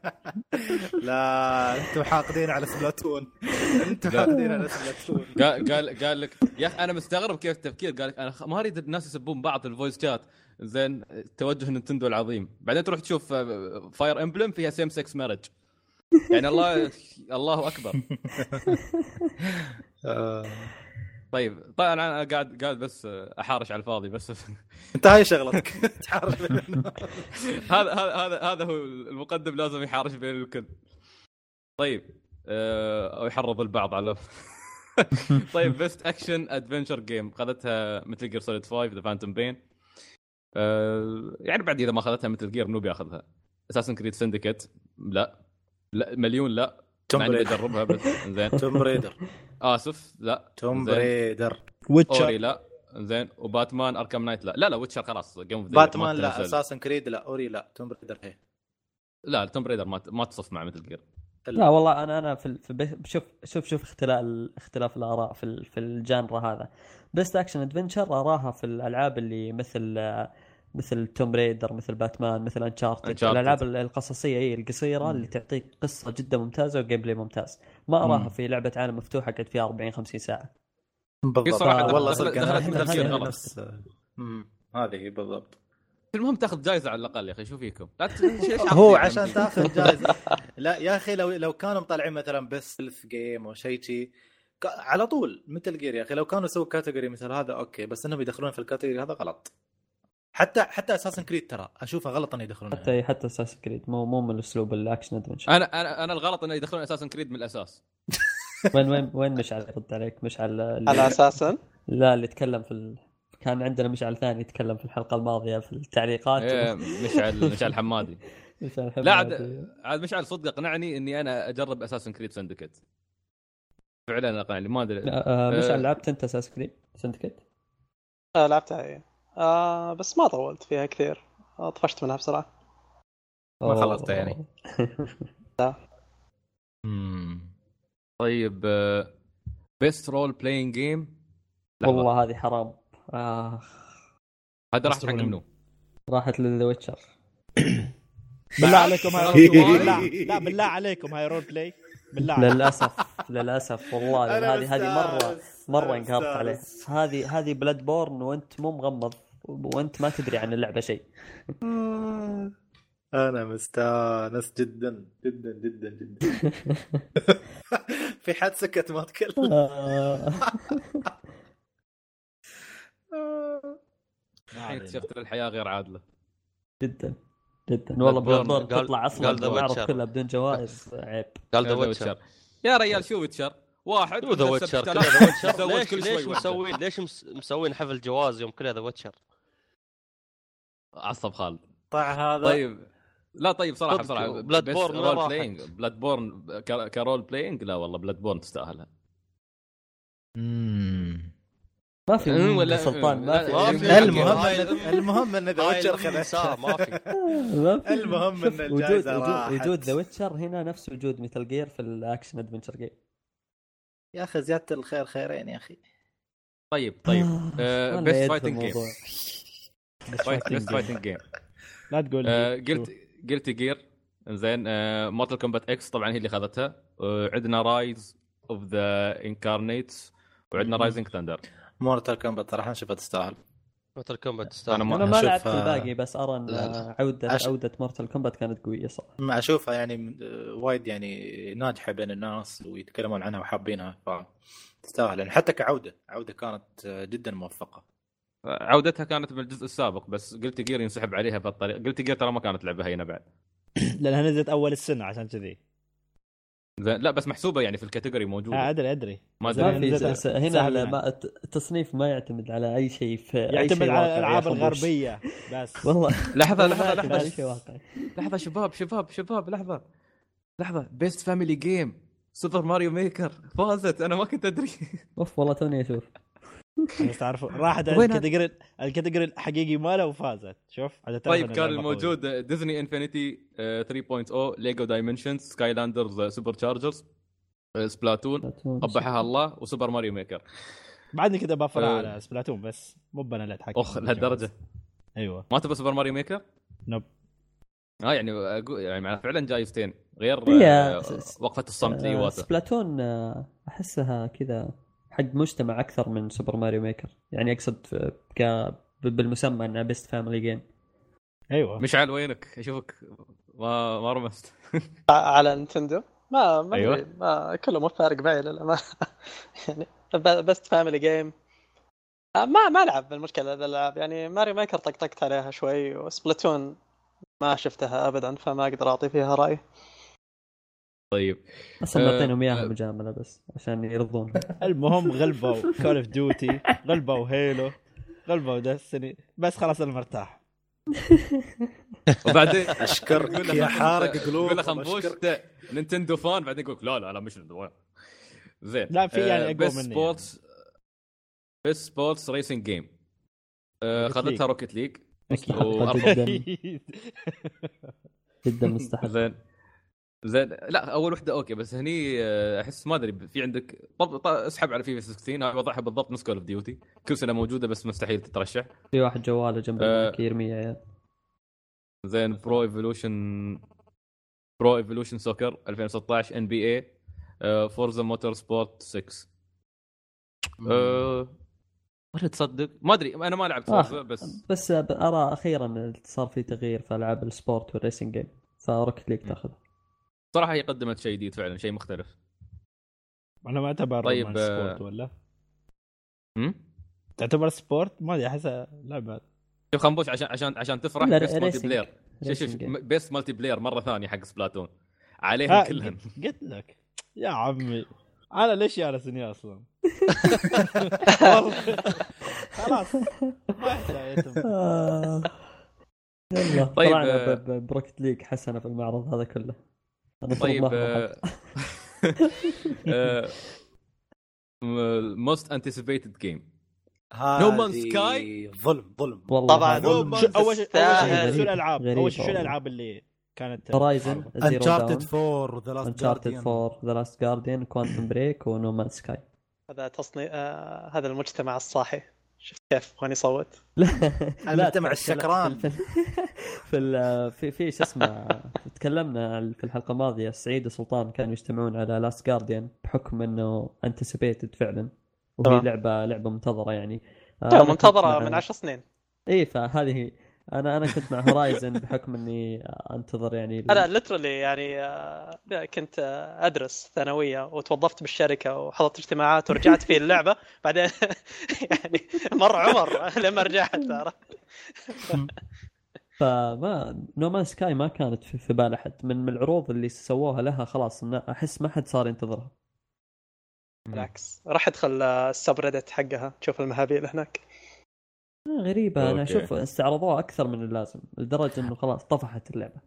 لا أنتم حاقدين على Splatoon. أنتم. حاقدين على Splatoon. قال قال قال لك يا أخي أنا مستغرب كيف التفكير. قال لك أنا ما أريد الناس يسبون بعض في ال voice chat زين توجه Nintendo العظيم. بعدين تروح تشوف Fire Emblem فيها same sex marriage يعني الله الله أكبر. آه. طيب طيب أنا قاعد قاعد بس أحارش على الفاضي بس. انت هاي شغلتك. تحارش هذا هذا هذا هذا هو المقدم لازم يحارش بين الكل. طيب آه، أو يحرض البعض على طيب best action adventure game اخذتها Metal Gear Solid 5 The Phantom Pain يعني بعد إذا ما اخذتها Metal Gear منو بياخذها Assassin's Creed Syndicate لا. لا مليون لا. Tomb Raider بس. زين. توم بريدر اسف لا. Tomb. Raider Ori Witcher. لا. زين. و Batman Arkham Knight لا. لا لا Witcher خلاص. game Batman لا. Assassin's Creed لا. Ori لا. Tomb Raider هي. لا Tomb Raider ما ما تصف مع Metal Gear لا. والله أنا أنا في, شوف شوف شوف اختلاف اختلاف الآراء في في ال genre هذا. best action adventure أراها في الألعاب اللي مثل آه، مثل Tomb Raider مثل باتمان مثل Uncharted. الألعاب ال- القصصية هي القصيرة اللي تعطيك قصة جدا ممتازة و gameplay ممتاز ما أراها مم. في لعبة عالم مفتوح قعد فيها 40 50 ساعة بالضبط صراحة والله صدق دخلت من غلط. مم. هذه هي بالضبط المهم تاخذ جائزه على الأقل يا أخي شو فيكم؟ لا هو يعني. عشان تاخذ جائزه لا يا أخي لو لو كانوا مطالعين مثلا best game أو شيء شي على طول Metal Gear يا أخي لو كانوا يسووا category مثل هذا okay بس إنهم يدخلون في ال category هذا غلط حتى حتى أساسا Creed ترى. أشوفها غلط إنه يدخلون حتى حتى Assassin's Creed مو مو من اسلوب ال action adventure أنا أنا أنا الغلط إنه يدخلون Assassin's Creed من الأساس. وين وين وين مشعل يرد عليك؟ مشعل اللي- على أساسا لا اللي يتكلم في ال... كان عندنا مشعل ثاني يتكلم في الحلقة الماضية في التعليقات. إيه، مشعل مشعل حمادي. مشعل لا حمادي. عاد عاد مشعل صدق اقنعني إني أنا أجرب Assassin's Creed Syndicate فعلا أقنعني ما أدري. آه، آه. مشعل لعبت أنت Assassin's Creed Syndicate آه لعبتها هي آه بس ما طولت فيها كثير. آه، طفشت منها بسرعة. ما خلصتها يعني. مم. طيب best role playing game والله هذه حرام. آه هذا راح حق منو؟ راحت لل The Witcher بالله عليكم هاي role لا لا بالله عليكم هاي role play بالله للأسف للأسف والله هذه هذه مره. مرة انقهرت عليه. هذه هذه بلاد بورن وأنت مو مغمض وأنت ما تدري عن اللعبة شيء. أنا مستانس جدا جدا جدا جدا. في حد سكت ما تكلم الحين اكتشفت الحياة غير عادلة. جدا. جدا. والله بلاد بورن تطلع أصلا Witcher. كلها بدون جوائز. عيب. قال ذا يا ويتشر. يا ريال شو ويتشر؟ واحد ذا وتكسب ويتشر. 6000 كلها ذا ويتشر ليش. مسوين ليش مس- مسوين حفل جواز يوم كلها ذا ويتشر؟ عصب خالد طع هذا؟ طيب. لا طيب صراحة Bloodborne بس وين رول؟ بلاينج بلاد بورن كرول بلاينج لا والله بلاد بورن تستاهلها. ما في ولا- سلطان ما في. المهم المهم إن The Witcher خذت ما في. المهم إن وجود الجائزه وجود, The Witcher هنا نفس وجود Metal Gear في ال action adventure game يا أخي زيادة الخير خيرين يا أخي. طيب طيب. best fighting game. best fighting game لا تقول لي. Guilty Guilty Gear زين Mortal Kombat X طبعا هي اللي أخذتها. آه، عندنا Rise of the Incarnates وعندنا Rising Thunder Mortal Kombat صراحة شوفها تستاهل. Mortal Kombat أنا تستاهل. ما أنا ما أشوف، لعبت الباقي بس أرى إن. عوده عش- عودة Mortal Kombat كانت قوية صراحة. ما أشوفها يعني وايد يعني ناجحة بين الناس ويتكلمون عنها وحابينها ف تستاهل. يعني حتى كعودة عودة كانت جدا موفقة. عودتها كانت بالجزء السابق بس Guilty Gear ينسحب عليها بهالطريقة. Guilty Gear ترى ما كانت لعبة هينة بعد. لأنها نزلت أول السنة عشان كذي. لا بس محسوبة يعني في ال category موجودة. آه أدري أدري. ما س- هنا. ال- ما- الت- التصنيف ما يعتمد على أي شيء في أي يعتمد شيء على الألعاب. الغربية بس. والله. لحظة لحظة لحظة. لحظة شباب شباب شباب لحظة. لحظة. best family game Super Mario Maker فازت. أنا ما كنت أدري. أوف والله توني أشوف. بس تعرف راحت؟ ال category ال category الحقيقي ماله وفازت. شوف. طيب كان. الموجود Disney Infinity 3.0 Lego Dimensions Skylanders SuperChargers Splatoon قبحها الله و Super Mario Maker. بعدني كذا بفرع آه. على Splatoon بس. مو أنا اللي أتحكم. أخ لهالدرجة. أيوه. ما تبغى Super Mario Maker؟ nope. آه يعني أقول يعني معناها فعلا جايزتين غير آه، وقفة الصمت آه، لإيواتا Splatoon آه، أحسها كذا حق مجتمع أكثر من Super Mario Maker يعني أقصد ك بالمسمى انها بيست فاميلي جيم أيوه. مشعل وينك؟ أشوفك. ما ما رمست على نينتندو ما ما أيوة. ما كله مو فارق معي للامانه يعني best family game ما ما ألعب المشكلة الالعاب يعني Mario Maker طقطقت عليها شوي و Splatoon ما شفتها ابدا فما أقدر أعطي فيها رأي. طيب. أصلا آه، معطينهم إياها آه. مجاملة بس عشان يرضون. المهم غلبوا Call of Duty غلبوا Halo غلبوا Destiny بس خلاص أنا مرتاح. وبعدين أشكرك يا حارق قلوب يقول خنبوش. ده نينتندو fan بعدين يقول لك لا لا لا مش نينتندو. زين. لا، في يعني أقوى best من sports best sports racing game اخذتها. Rocket League أكيد. جدا. جدا مستحق زين. زين. لا أول وحدة okay بس هني آه، أحس ما أدري في عندك طب اسحب على فيفا 16 هاي وضعها بالضبط نفس Call of Duty كل سنة موجودة بس مستحيل تترشح. في واحد جواله جنب آه. يرميه يا. عيال زين Pro Evolution Pro Evolution Soccer 2016 NBA Forza Motorsport 6 أه، ولا تصدق؟ ما أدري أنا ما لعبت آه. Forza بس. بس أرى أخيرا صار في تغيير في ألعاب ال sport وال racing game ف Rocket League تاخذ صراحة هي قدمت شيء جديد فعلا شيء مختلف أنا ما اعتبر طيب، طيب آه، سبورت ولا هم؟ تعتبر سبورت ما أدري أحسها لعبة شوف خنبوش عشان عشان عشان تفرح best multi. player شوف شوف. best multiplayer مرة ثانية حق Splatoon عليهم ها، كلهن قلت لك يا عمي أنا ليش جالسني أصلا؟ والله. خلاص ما يحتاج. آه. يلا طيب، طلعنا آه، ب Rocket League حسنه في المعرض هذا كله طيب most anticipated game هذه Man's Sky؟ ظلم ظلم. والله طبعاً. هذا- ظلم. شو- أول شيء شو الألعاب؟ أول شيء شو. الألعاب اللي كانت هورايزن انشارتد 4 ذا لاست انشارتد 4 ذا لاست جارديان كوانتم بريك ونو مان سكاي هذا تصنيف آه هذا المجتمع الصاحي. شفت كيف؟ وين يصوت المجتمع السكران. في في ال- في في شو اسمه تكلمنا في الحلقة الماضية سعيد وسلطان كانوا يجتمعون على Last Guardian بحكم إنه anticipated فعلا. وهي. لعبه لعبة منتظرة يعني. آه، منتظرة مع- من عشر سنين. اي فهذه أنا أنا كنت مع Horizon بحكم إني أنتظر يعني أنا literally يعني آه، كنت آه، أدرس ثانوية وتوظفت بالشركة وحضرت اجتماعات ورجعت في اللعبة. بعدين يعني مر عمر لما رجعت؟ فما No Man's Sky ما كانت في, في بال احد من العروض اللي سووها لها خلاص أحس ما حد صار ينتظرها. بالعكس. راح أدخل آه، ال subreddit حقها تشوف المهابيل هناك. غريبة. أنا okay. أشوف استعرضوها أكثر من اللازم لدرجة إنه خلاص طفحت اللعبة.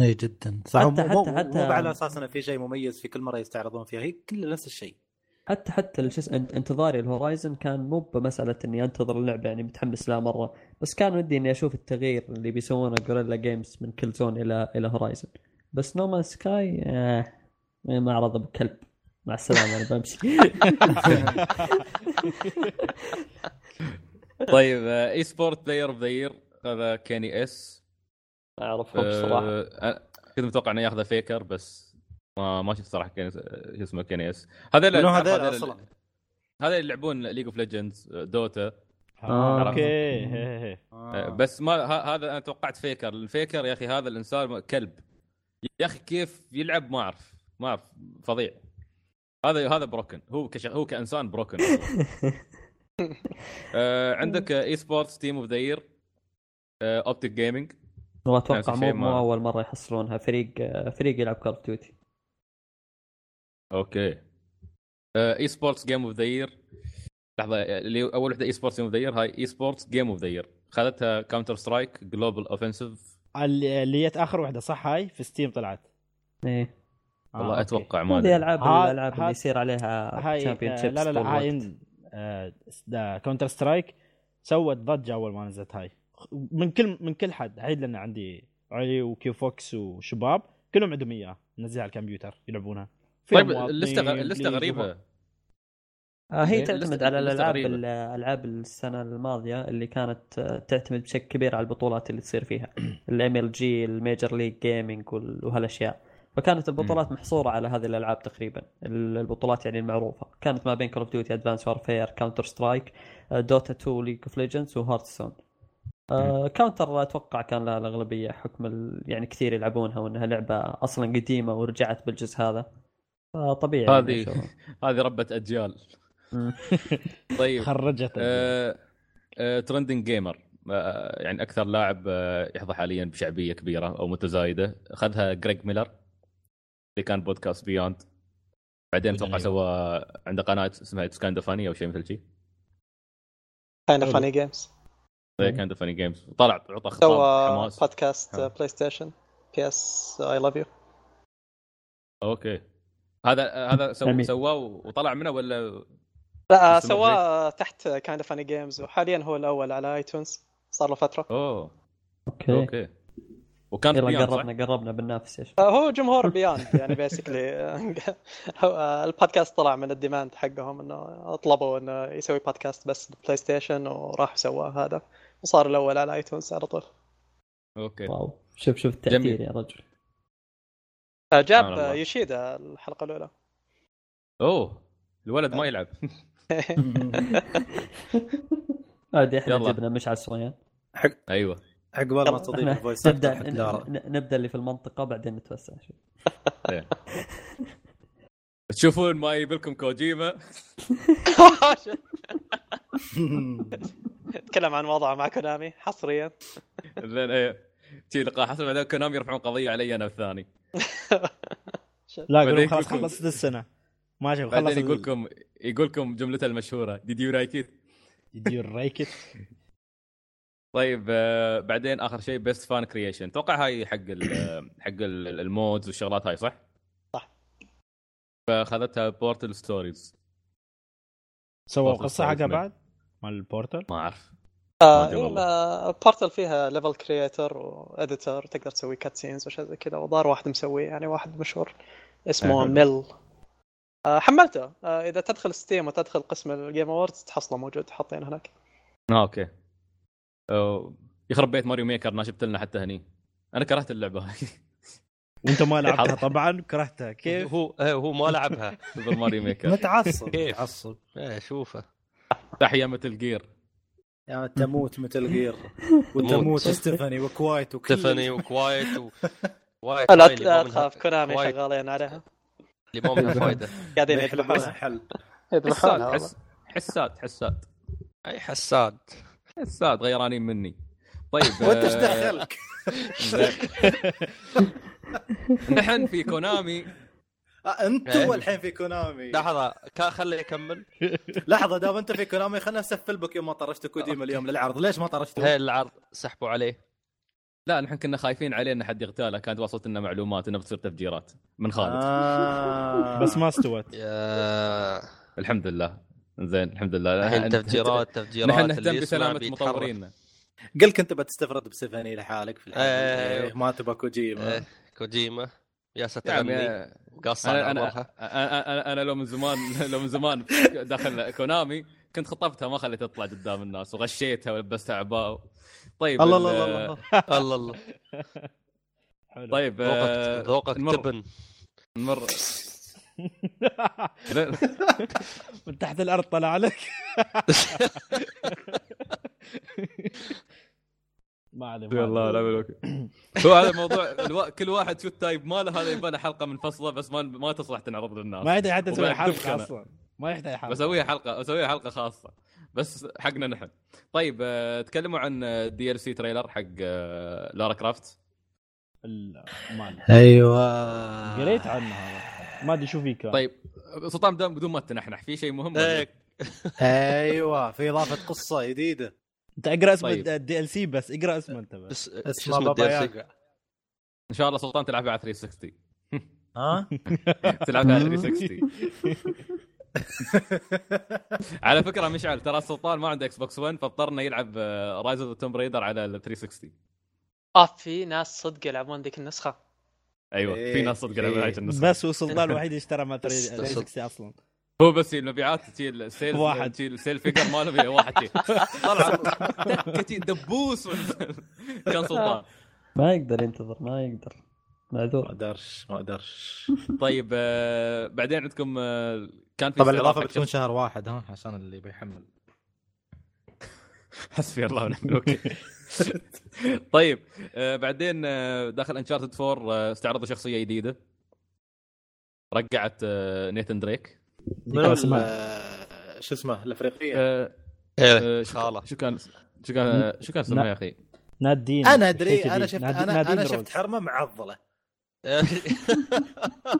إي جدا. صح حتى- مو- مو- حتى- حتى- مو على أساس انه في شيء مميز في كل مرة يستعرضون فيها هي كل نفس الشيء. حتى حتى شو انتظاري ال Horizon كان مو بمسألة إني أنتظر اللعبة يعني متحمس لها مرة. بس كان ودي إني أشوف التغيير اللي بيسوونه Guerrilla Games من Killzone إلى إلى Horizon بس No Man's Sky آه معرض ابو كلب مع السلامة أنا بمشي. طيب eSports player of the year هذا Kenny S ما اعرفهم بصراحة. آه، كنت متوقع إنه ياخذه Faker بس ما ما شفت صراحة Kenny شو اسمه Kenny S هذا هذول هذا؟ أصلا؟ هذا اللي يلعبون League of Legends Dota آه،. okay. هي. آه. بس ما ه- هذا أنا توقعت Faker ال Faker يا أخي هذا الإنسان كلب. يا أخي كيف يلعب ما أعرف ما أعرف فظيع. هذا هذا broken هو كش... هو كإنسان broken آه عندك eSports team of the year OpTic Gaming والله أتوقع مو مو أول مرة يحصلونها. فريق فريق يلعب Call of Duty okay. eSports game of the year لحظة اللي أول وحدة eSports game of the year هاي eSports game of the year خذتها Counter-Strike Global Offensive اللي اللي جت آخر واحدة صح هاي؟ في Steam طلعت. إيه. آه، والله okay. أتوقع ما أدري. العاب ها- الالعاب اللي يصير عليها هاي champion آه، لا لا لا هاي آه Counter-Strike سوت ضجة أول ما نزلت هاي. من كل من كل حد. عيد لأن عندي علي و Q Fox وشباب كلهم عندهم اياه منزلها على الكمبيوتر يلعبونها. طيب اللستة اللستة غريبة. آه هي إيه، تعتمد على الألعاب. الألعاب السنة الماضية اللي كانت آه، تعتمد بشكل كبير على البطولات اللي تصير فيها. ال MLG ال Major League Gaming وهالأشياء. فكانت البطولات محصورة على هذه الألعاب تقريبا. ال- البطولات يعني المعروفة. كانت ما بين Call of Duty Advanced Warfare Counter-Strike Dota 2 League of Legends و Hearthstone Counter أتوقع كان لها الأغلبية حكم ال... يعني كثير يلعبونها وإنها لعبة أصلا قديمة ورجعت بالجزء هذا. فطبيعي يعني هذه. هذه ربة أجيال. طيب. خرجت trending gamer يعني أكثر لاعب آه، يحظى حاليا بشعبية كبيرة أو متزايدة. أخذها Greg Miller اللي كان بودكاست Beyond بعدين أتوقع أيوه. سوى عنده قناة اسمها اتس كايند فاني أو شيء مثل شيء كاين حلو. فاني جيمز كايند فاني جيمز طلع عطى خطاب سوى حماس. بودكاست. بلاي ستيشن بي اس اي لاف يو أوكي. هذا هذا سو. سواه وطلع منه ولا؟ لا سواه تحت كايند فاني جيمز وحاليا هو الأول على ايتونز صار له فترة. أوه. أوكي. أوكي. وكان في يلا؟ قربنا قربنا بننافس إيش آه، هو جمهور Beyond يعني basically ال podcast طلع من ال demand حقهم إنه طلبوا إنه يسوي بودكاست بس PlayStation وراح سواه هذا. وصار الأول على iTunes على طول. okay. wow. شوف شوف التأثير جميل. يا رجل. آه، جاب. Yoshida الحلقة الأولى. أوه. الولد ما يلعب. هذه إحنا. جبنا مشعل صويان أيوه. عقبال ما تضيف ال voice نبدأ نبدأ اللي في المنطقة بعدين نتوسع شوي. تشوفون ما يجيب لكم كوجيما. تكلم عن وضعه مع كونامي حصريا. زين إيه. شي لقاء حصل بعدين كونامي يرفعون قضية علي أنا الثاني. لا يقولون خلاص خلصت السنة. ما شوف خلص بعدين يقول لكم يقول لكم جملته المشهوره did you like يدير ريكت طيب آه بعدين آخر شيء بيست فان كرييشن أتوقع هاي حق ال حق ال- المودز والشغلات هاي صح؟ صح. فأخذتها بورتل ستوريز سووا Portal قصة حقها بعد؟ مال البورتل ما أعرف. آه أدري والله. آه، بورتل فيها ليفل كرييتر واديتور تقدر تسوي كات سينز وشيء زي كذا وظهر واحد مسويه يعني واحد مشهور اسمه. ميل آه حملته. آه إذا تدخل ستيم وتدخل قسم الجيم اووردز تحصله موجود حاطين هناك. آه أوكي. يخرب بيت ماريو ميكر ما جبت لنا حتى هني. أنا كرهت اللعبة. هاي وأنت ما لعبتها طبعا كرهتها. كيف؟ هو إيه، هو ما لعبها. سوبر ماريو ميكر. متعصب كيف؟ متعصب إيه شوفه. تحية مثل جير. يا تموت مثل جير. وتموت. ستيفاني وكوايت وكل تيفاني وكوايت و... وايت لا لا تخاف كونامي شغالين عليها. اللي ما منها فايده قاعدين يذبحونها. حل حساد حساد حساد. أي حساد. حساد غيرانين مني. طيب وانت إيش آه، دخلك؟ نحن في كونامي. آه، انت إيه. الحين في كونامي. لحظة خليه يكمل. لحظة دام انت في كونامي خلينا نسفل بك يوم ما طرشت كوجيما اليوم للعرض. ليش ما هي طرشته؟ العرض سحبوا عليه. لا نحن كنا خايفين عليه إن حد يغتاله. كانت وصلت لنا معلومات إنه بتصير تفجيرات من خالد آه. بس ما استوت. الحمد لله. زين الحمد لله. الحين تفجيرات تفجيرات نحن نهتم بسلامه. مطورينا قل كنت بتستفرد بسيفاني لحالك في الحين. إيه، ما تبى كوجيما. إيه، كوجيما. يا يا ستغني. عمي قص أنا على أنا عمرها أنا, أنا, أنا لو من زمان لو من زمان داخل كونامي كنت خطفتها ما خليتها تطلع قدام الناس وغشيتها ولبستها عباء طيب الله ال- الله الله. الله الله. طيب آه، ذوقك ذوقك نمر. تبن. نمر. من تحت الأرض طلع عليك ما عليه والله لا. ملوك هو هذا الموضوع الوا... كل واحد شو التايب ماله هذا يبغى له حلقة منفصله بس ما ما تصلح تنعرض للناس. ما يحتاج حتى يسوي حلقة. أصلا. ما يحتاج حلقة. بسويها حلقة بسويها حلقة خاصة. بس حقنا نحن. طيب آه، تكلموا عن DLC trailer حق آه، لارا كرافت. أيوه. قريت عنه هذا ما أدري شو فيه كان طيب سلطان بدون بدون ما تنحنح في شيء مهم أيوه في إضافة قصة جديدة. أنت أقرأ اسم طيب. ال DLC بس اقرأ اسمه أنت بس. اسمه بابا ال DL ياغا إن شاء الله سلطان تلعب على 360 ها؟ تلعب على 360 على فكرة مشعل ترى سلطان ما عنده Xbox 1 فاضطرنا يلعب Rise of Tomb Raider على ال 360 آه في ناس صدق يلعبون ذيك النسخة. أيوه في إيه، ناس صدق إيه. النسخة. بس هو السلطان الوحيد اللي اشترى ما بس- بس- 360 أصلا. هو بس المبيعات تشيل ال sales واحد. تشيل ال sale figure ماله واحد. طلع. دبوس. كان سلطان. ما يقدر ينتظر ما يقدر. ما معذور أقدرش ما أقدرش. طيب آه، بعدين عندكم آه، كان في طبعا الإضافة بتكون شهر واحد ها عشان اللي بيحمل. حسبي الله ونعم الوكيل طيب آه، بعدين آه، داخل انشارتد 4 آه، استعرضوا شخصية جديدة رجعت آه، نيثن دريك. ال- شو اسمه الأفريقية آه، آه، شو- خاله شو كان شو كان شو كان اسمها يا أخي نادين أنا أدري أنا. شفت أنا أنا. شفت حرمة معضلة إيه.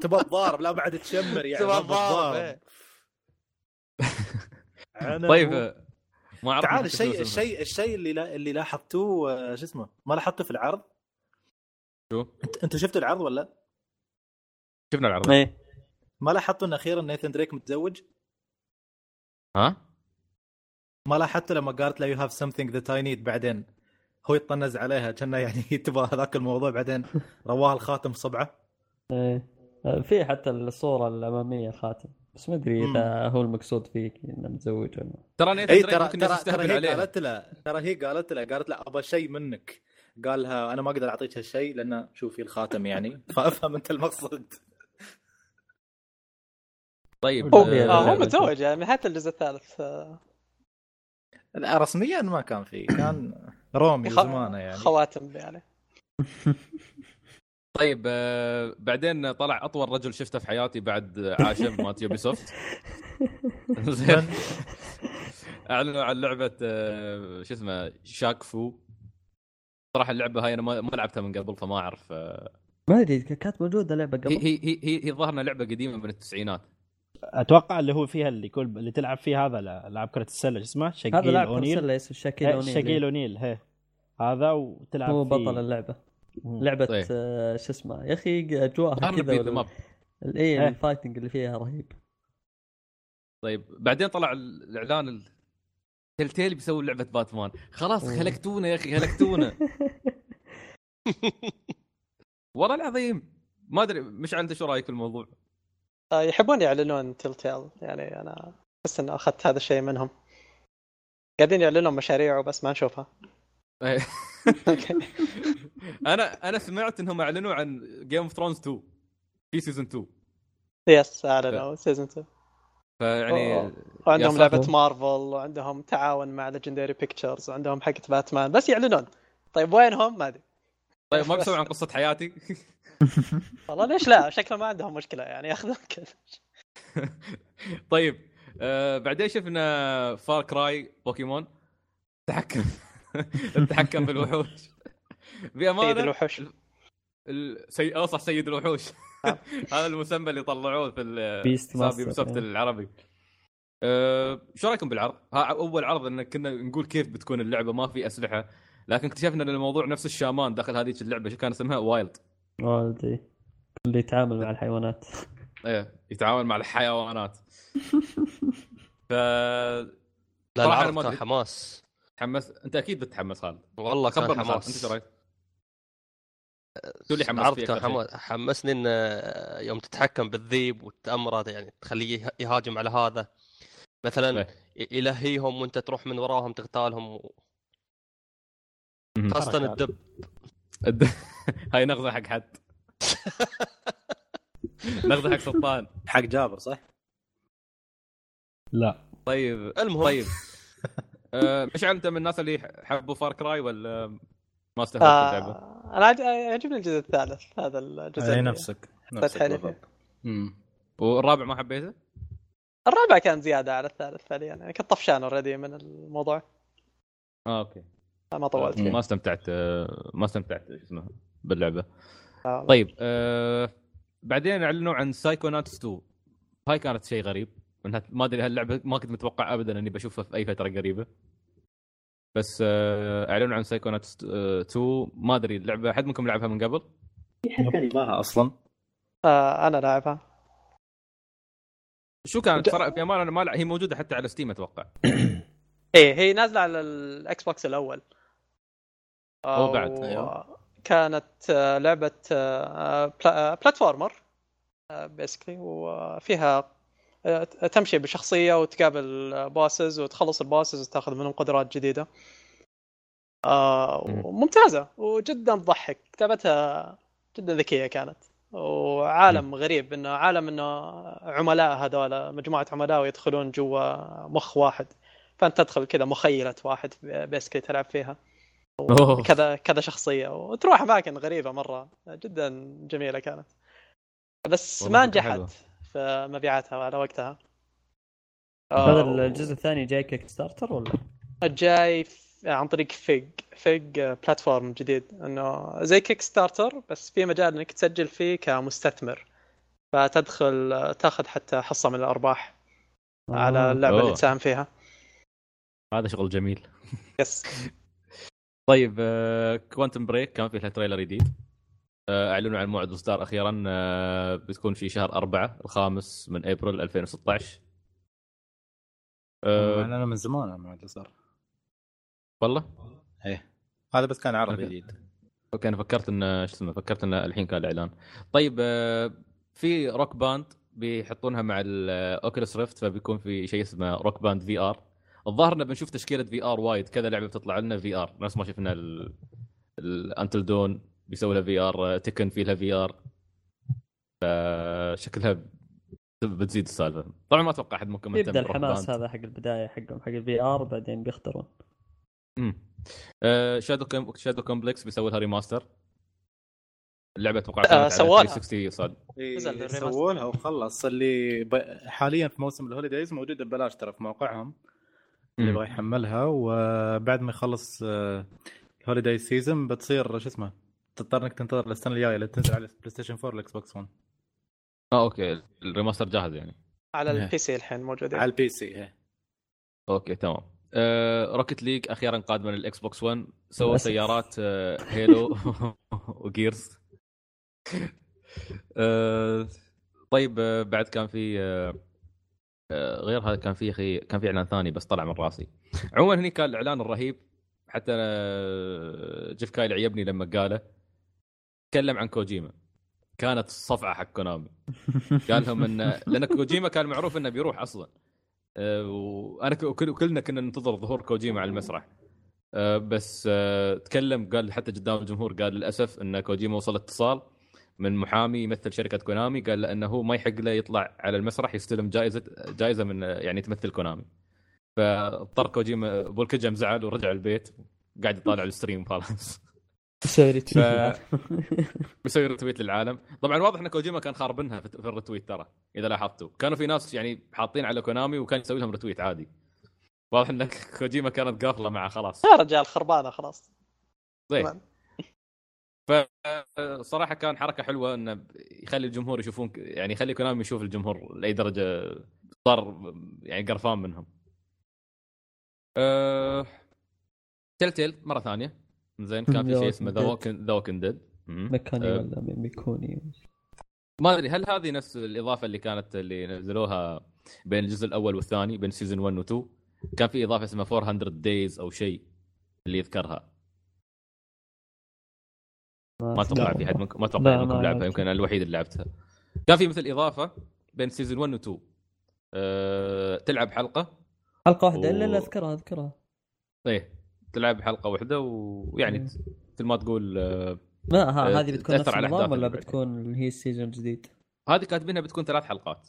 تبى تضارب لا بعد تشمر يعني تبى تضارب،. إيه. طيب ما تعال الشيء. الشيء الشيء اللي لا اللي لاحظتوه آه، شو اسمه؟ ما لاحظته في العرض؟ شو؟ انت أنتوا شفتوا العرض ولا شفنا العرض. إيه. ما لاحظتوا إن أخيرا نيثن دريك متزوج؟ ها؟ ما لاحظتوا لما قالت له you have something that I need بعدين؟ هو يطنز عليها كأنه يعني تبغى هذاك الموضوع بعدين رواه الخاتم صبعه إيه. في حتى الصورة الأمامية خاتم بس ما أدري إذا هو المقصود فيه إنه متزوج ولا ترى نيثن اي ترى ممكن ترى ترى تستهبل هي عليها قالت له ترى هي قالت له قالت له أبغى شيء منك. قال لها أنا ما أقدر أعطيك هالشيء لأن شوفي الخاتم يعني. فأفهم أنت المقصد طيب هو آه، آه. متزوج يعني من حتى الجزء الثالث لا رسميا ما كان فيه. كان رومي خ- زمانه يعني. خواتم يعني. طيب آه، بعدين طلع أطول رجل شفته في حياتي بعد عاشم مات يوبي سوفت زين أعلنوا عن لعبة آه، شو اسمه شاك فو. صراحة اللعبة هاي أنا ما ما لعبتها من قبل فما أعرف آه، ما أدري كانت موجودة لعبة هي قبل؟ هي هي هي, هي ظهرنا لعبة قديمة من التسعينات. أتوقع اللي هو فيها اللي كل اللي تلعب فيه هذا لاعب كرة السلة شو اسمه؟ هذا شقيل لاعب أونيل. كرة اسمه شاكيل إيه، أونيل شقيل أونيل هي. هذا وتلعب هو بطل اللعبة. مم. لعبة طيب. آه، شو اسمه يا أخي أجواءها ظهرنا كذا اي إيه. ال fighting اللي فيها رهيب طيب بعدين طلع الإعلان ال... Telltale بيسوي لعبة باتمان خلاص. هلكتونا يا أخي هلكتونا والله العظيم ما أدري مش انت شو رأيك في الموضوع؟ آه يحبون يعلنون Telltale يعني أنا احس اني أخذت هذا الشيء منهم قاعدين يعلنون مشاريع وبس ما نشوفها. okay أنا أنا سمعت إنهم أعلنوا عن Game of Thrones 2 في season 2 yes أعلنوا season 2 فيعني وعندهم لعبة. مارفل وعندهم تعاون مع Legendary Pictures وعندهم حقة باتمان بس يعلنون. طيب وينهم؟ ما أدري. طيب ما بيسوي عن قصة حياتي. والله ليش لا؟ شكله ما عندهم مشكلة يعني ياخذون كذا طيب آه بعدين شفنا Far Cry Pokemon تحكم. التحكم بالوحوش. سيد بأمانة الوحوش. ال- سي... اوصح سيد الوحوش. هذا المسمى اللي طلعوه في Ubisoft إيه. العربي. أه، شو رأيكم بالعرض؟ ها أول عرض إن كنا نقول كيف بتكون اللعبة ما في أسلحة. لكن اكتشفنا إن الموضوع نفس الشامان داخل هذيك اللعبة شو كان اسمها؟ وايلد والدي اللي يتعامل مع الحيوانات. إيه يتعامل مع الحيوانات. ف لا العرض كان. حماس. تحمس أنت أكيد بتتحمس خالد. والله كان خالد انت حماس. شو رأيك؟ شو اللي كان حمسني إن يوم تتحكم بالذيب وتامره يعني تخليه يه- يهاجم على هذا. مثلا يلهيهم وأنت تروح من وراهم تغتالهم و-. خاصة. الدب. الد- هاي نغزة حق حد. نغزة حق سلطان. حق جابر صح؟ لا. طيب المهم. طيب. آه، مشعل أنت من الناس اللي حبوا فار كراي ولا ما استهلكت اللعبة؟ آه أنا عج- يعجبني الجزء الثالث هذا الجزء أي نفسك نفسك بالضبط. امم والرابع ما حبيته؟ الرابع كان زيادة على الثالث فعليا يعني كنت طفشان already من الموضوع. آه okay. ما طولت. فيه ما استمتعت آه، ما استمتعت شو اسمه باللعبة. آه، طيب آه بعدين اعلنوا عن Psychonauts 2 هاي كانت شيء غريب. انها ما أدري هاللعبه ما كنت متوقع ابدا إني بشوفها في أي فترة قريبة. بس آه اعلنوا عن Psychonauts 2 ما أدري اللعبه حد منكم لعبها من قبل؟ في حد كان يباها أصلا؟ آه أنا لاعبها شو كانت؟ صراحة في أمان أنا ما لع- هي موجودة حتى على Steam أتوقع. إيه هي نازلة على ال Xbox الأول. أو بعد، أيوه. كانت آه، لعبة آه، pla- آه، platformer basically وفيها آه، تمشي بشخصية وتقابل bosses وتخلص ال bosses وتاخذ منهم قدرات جديدة. آه، مم. وممتازه وجدا تضحك. كتابتها جدا ذكية كانت. وعالم غريب إنه عالم إنه عملاء هذول مجموعة عملاء ويدخلون جوا مخ واحد. فأنت تدخل كذا مخيلة واحد بيسكلي تلعب فيها. كذا كذا شخصية. وتروح أماكن غريبة مرة. جدا جميلة كانت. بس ما. نجحت. في مبيعاتها على وقتها. هذا آه، الجزء الثاني جاي Kickstarter ولا؟ جاي عن طريق Fig. Fig platform جديد. إنه زي Kickstarter بس في مجال إنك تسجل فيه كمستثمر. فتدخل تاخذ حتى حصة من الأرباح على آه. اللعبة اللي أوه. تساهم فيها. هذا شغل جميل. yes طيب Quantum Break كان في لها trailer جديد. آه، أعلنوا عن موعد الاصدار أخيرا آه، بتكون في شهر أربعة الخامس من أبريل 2016 آه، أنا من زمان أنا ما صار والله؟ إيه. هذا بس كان عرض. جديد. okay أنا فكرت ان شو اسمه فكرت إن الحين كان الإعلان. طيب آه، في Rock Band بيحطونها مع ال Oculus Rift فبيكون في شيء اسمه Rock Band VR. الظاهر إنه بنشوف تشكيلة VR وايد كذا لعبة بتطلع لنا VR. نفس ما شفنا ال Until Dawn بيسوي لها VR Tekken في لها VR فشكلها بتزيد السالفة. طبعا ما أتوقع أحد ممكن يبدأ الحماس. هذا حق البداية حقهم حق ال VR بعدين بيختارون Shadow Com- Shadow Complex بيسوي لها remaster اللعبة أتوقع آه، سووها. 360 صار. نزل إيه، ال remaster. سووا لها وخلص. اللي ب... حاليا في موسم ال holidays موجودة ببلاش ترى في موقعهم. اللي يبغى يحملها. وبعد ما يخلص آه، ال holiday season بتصير شو اسمه؟ تضطر إنك تنتظر السنة الجاية اللي تنزل على ال PlayStation 4 وال Xbox 1 آه okay. ال remaster جاهز يعني. على إيه. ال PC الحين موجود على ال PC إيه. okay تمام. آه Rocket League أخيرا قادمة لل Xbox 1 سووا. سيارات آه Halo و Gears آه طيب آه بعد كان في آه آه غير هذا كان في أخي كان في إعلان ثاني بس طلع من راسي. عموما هني كان الإعلان الرهيب. حتى Geoff Keighley عيبني لما قاله. تكلم عن كوجيما. كانت صفعه حق كونامي. قال لهم ان لأن كوجيما كان معروف إنه بيروح أصلا. آه، وانا كلنا كنا ننتظر ظهور كوجيما على المسرح. آه، بس آه، تكلم قال حتى قدام الجمهور قال للأسف إن كوجيما وصل اتصال من محامي يمثل شركة كونامي. قال انه هو ما يحق له يطلع على المسرح يستلم جائزه جائزة من يعني تمثل كونامي. فاضطر كوجيما بولكجم زعل ورجع البيت قاعد يطالع ال stream خلاص يسوي retweet ف- بيسوي retweet للعالم. طبعا واضح إن كوجيما كان خاربنها في ال retweet ترى إذا لاحظتوا. كانوا في ناس يعني حاطين على Konami وكان يسوي لهم retweet عادي. واضح إن كوجيما كانت قافلة معه خلاص. يا رجال خربانة خلاص. طيب. تمام. فصراحه كان حركة حلوة إنه يخلي الجمهور يشوفون يعني يخلي Konami يشوف الجمهور لأي درجة صار يعني قرفان منهم. أه... Telltale مرة ثانية. زين كان في شيء اسمه The Walking The Walking Dead Michonne. ولا Michonne ما أدري هل هذه نفس الإضافة اللي كانت اللي نزلوها بين الجزء الأول والثاني بين season 1 و 2 كان في إضافة اسمها 400 Days أو شيء اللي يذكرها. ما أتوقع في حد منكم ما أتوقع منكم لعبها. يمكن أنا الوحيد اللي لعبتها. كان في مثل إضافة بين season 1 و 2 أه... تلعب حلقة حلقة واحدة الا و- لا أذكرها أذكرها. إيه. تلعب حلقة واحدة ويعني. مثل ما تقول آه، ما ها هذه بتكون تأثر نفس على النظام ولا. بتكون هي ال season الجديد؟ هذه كاتبينها بتكون ثلاث حلقات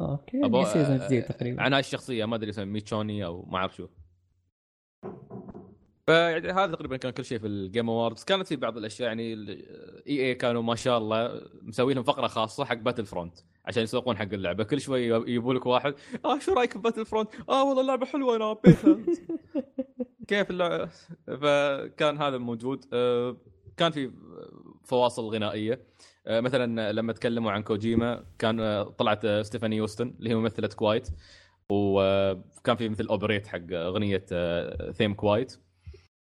آه، okay أبو- هي season آه، جديد تقريبا عن هاي الشخصيه ما أدري اسمها Michonne أو ما أعرف شو فيعني هذا تقريبا كان كل شيء في ال Game Awards كانت في بعض الأشياء يعني إي إي كانوا ما شاء الله مسوي لهم فقرة خاصة حق Battlefront عشان يسوقون حق اللعبة. كل شوي يجيبوا لك واحد آه شو رأيك ب Battlefront آه والله اللعبة حلوة أنا حبيتها كيف اللعبه فكان هذا موجود. آه، كان في فواصل غنائية. آه، مثلا لما تكلموا عن كوجيما كان آه، طلعت Stefanie Joosten اللي هي ممثلة Quiet. وكان في مثل اوبريت حق أغنية theme Quiet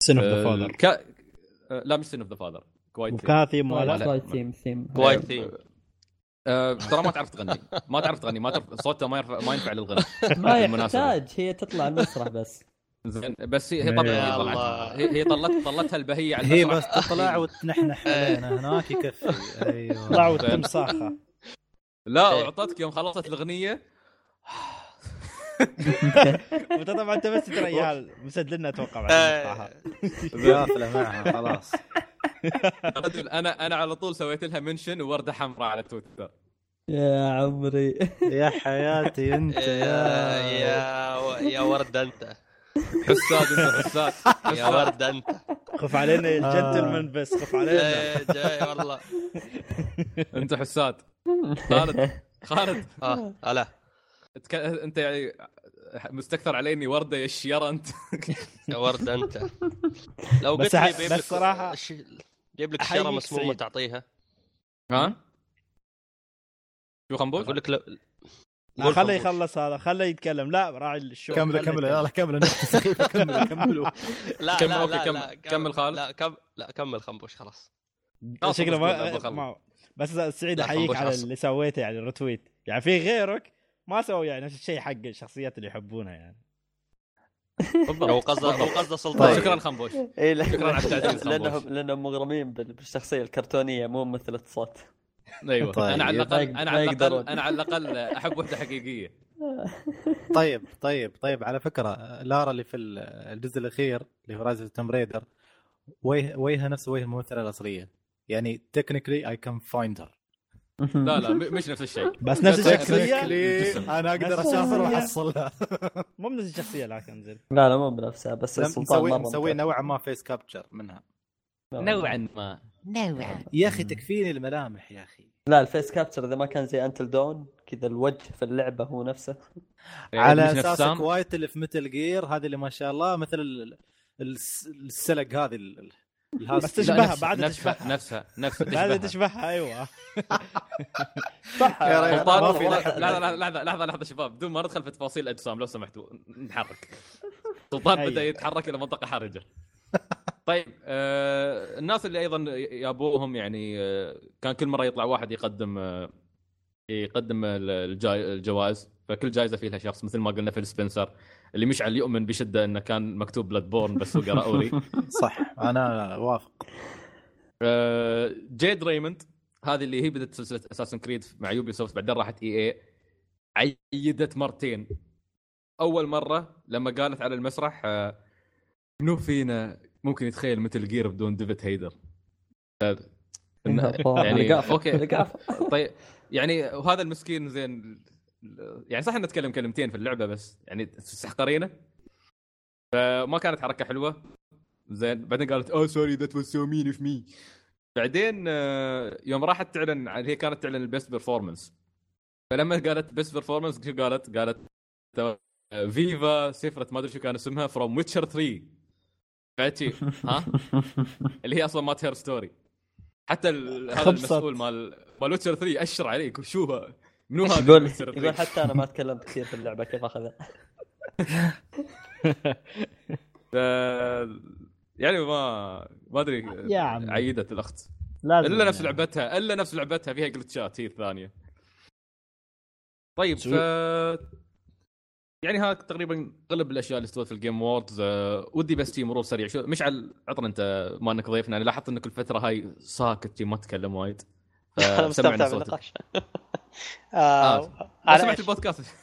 Sins of the Father لا مش Sins of the Father Quiet وكان theme theme theme وايد ثيم آه، ترى ما تعرف تغني. ما تعرف تغني ما تعرف صوتها ما ينفع ما ينفع للغنى ما. يحتاج هي تطلع المسرح بس. زين بس هي طلعت الله. هي هي طلت طلتها البهية على هي المسرح. بس تطلع وتنحنح علينا هناك يكفي. أيوه. طلعوا تم صاخه لا إيه. أعطتك يوم خلصت الأغنية. وأنت طبعا أنت بس ترى يا مسد لنا أتوقع بعد المقطع. قافله معها خلاص. رجل أنا أنا على طول سويت لها منشن ووردة حمراء على تويتر. يا عمري. يا حياتي أنت يا يا. يا يا ورد أنت. حساد أنت حساد. يا ورد أنت. خف علينا الجنتلمان بس خف علينا. جاي جاي والله. أنت حساد. خالد خالد. آه هلا. أنت يعني مستكثر علي إني وردة يا الشيره أنت. يا ورد أنت. لو قلت لي بس لك جيب لك شجره مسمومة سعيد. تعطيها. ها؟ شو خنبوش؟ أقول لك لا خله يخلص هذا خله يتكلم. لا راعي الشو. كمل كمل. يلا كمل. كمل لا كمل، لا كمل. لا كمل خالد. لا كم لا كمل خنبوش خلاص. شكله ما, بس سعيد أحييك على. اللي سويته يعني الرتويت يعني في غيرك ما سووا يعني نفس الشيء حق الشخصيات اللي يحبونها يعني. هو قصده هو قصده سلطان. طيب. شكرا خنبوش اي لا- شكراً على التعزيز، لانهم. لانهم مغرمين بال- بالشخصية الكرتونية مو ممثله صوت أيوه. طيب. أنا على الاقل أنا على الاقل. أنا على الأقل أحب وحدة حقيقية. طيب طيب طيب. على فكرة لارا اللي في الجزء الأخير اللي هو Rise Tomb Raider وجه وجهها نفس وجه الممثلة الأصلية. يعني technically I can find her لا لا مش نفس الشيء. بس نفس الشخصيه. أنا أقدر أسافر. وأحصلها. مو بنفس الشخصية لكن زين. لا لا مو بنفسها بس السلطان مسوي. نوعا ما face capture منها. نوعا ما. يا أخي تكفيني الملامح يا أخي. لا ال face capture إذا ما كان زي Until Dawn كذا الوجه في اللعبة هو نفسه. على نفس أساس سام؟ Quiet اللي في Metal Gear هذه اللي ما شاء الله مثل ال- الس- السلق هذه بس تشبهها بعد تشبهها. نفسها نفسها بعد تشبهها. أيوه. صح. يا في. لحظة. لحظة لحظة لحظة شباب. بدون ما ندخل في تفاصيل الاجسام لو سمحتوا نتحرك سلطان أيوة. بدأ يتحرك إلى منطقة حرجة. طيب آه الناس اللي أيضا يابوهم يعني آه كان كل مرة يطلع واحد يقدم آه يقدم الجوائز فكل جائزة في لها شخص مثل ما قلنا فيل سبنسر اللي مشعل يؤمن بشدة إنه كان مكتوب Bloodborne بس هو قرا Ori صح أنا وافق آه، جيد ريموند هذه اللي هي بدأت سلسلة Assassin's Creed مع Ubisoft بعدين راحت EA عيدت مرتين. أول مرة لما قالت على المسرح آه، منو فينا؟ ممكن يتخيل Metal Gear بدون ديفيد هيدر آه، يعني. أوكي. طيب يعني وهذا المسكين زين يعني صح نتكلم كلمتين في اللعبة بس يعني تستحقرينه؟ فما كانت حركة حلوة. زين بعدين قالت oh sorry that was so mean of me بعدين آه، يوم راحت تعلن عن- هي كانت تعلن ال best performance فلما قالت best performance شو قالت؟ قالت آه، Viva Seifert ما أدري شو كان اسمها from Witcher 3 بعد شي، ها؟ اللي هي أصلا ما تهير ستوري حتى هذا. المسؤول مال مال ويتشر 3 اشر شو هذا؟ منو هذا يقول 3? يقول حتى أنا ما تكلمت كثير في اللعبة كيف أخذها ف- يعني ما ما أدري يا عمي. عيدت الأخت لازم إلا نفس يعني. لعبتها إلا نفس لعبتها فيها جلتشات هي الثانية طيب ف. يعني هاك تقريبا غلب الأشياء اللي استوت في ال Game Awards أه ودي بس تي مرور سريع شو مشعل عطنا أنت ما انك ضيفنا أنا لاحظت إنك الفترة هاي ساكت ما تتكلم وايد أنا مستمتع. بالنقاش آه. آه، على سمعت؟ البودكاست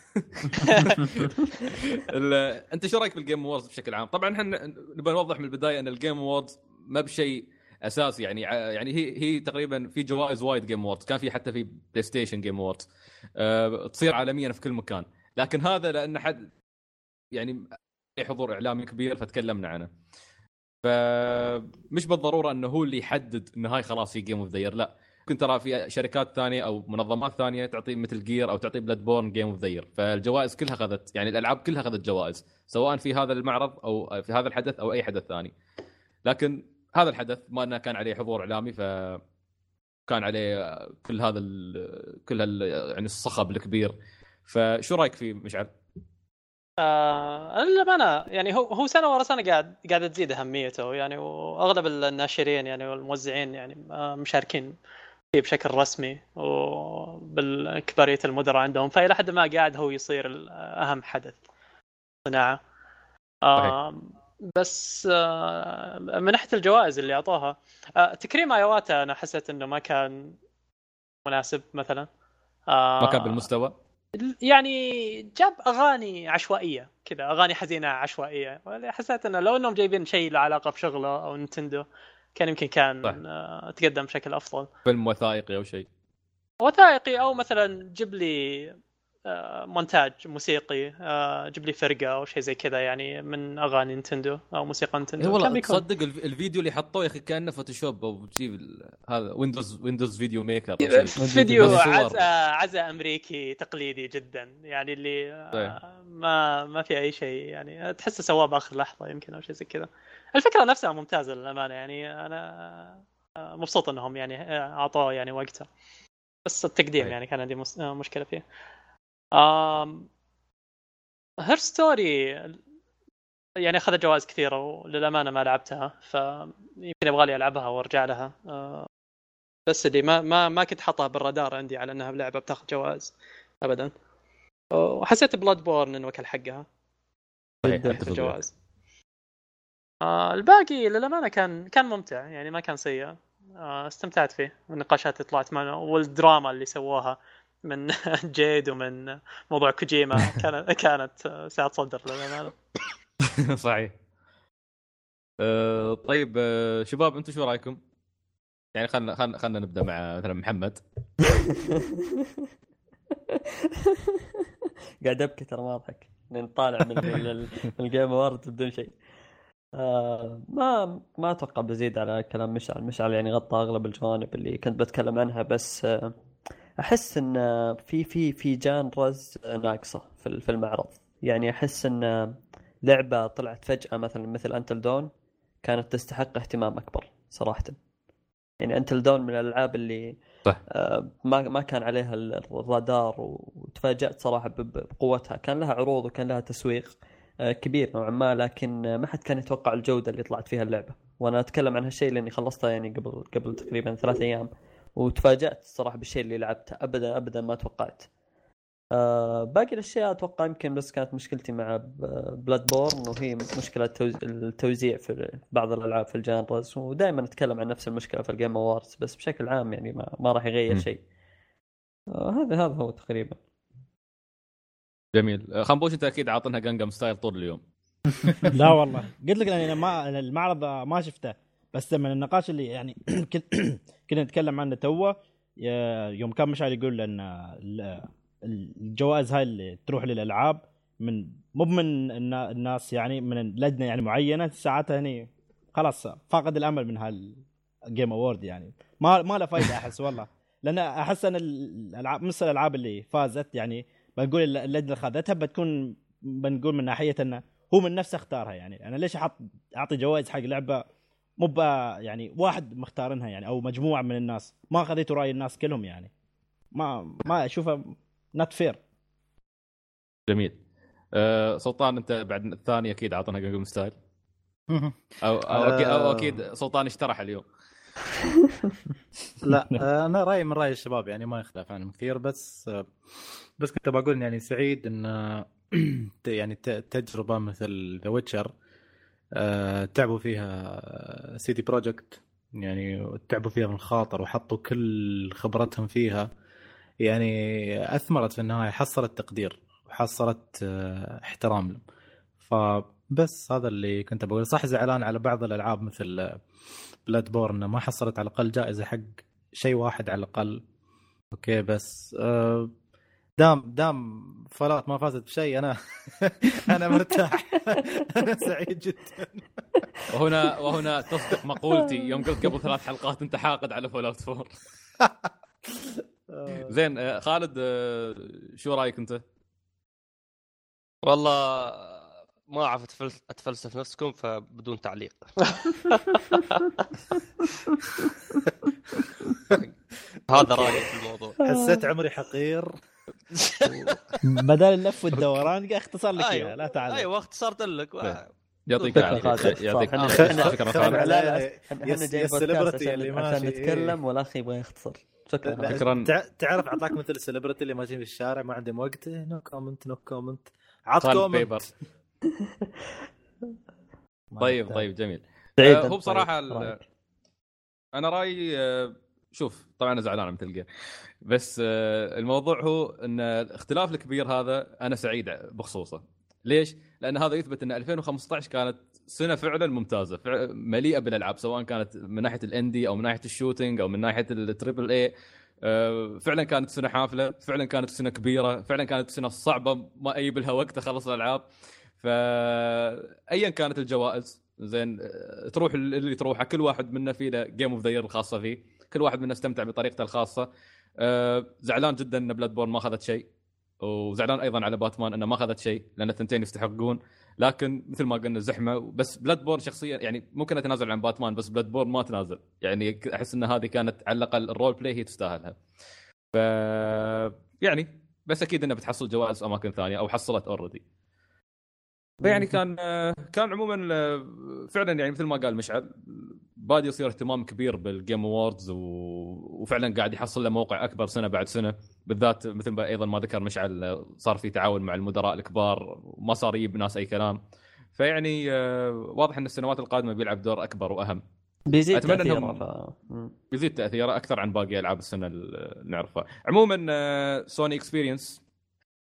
ال- أنت شو رأيك بال Game Awards بشكل عام؟ طبعا إحنا نبغى نوضح من البداية إن ال Game Awards ما بشيء أساسي يعني يعني هي هي تقريبا في جوائز وايد Game Awards كان في حتى في PlayStation Game Awards أه تصير عالميا في كل مكان لكن هذا لأن حد يعني حضور إعلامي كبير فتكلمنا عنه فمش بالضرورة إنه هو اللي يحدد إنه هاي خلاص هي game of the لا ممكن ترى في شركات ثانية أو منظمات ثانية تعطي Metal Gear أو تعطي Bloodborne game of the فالجوائز كلها أخذت يعني الألعاب كلها أخذت جوائز سواء في هذا المعرض أو في هذا الحدث أو أي حدث ثاني. لكن هذا الحدث ما إنه كان عليه حضور إعلامي ف كان عليه كل هذا ال... كل هال... يعني الصخب الكبير. فشو رأيك فيه مشعل؟ آه للأمانة يعني هو هو سنة ورا سنة قاعد قاعدة تزيد أهميته يعني وأغلب الناشرين يعني والموزعين يعني آه، مشاركين. بشكل رسمي وبالكبارية المدراء عندهم فإلى حد ما قاعد هو يصير أهم حدث صناعة. آه بس آه من ناحية الجوائز اللي أعطوها آه تكريم آيواتا أنا حسيت إنه ما كان مناسب مثلا. آه ما كان بالمستوى؟ يعني جاب أغاني عشوائية كذا أغاني حزينة عشوائية. حسيت إنه لو إنهم جايبين شيء له علاقة بشغله أو نينتندو كان يمكن كان صح. آه، تقدم بشكل أفضل فيلم وثائقي أو شيء وثائقي أو مثلا جيب لي آه، مونتاج موسيقي آه، جيب لي فرقة أو شيء زي كذا يعني من أغاني Nintendo أو موسيقى Nintendo كان والله تصدق الف- الفيديو اللي حطوه يا أخي كأنه Photoshop أو ال- هذا Windows Windows video maker. فيديو بس صور. عزا عزا أمريكي تقليدي جدا يعني اللي طيب. ما ما في أي شيء يعني تحسه سواه بآخر لحظة يمكن أو شيء زي كذا الفكرة نفسها ممتازة للأمانة يعني أنا مبسوط إنهم يعني آه، أعطوه يعني وقتها بس التقديم طيب. يعني كان عندي آه، مشكلة فيه. آم، Her Story يعني أخذت جوائز كثيرة وللأمانة ما لعبتها فيمكن يبغى لي ألعبها وأرجع لها. آه، بس اللي ما ما ما كنت حاطها بالرادار عندي على إنها لعبه بتاخذ جوائز ابدا. وحسيت Bloodborne إنه وكل حقها. وياك. الجوائز آه الباقي للأمانة كان كان ممتع يعني ما كان سيء. آه استمتعت فيه والنقاشات اللي طلعت منه والدراما اللي سووها من جيد ومن موضوع كوجيما كانت كانت آه، ساعة صدر للأمانة. صحيح. أه طيب أه شباب أنتم شو رأيكم؟ يعني خلنا خلنا خلنا نبدأ مع مثلا محمد. قاعد أبكي ترى ما اضحك لأن طالع من ال- من ال Game Award بدون شيء. آه ما ما أتوقع بزيد على كلام مشعل. مشعل يعني غطى أغلب الجوانب اللي كنت بتكلم عنها بس آه أحس إن في في في جانرز ناقصة في ال- في المعرض. يعني أحس إن لعبة طلعت فجأة مثلا مثل انتل دون كانت تستحق اهتمام أكبر صراحة. يعني انتل دون من الألعاب اللي صح. آه، ما ما كان عليها ال- الرادار وتفاجأت صراحة بقوتها. كان لها عروض وكان لها تسويق. كبير نوعا ما لكن آه، ما حد كان يتوقع الجودة اللي طلعت فيها اللعبة. وأنا أتكلم عن هالشيء لأني خلصتها يعني قبل قبل تقريبا ثلاث أيام وتفاجأت صراحة بالشيء اللي لعبته. ابدا ابدا ما توقعت. آه باقي الأشياء أتوقع يمكن بس كانت مشكلتي مع Bloodborne وهي مشكلة توز- التوزيع في بعض الألعاب في ال genres. ودائما نتكلم عن نفس المشكلة في ال Game Awards بس بشكل عام يعني ما, ما راح يغير. شيء. آه هذا هذا هو تقريبا. جميل. أه خنبوش انت أكيد عاطنها Gangnam Style طول اليوم. لا والله. قلت لك أنا ما المعرض ما شفته بس من النقاش اللي يعني كن- كنا نتكلم عنه توه يوم كان مشعل يقول إن ال- الجوائز هاي اللي تروح للألعاب من مو من النا- الناس يعني من لجنة يعني معينة ساعتها هني خلاص فاقد الأمل من هالجيم اوورد يعني. ما ما له فايدة أحس والله. لأن أحس إن الالعاب مثل الألعاب اللي فازت يعني بنقول الل- اللجنة اللي خذتها بتكون بنقول من ناحية انه هو من نفسه اختارها يعني. أنا ليش أحط أعطي جوائز حق لعبة مو يعني واحد مختارنها يعني أو مجموعة من الناس؟ ما خذيتوا رأي الناس كلهم يعني. ما ما أشوفها not fair جميل. أه سلطان أنت بعد الثاني أكيد اعطونا Gangnam Style. أو أو, أكيد أو آه. أكيد سلطان اشترح اليوم. لا آه، أنا رأيي من رأي الشباب يعني ما يختلف عنهم كثير بس آه، بس كنت بقول يعني سعيد إن آه، يعني تجربة مثل The Witcher تعبوا فيها CD Projekt يعني تعبوا فيها من خاطر وحطوا كل خبرتهم فيها يعني أثمرت في النهاية حصلت تقدير وحصلت احترام. لهم فبس هذا اللي كنت بقول صح زعلان على بعض الألعاب مثل Bloodborne ما حصلت على الأقل جائزة حق شيء واحد على الأقل. okay بس آه، دام دام Fallout ما فازت بشيء أنا أنا مرتاح. أنا سعيد جدا. وهنا وهنا تصدق مقولتي. يوم قلت قبل ثلاث حلقات أنت حاقد على Fallout 4 زين آه، خالد آه، شو رأيك أنت؟ والله ما أعرف أتفلس- أتفلسف نفسكم فبدون تعليق. هذا رأيي في الموضوع. حسيت عمري حقير. بدل اللف والدوران اختصر لك أيوة. إياها لا تعال أيوه اختصرت لك. يعطيك فكرة العافية. يعطيك. يعطيك- خ- خالد لا لا يس- إحنا جايين عشان, اللي ماشي. نتكلم والاخ يبغى يختصر. شكرا. تعرف اعطاك مثل ال celebrity اللي ماشيين في الشارع ما عندهم وقت. no comment no comment عط comment طيب طيب جميل آه، هو بصراحة طيب، ال-. أنا رأيي آه، شوف طبعا أنا زعلان من Metal Gear بس آه، الموضوع هو إن الاختلاف الكبير هذا أنا سعيد بخصوصه ليش؟ لأن هذا يثبت إن 2015 كانت سنة فعلا ممتازة فع- مليئة بالألعاب سواء كانت من ناحية ال indie أو من ناحية ال shooting أو من ناحية ال triple A فعلا كانت سنة حافلة فعلا كانت سنة كبيرة فعلا كانت سنة صعبة ما أي لها وقت اخلص الألعاب فأيا كانت الجوائز زين تروح اللي تروحه كل واحد منا في له game of the الخاصة فيه. كل واحد منا استمتع بطريقته الخاصة. آه، زعلان جدا إن Bloodborne ما أخذت شيء. وزعلان أيضا على باتمان إنه ما أخذت شيء لأن الثنتين يستحقون. لكن مثل ما قلنا زحمة. بس Bloodborne شخصيا يعني ممكن أتنازل عن باتمان بس Bloodborne ما تنازل. يعني أحس إن هذه كانت على الأقل ال role play هي تستاهلها. ف يعني بس أكيد انها بتحصل جوائز أماكن ثانية أو حصلت already فيعني كان كان عموما فعلا يعني مثل ما قال مشعل بادي يصير اهتمام كبير بال Game Awards و... وفعلا قاعد يحصل له موقع أكبر سنة بعد سنة. بالذات مثل ما أيضا ما ذكر مشعل صار في تعاون مع المدراء الكبار وما صار يجيب ناس أي كلام. فيعني آه، واضح إن السنوات القادمة بيلعب دور أكبر وأهم. بيزيد أتمنى تأثيره ف... بيزيد تأثيره أكثر عن باقي ألعاب السنة اللي نعرفها. عموما آه، Sony Experience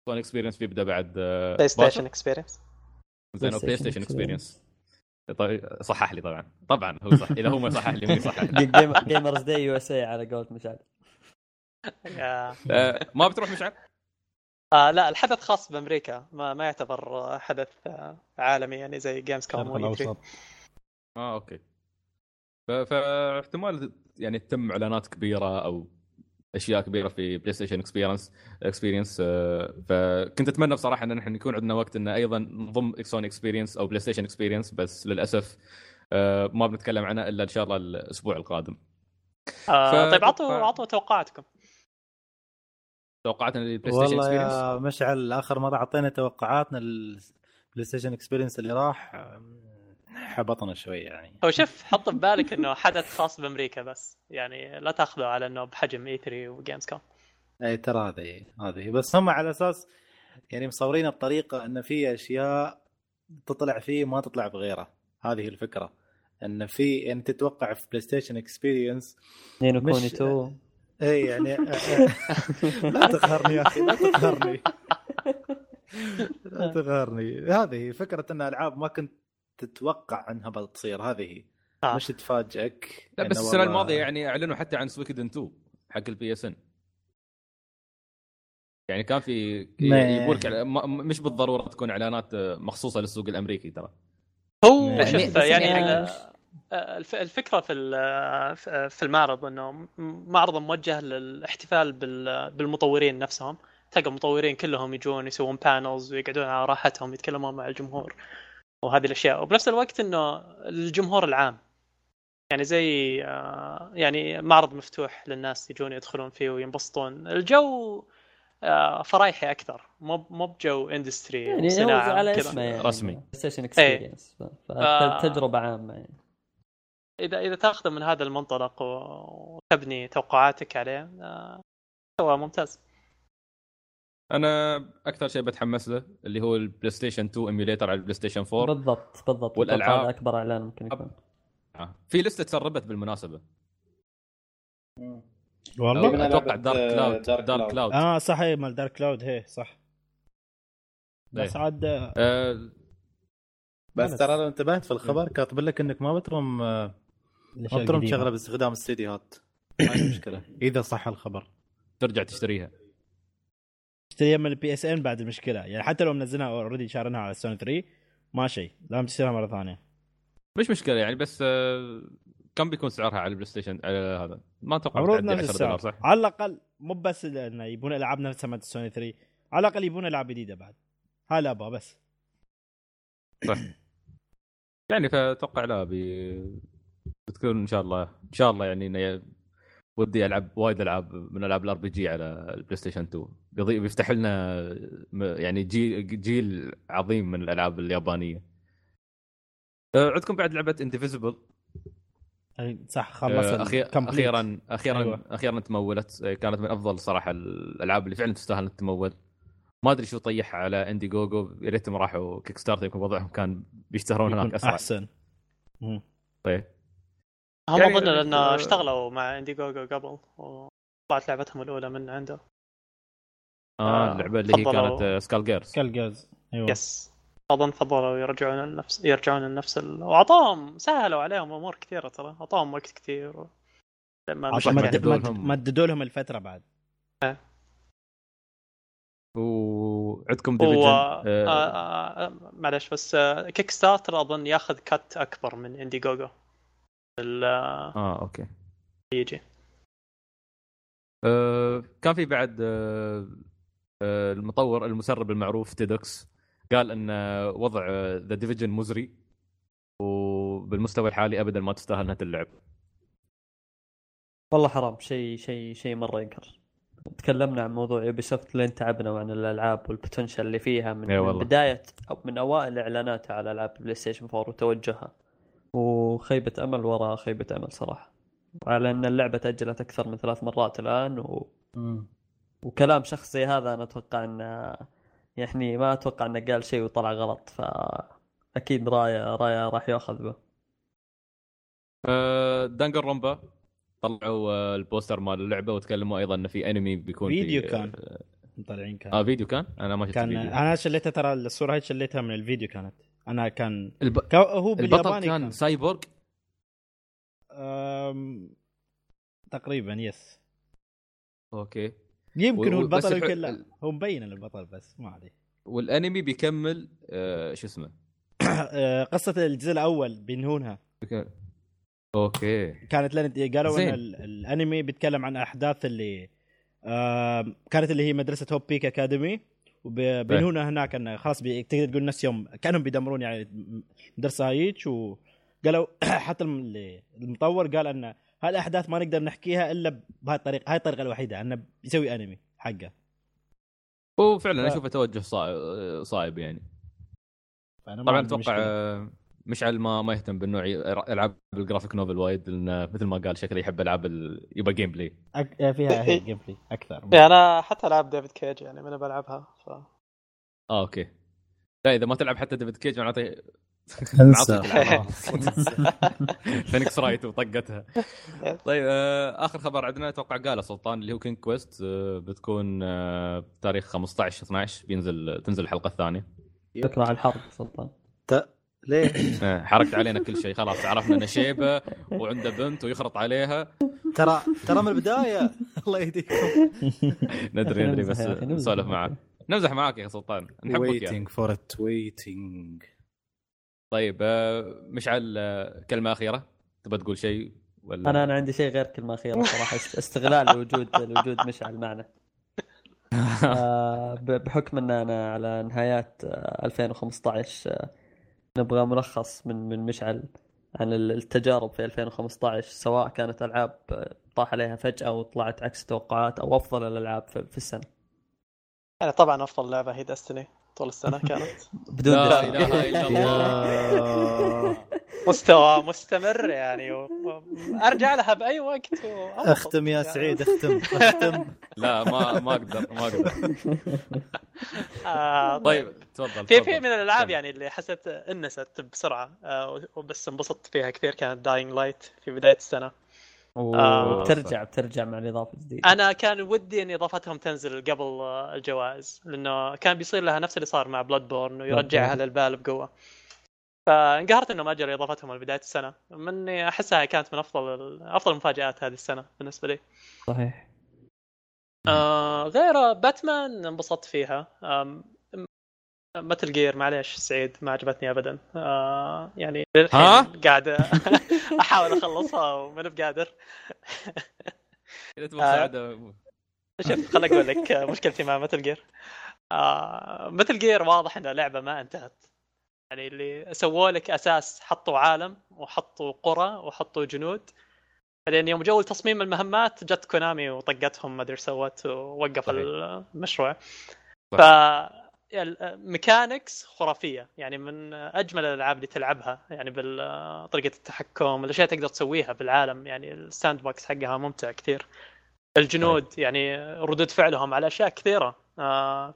Sony Experience بيبدأ بعد آه، Play. Station Experience زين PlayStation. Experience طيب صحح لي طبعا. طبعا هو صح. إذا هو ما يصحح لي مين يصحح لي Gam- Gamers Day USA على قولة مشعل. آه، ما بتروح مشعل؟ آه لا الحدث خاص بأمريكا. ما ما يعتبر حدث آه، عالمي يعني زي Gamescom الشرق و E3. الأوسط. آه okay. فاحتمال يعني تتم إعلانات كبيرة أو أشياء كبيرة في PlayStation Experience Experience فكنت أتمنى بصراحة إن نحن يكون عندنا وقت إن أيضا نضم Sony Experience أو PlayStation Experience بس للأسف آه، ما بنتكلم عنها إلا إن شاء الله الأسبوع القادم. آه ف- طيب عطوا عطوا توقعاتكم. توقعاتنا لل PlayStation والله Experience يا مشعل آخر مرة أعطينا توقعاتنا لل PlayStation Experience اللي راح حبطنا شوي يعني. هو شوف حط ببالك إنه حدث خاص بأمريكا بس. يعني لا تأخذه على إنه بحجم E3 و Gamescom إي ترى هذه هذه. بس هم على أساس يعني مصورينها بطريقه إن في أشياء تطلع فيه ما تطلع بغيره. هذه الفكرة. إن في يعني تتوقع في PlayStation Experience Ni no Kuni 2 إي يعني لا تقهرني يا أخي لا تقهرني. لا تقهرني. هذه فكرة إن ألعاب ما كنت تتوقع انها بتصير هذه؟ هي آه. مش تفاجئك؟ لا بس السنة والله- الماضية يعني أعلنوا حتى عن Suikoden 2 حق ال PSN يعني كان في ما- يقول لك ما- مش بالضرورة تكون إعلانات مخصوصة للسوق الأمريكي ترى. هو يعني- يعني يعني- ال- الف- الفكرة في ال- في المعرض إنه معرض موجه للاحتفال بال- بالمطورين نفسهم. تلقى المطورين كلهم يجون يسوون panels ويقعدون على راحتهم يتكلمون مع الجمهور. وهذه الأشياء. وبنفس الوقت إنه الجمهور العام يعني زي آه، يعني معرض مفتوح للناس يجون يدخلون فيه وينبسطون. الجو آه، فرايحي أكثر مو مو بجو industry يعني هو وصناعة على. اسمه يعني. رسمي. Station Experience آه. فتجربة عامة يعني. إذا إذا تاخذه من هذا المنطلق وتبني توقعاتك عليه آه، هو ممتاز. أنا أكثر شيء بتحمس له اللي هو ال PlayStation 2 emulator على ال PlayStation 4 بالضبط. بالضبط والألعاب. أتوقع هذا أكبر إعلان ممكن يكون. آه. في لسته تسربت بالمناسبة. والله؟ أتوقع Dark آه، Cloud Dark Dark Cloud. Cloud آه صح هي مال Dark Cloud هي صح. بس إيه. عاد آه، آه، بس ترى لو انتبهت في الخبر كاتب لك إنك ما بترم آه، ما بترم. تشغله باستخدام السيديات هاي المشكلة إذا صح الخبر. ترجع تشتريها. تشتريها من ال PSN بعد المشكلة. يعني حتى لو منزلها already شارنها على سوني 3 ما شيء. لازم تشتريها مرة ثانية. مش مشكلة يعني بس آه، كم بيكون سعرها على ال PlayStation على هذا؟ ما أتوقع بتعدي نفس 10 دولار السعر صح؟ على الأقل مو بس انه يبون العاب نفسها مال سوني 3 على الأقل يبون ألعاب جديدة بعد. هاي اللي أبغى بس يعني فأتوقع لا بي... بتكون إن شاء الله إن شاء الله يعني ودي ألعب وايد ألعاب من ألعاب ال RPG على ال PlayStation 2 بيضي- بيفتح لنا يعني جيل جيل عظيم من الألعاب اليابانية. آه، عندكم بعد لعبة Indivisible صح خلص أخير complete. أخيرا أخيرا أيوة. أخيرا تمولت. كانت من أفضل صراحة الألعاب اللي فعلا تستاهل ان تتمول ما أدري شو طيحها على Indiegogo يا ريتهم راحوا Kickstarter يمكن وضعهم كان بيشتهرون هناك يكون أسرع. أحسن. مم. طيب. هم يعني- أظن لأن آه، اشتغلوا مع Indiegogo قبل وطلعت لعبتهم الأولى من عنده. آه آه، اللعبة اللي هي كانت آه، Skullgirls Skullgirls أيوه. yes اظن فضلوا يرجعون لنفس يرجعون لنفس ال... واعطاهم سهلوا عليهم أمور كثيرة ترى. أعطاهم وقت كثير و... لما مددوا مد- لهم. مددوا لهم الفترة بعد. وعندكم و... Division آه... آه... آه... معلش بس آه... Kickstarter أظن ياخذ cut أكبر من Indiegogo ال- آه، آه okay. يجي. آه كان في بعد آه آه المطور المسرب المعروف Tidux قال إن وضع The Division مزري وبالمستوى الحالي ابدا ما تستاهل انها تلعب والله حرام. شيء شيء شيء مرة ينكر. تكلمنا عن موضوع Ubisoft لين تعبنا وعن الألعاب وال potential اللي فيها من, إي من. بداية أو من أوائل اعلاناتها على ألعاب PlayStation 4 وتوجهها. وخيبة أمل وراء خيبة أمل صراحة. وعلى أن اللعبة تأجلت أكثر من ثلاث مرات الآن و... وكلام شخص زي هذا أنا أتوقع انه يعني ما أتوقع أنه قال شيء وطلع غلط فأكيد رايه رايه راح يأخذ به. آه Danganronpa طلعوا آه ال poster مال اللعبة وتكلموا أيضا انه في انمي بيكون فيديو في كان. مطلعين كان. آه فيديو كان؟ أنا ما شفت كان الفيديو. أنا شليتها ترى الصورة هاي شليتها من الفيديو كانت. أنا كان الب... كا- هو البطل كان كان. سايبورغ؟ أم... تقريبا yes okay. يمكن و- هو البطل يمكن لا. ال- هو مبين البطل بس ما عليه. والأنمي بيكمل آه شو اسمه؟ آه، قصة الجزء الأول بينهونها. okay. كانت لين قالوا. إن ال- الأنمي بيتكلم عن أحداث اللي كانت اللي هي مدرسة Hope's Peak Academy. وبينهونها هناك انه خلاص تقدر تقول نفس يوم كانهم بيدمرون يعني المدرسة هايك وقالوا حتى المطور قال أن هالأحداث ما نقدر نحكيها إلا بهاي الطريقة هاي الطريقة الوحيدة أنه بيسوي انمي حقه. هو فعلا ف- أشوفه توجه صائب, صائب يعني. طبعا أتوقع مشعل ما ما يهتم بالنوع العاب ال graphic novel وايد لأن مثل ما قال شكله يحب ألعاب ال... يبقى gameplay أك... فيها هي gameplay أكثر. يعني أنا حتى العاب David Cage يعني من بلعبها ف... آه okay. لا إذا ما تلعب حتى David Cage معناته انسى. Phoenix Wright وطقتها. طيب آه آخر خبر عندنا أتوقع قاله سلطان اللي هو King's Quest آه بتكون آه بتاريخ 15 12 بينزل تنزل الحلقة الثانية. على ال حرق سلطان. ليه؟ آه حركت علينا كل شيء خلاص عرفنا إنه شيبة وعنده بنت ويخرط عليها. ترى ترى من البداية. الله يهديكم. ندري ندري نمزح بس نسولف معك. معك نمزح معاك يا سلطان. نحبك يا waiting for it waiting طيب آه مشعل آه كلمة أخيرة؟ تبغى تقول شيء ولا؟ أنا أنا عندي شيء غير كلمة أخيرة صراحة. است- استغلال لوجود لوجود مشعل معنا. بحكم إن أنا على نهايات آه، 2015 آه، نبغى ملخص من من مشعل عن التجارب في 2015 سواء كانت ألعاب طاح عليها فجأة وطلعت عكس التوقعات أو أفضل الألعاب في السنة. يعني طبعا أفضل لعبة هي دستني طول السنة كانت بدون لا. اله الا الله مستوى مستمر يعني و... أرجع لها بأي وقت و... أختم يا سعيد أختم أختم لا ما ما أقدر ما أقدر آه طيب تفضل في. في من الألعاب. يعني اللي حسيت انست بسرعة آه وبس انبسطت فيها كثير كانت Dying Light في بداية السنة. وبترجع بترجع مع الإضافة الجديدة. أنا كان ودي إن إضافتهم تنزل قبل آه، الجوائز لأنه كان بيصير لها نفس اللي صار مع Bloodborne ويرجعها للبال بقوة. فانقهرت انه ما اجروا إضافتهم لبداية السنة مني أحسها كانت من أفضل أفضل المفاجات هذه السنة بالنسبة لي. صحيح. آه غير باتمان انبسطت فيها. متل جير معليش سعيد ما عجبتني ابدا. آه يعني ها؟ قاعد أحاول أخلصها وماني بقادر. مساعده شوف خل أقول لك مشكلتي مع متل جير آه متل جير واضح انها لعبة ما انتهت. يعني اللي سووا لك أساس حطوا عالم وحطوا قرى وحطوا جنود. بعدين يوم جو تصميم المهمات جت Konami وطقتهم ما أدري إيش سوت ووقف صحيح. المشروع. ف صح. ال mechanics خرافية. يعني من أجمل الألعاب اللي تلعبها. يعني بطريقه التحكم الأشياء تقدر تسويها بالعالم. يعني ال sandbox حقها ممتع كثير. الجنود يعني ردود فعلهم على أشياء كثيرة. آه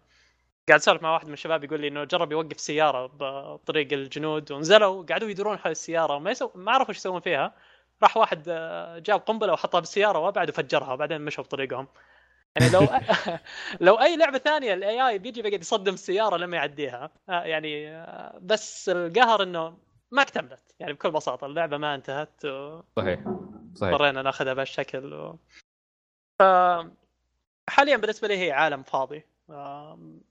قاعد أسولف مع واحد من الشباب يقول لي إنه جرب يوقف سيارة بطريق الجنود. ونزلوا قعدوا يدورون حول السيارة. وما يسو... ما عرفوا إيش يسوون فيها. راح واحد آه، جاب قنبلة وحطها بالسيارة وابعد وفجرها وبعدين مشوا بطريقهم. يعني لو لو أي لعبة ثانية الاي اي بيجي بيقعد يصدم السياره لما يعديها آه، يعني آه، بس القهر إنه ما اكتملت. يعني بكل بساطة اللعبة ما انتهت و... صحيح صحيح. اضطرينا ناخذها بهالشكل و... ف... حاليا بالنسبة لي هي عالم فاضي.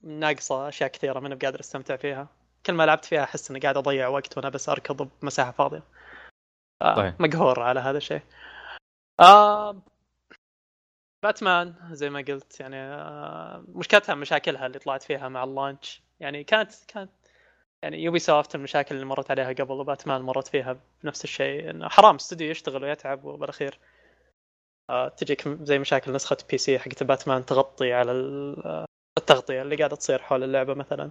ناقصة أشياء كثيرة ماني بقادر أستمتع فيها. كل ما لعبت فيها أحس إني قاعد أضيع وقت وأنا بس أركض بمساحة فاضية. صحيح. مقهور على هذا الشيء. آه باتمان زي ما قلت يعني آه مشكلتها مشاكلها اللي طلعت فيها مع ال launch. يعني كانت كانت يعني Ubisoft المشاكل اللي مرت عليها قبل وباتمان مرت فيها بنفس الشيء. انه حرام استوديو يشتغل ويتعب وبالأخير آه تجيك زي مشاكل نسخة PC حقت باتمان تغطي على آه، التغطية اللي قاعدة تصير حول اللعبة مثلا.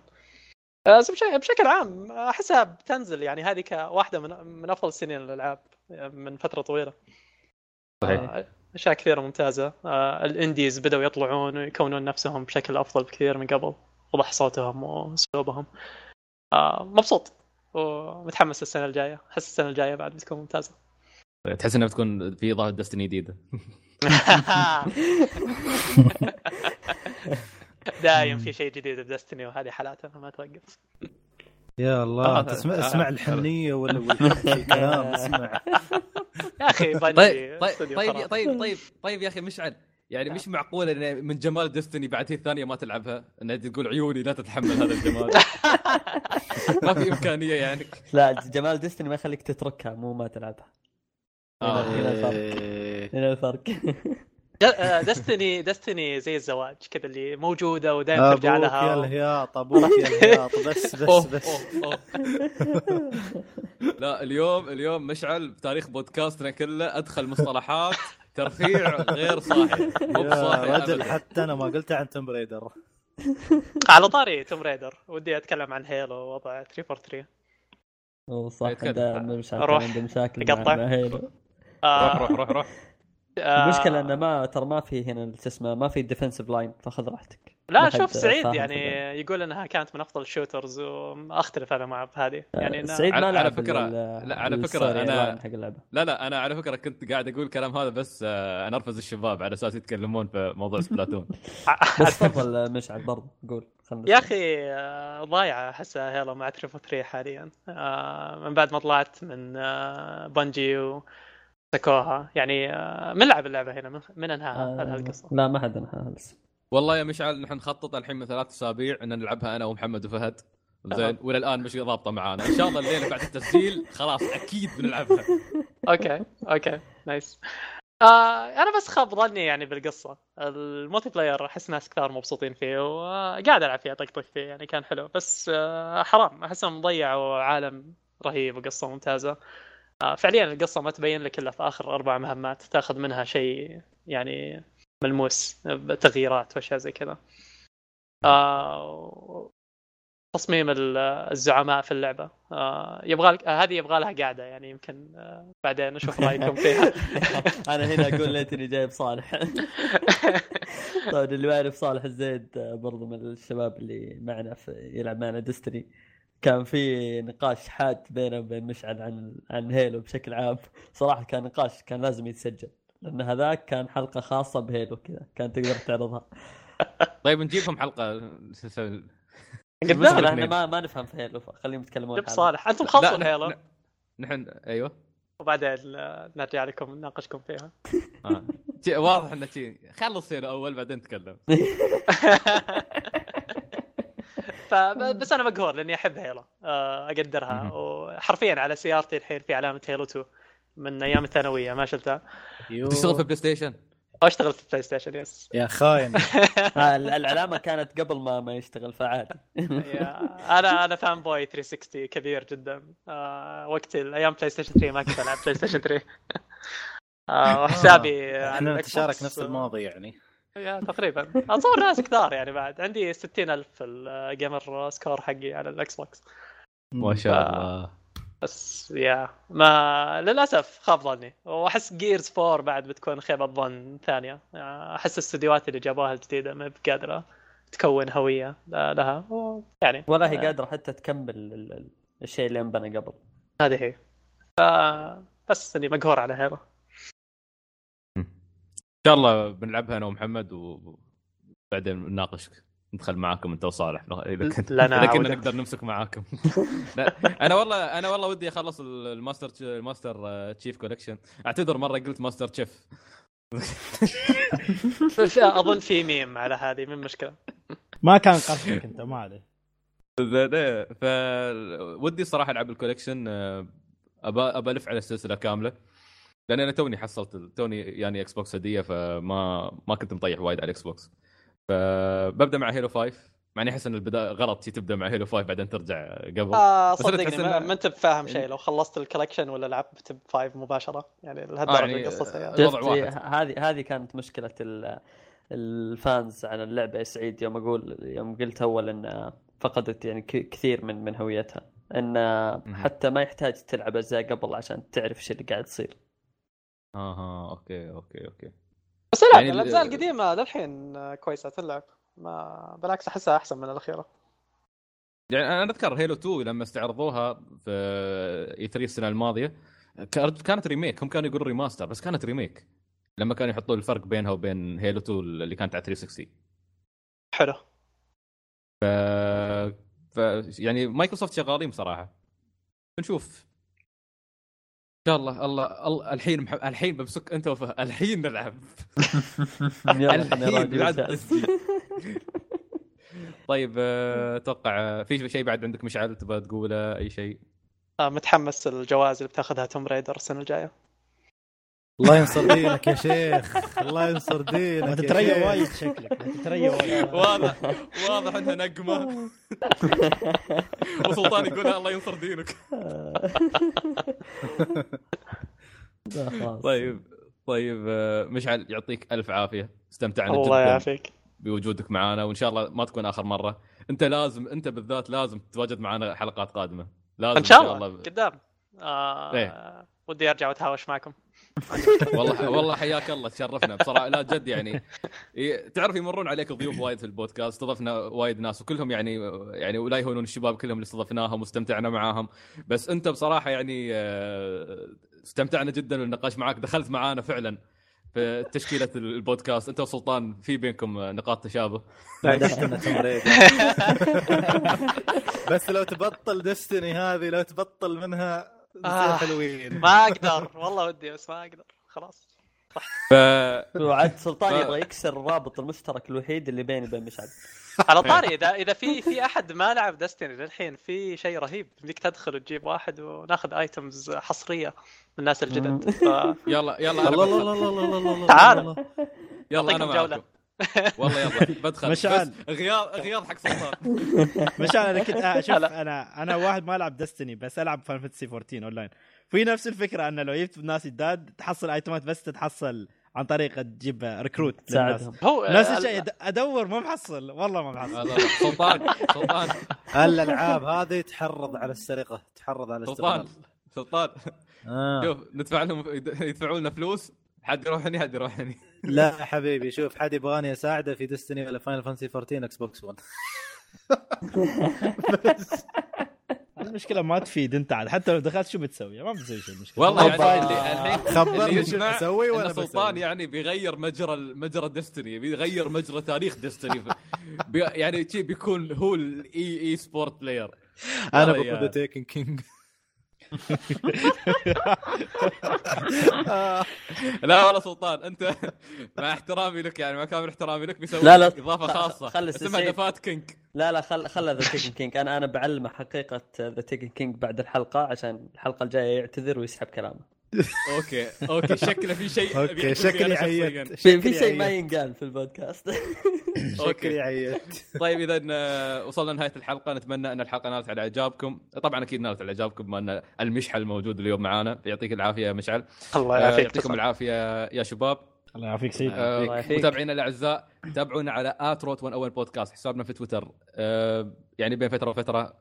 بشكل, عام أحسها بتنزل يعني هذه كواحدة من من أفضل سنين الألعاب آه، من فترة طويلة. صحيح. أشياء كثيرة ممتازة. آه، الإنديز بدأوا يطلعون ويكونون نفسهم بشكل أفضل بكثير من قبل. وضح صوتهم وأسلوبهم. آه، مبسوط. ومتحمس السنة الجاية. أحس السنة الجاية بعد بتكون ممتازة. تحس إنها بتكون في اضافه دستني جديدة. دايم في شيء جديد بدستني وهذه حالاتها ما توقف. يا الله آه، انت اسمع, آه، اسمع آه. الحنية ولا الكلام اسمع. يا أخي طيب طيب طيب خرافي. طيب طيب طيب يا أخي مشعل يعني مش معقول إن من جمال دستني بعد هي الثانية ما تلعبها؟ انها تقول عيوني لا تتحمل هذا الجمال. ما في إمكانية يعني. لا جمال ديستني ما يخليك تتركها مو ما تلعبها. آه. هنا الفرق. هنا الفرق. دستني دستني زي الزواج كذا اللي موجودة ودائما ترجع أبوك يا لها الهياط أبوك يا الهياط بس بس أوه، بس. أوه، أوه. لا اليوم اليوم مشعل بتاريخ بودكاستنا كله أدخل مصطلحات ترفيع غير صاحي مو يا بصاحي رجل. حتى أنا ما قلت عن توم ريدر على طاري توم ريدر ودي أتكلم عن هيلو ووضع 343 أوه، صح. عنده مشاكل عنده مشاكل. مع Halo روح آه. روح روح روح. آه، المشكلة إنه ما ترى ما في هنا شو اسمه ما في defensive line فخذ راحتك. لا شوف سعيد يعني كذا. يقول إنها كانت من أفضل ال shooters وأختلف أنا معه بهذه يعني إنها- سعيد ما على- ال- لا، على أنا- لاين حق اللعبة. لا لا أنا على فكرة كنت قاعد أقول الكلام هذا بس آه، انرفز الشباب على أساس يتكلمون في موضوع Splatoon بس تفضل مشعل برضه قول يا أخي آه، ضايعة أحسها Halo مع 343 حاليا. آه، من بعد ما طلعت من آه، Bungie وسكوها يعني آه، من لعب اللعبة هنا؟ من- من انهاها؟ هذه القصة. لا ما حد انهاها لسه والله يا مشعل نحن نخطط الحين من ثلاث أسابيع إن نلعبها أنا ومحمد وفهد. زين والى الآن مش ضابطة معانا. إن شاء الله الليلة بعد التسجيل خلاص أكيد بنلعبها. okay okay. nice. آه أنا بس خاب ظني يعني بالقصة. ال multiplayer أحس ناس كثار مبسوطين فيه وقاعد ألعب فيه اطقطق فيه يعني كان حلو. بس آه حرام. أحسهم ضيعوا عالم رهيب وقصة ممتازة. آه، فعليا القصة ما تبين لك إلا في آخر أربع مهمات تأخذ منها شيء يعني ملموس تغييرات وأشياء زي كذا. آه، تصميم ال- الزعماء في اللعبة. آه، يبغى لك آه، هذه يبغى لها قاعدة يعني يمكن آه، بعدين أشوف رأيكم فيها. أنا هنا أقول ليتني جايب صالح. طيب اللي ما يعرف صالح الزيد آه، برضو من الشباب اللي معنا في يلعب معنا ديستني كان في نقاش حاد بينه وبين مشعل عن عن هيلو بشكل عام صراحة كان نقاش كان لازم يتسجل لأن هذاك كان حلقة خاصة بهيلو كذا كان تقدر تعرضها طيب نجيبهم حلقة نسوي؟ الاثنين. إحنا ما ما نفهم في هيلو فخليهم يتكلمون جيب. صالح أنتم لا، خلصوا هيلو نح- نحن أيوه وبعدين نرجع لكم نناقشكم فيها آه. واضح إنه خلص هنا أول بعدين نتكلم فبس أنا مقهور لأني أحب Halo آه، أقدرها. وحرفيا على سيارتي الحين في علامه Halo 2 من أيام الثانوية ما شلتها. تشتغل في PlayStation واشتغل في PlayStation yes يا خاين. آه، ال- العلامة كانت قبل ما ما يشتغل فعادي أنا أنا fanboy 360 كبير جدا. آه وقت الأيام PlayStation 3 ما كنت ألعب PlayStation 3 آه وحسابي إحنا نتشارك نفس آه، الماضي يعني. يا تقريبا. اتصور ناس كثار يعني بعد. عندي 60000 في ال gamer score حقي على ال Xbox. ما شاء الله. بس يا. ما للأسف خاب ظني. وأحس Gears 4 بعد بتكون خيبه ظن ثانية. أحس الاستديوهات اللي جابوها الجديدة ما بقادرة تكون هوية لها. يعني. ولا هي قادرة حتى تكمل ال- ال- الشيء اللي انبنى قبل. هذه هي. ف... بس إني مقهور على Halo. شاء الله بنلعبها أنا ومحمد وبعدين نناقش ندخل معاكم أنت وصالح إذا كنت إذا كنا. نقدر نمسك معاكم. أنا والله أنا والله ودي أخلص ال Master ال Master Chief Collection أعتذر مرة قلت Master Chief أظن في ميم على هذه من مشكلة. ما كان قصدك أنت ما عليه. زين إيه، ف ودي صراحة ألعب ال collection آه، ابى أبى ألف على السلسلة كاملة. لأن أنا توني حصلت توني يعني Xbox هدية فما ما كنت مطيح وايد على ال Xbox فببدأ مع Halo 5 مع إني أحس إن البداية غلط تبدأ مع Halo 5 بعدين ترجع قبل. آه صدقني تحس ما, ما أنت بفاهم شيء. لو خلصت ال collection ولا لعبت ب 5 مباشرة. يعني آه، لهالدرجه يعني، قصتها يعني. الوضع شفت واحد. هذه هذه كانت مشكلة ال- ال fans عن اللعبة. يا سعيد يوم أقول يوم قلت أول إن فقدت يعني كثير من من هويتها. إن. حتى ما يحتاج تلعب اجزاء قبل عشان تعرف إيش اللي قاعد يصير. أها okay okay okay. بس لا يعني ال- الأجزاء القديمة للحين كويسة تلعب. ما بالعكس أحسها أحسن من الأخيرة. يعني أنا أذكر Halo 2 لما استعرضوها في E3 السنة الماضية كانت كانت remake هم كانوا يقولوا remaster بس كانت remake لما كانوا يحطون الفرق بينها وبين Halo 2 اللي كانت على 360 حلو. ف... ف يعني مايكروسوفت شغالين بصراحة. بنشوف شاء الله الله, الله الحين مح... الحين بمسك أنت وفهد الحين نلعب. الحين. طيب آه، أتوقع آه، في شيء بعد عندك مشعل تبغى تقوله؟ أي شيء آه متحمس الجوائز اللي بتاخذها Tomb Raider السنة الجاية. الله ينصر دينك يا شيخ. الله ينصر ما دينك يا تتريى. وايد شكلك ما تتريى وايد. واضح واضح إنها نقمة. وسلطان يقول الله ينصر دينك. طيب طيب آه، مشعل يعطيك ألف عافية. استمتعنا الله يعافيك. بوجودك معنا وإن شاء الله ما تكون آخر مرة. أنت لازم أنت بالذات لازم تتواجد معنا حلقات قادمة. لازم إن شاء الله. قدام. آه إيه. ودي أرجع وأتهاوش معكم. والله والله حياك الله تشرفنا. بصراحة لا جد يعني ي- تعرف يمرون عليك ضيوف وايد في البودكاست استضفنا وايد ناس وكلهم يعني يعني ولا يهونون الشباب كلهم اللي استضفناهم واستمتعنا معاهم. بس أنت بصراحة يعني آه، استمتعنا جدا بالنقاش معاك دخلت معانا فعلا في تشكيلة البودكاست. أنت وسلطان في بينكم نقاط تشابه. بس لو تبطل دستني هذه لو تبطل منها آه. حلوين. ما أقدر. والله ودي بس ما أقدر. خلاص. ف وعد سلطان يبغى يكسر الرابط المشترك الوحيد اللي بيني وبين مشعل. على طاري اذا إذا في في أحد ما لعب دستني للحين في شيء رهيب. بدك تدخل وتجيب واحد وناخذ ايتمز حصرية من الناس الجدد. ف... يلا يلا الله الله تعال. يلا أنا. معكم. والله يلا بدخل. مشعل. بس غياض غياض حق سلطان. مشان أنا كنت شوف هلا. أنا أنا واحد ما ألعب دستني بس ألعب فان فانتسي 14 اونلاين في نفس الفكرة إنه لو جبت ناس جداد تحصل ايتمات بس تتحصل عن طريق تجيب ريكروت للناس. تساعدهم. هو نفس ال- الشيء أدور ما محصل. والله ما محصل. سلطان سلطان. الالعاب هذه تحرض على السرقة تحرض على سلطان الاستغلال سلطان. آه. شوف ندفع لهم يدفعوا لنا فلوس حد يروح هني حد يروح هني لا يا حبيبي شوف حد يبغاني أساعده في Destiny ولا Final Fantasy 14 Xbox 1 المشكلة ما تفيد أنت عاد حتى لو دخلت شو بتسوي؟ ما بتسوي شيء المشكلة. والله يعني الحين خبرني اللي شو إن وأنا سلطان بسوي يعني بيغير مجرى مجرى Destiny بيغير مجرى تاريخ Destiny بي يعني بيكون هو ال e e-sport player أنا. The Taken King لا والله سلطان أنت مع احترامي لك يعني مع كامل احترامي لك بيسوي لا، لا، إضافة خاصة. خلي اسمها. The Fat King لا لا خل خل The Taken King أنا أنا بعلمه حقيقة The Taken King بعد الحلقة عشان الحلقة الجاية يعتذر ويسحب كلامه. okay okay شكله في شيء okay شكلي. عيت في شيء ما. ينقال في البودكاست. شكلي عيت طيب اذا آه، وصلنا لنهاية الحلقة. نتمنى أن الحلقة نالت على إعجابكم. طبعا أكيد نالت على إعجابكم بما أن المشعل موجود اليوم معانا. يعطيك العافية يا مشعل. الله آه، يعافيك. يعطيكم. العافية يا شباب. الله يعافيك سيد آه، الله يعافيك. متابعينا الأعزاء تابعونا على at Route 101 بودكاست حسابنا في تويتر. يعني بين فترة وفترة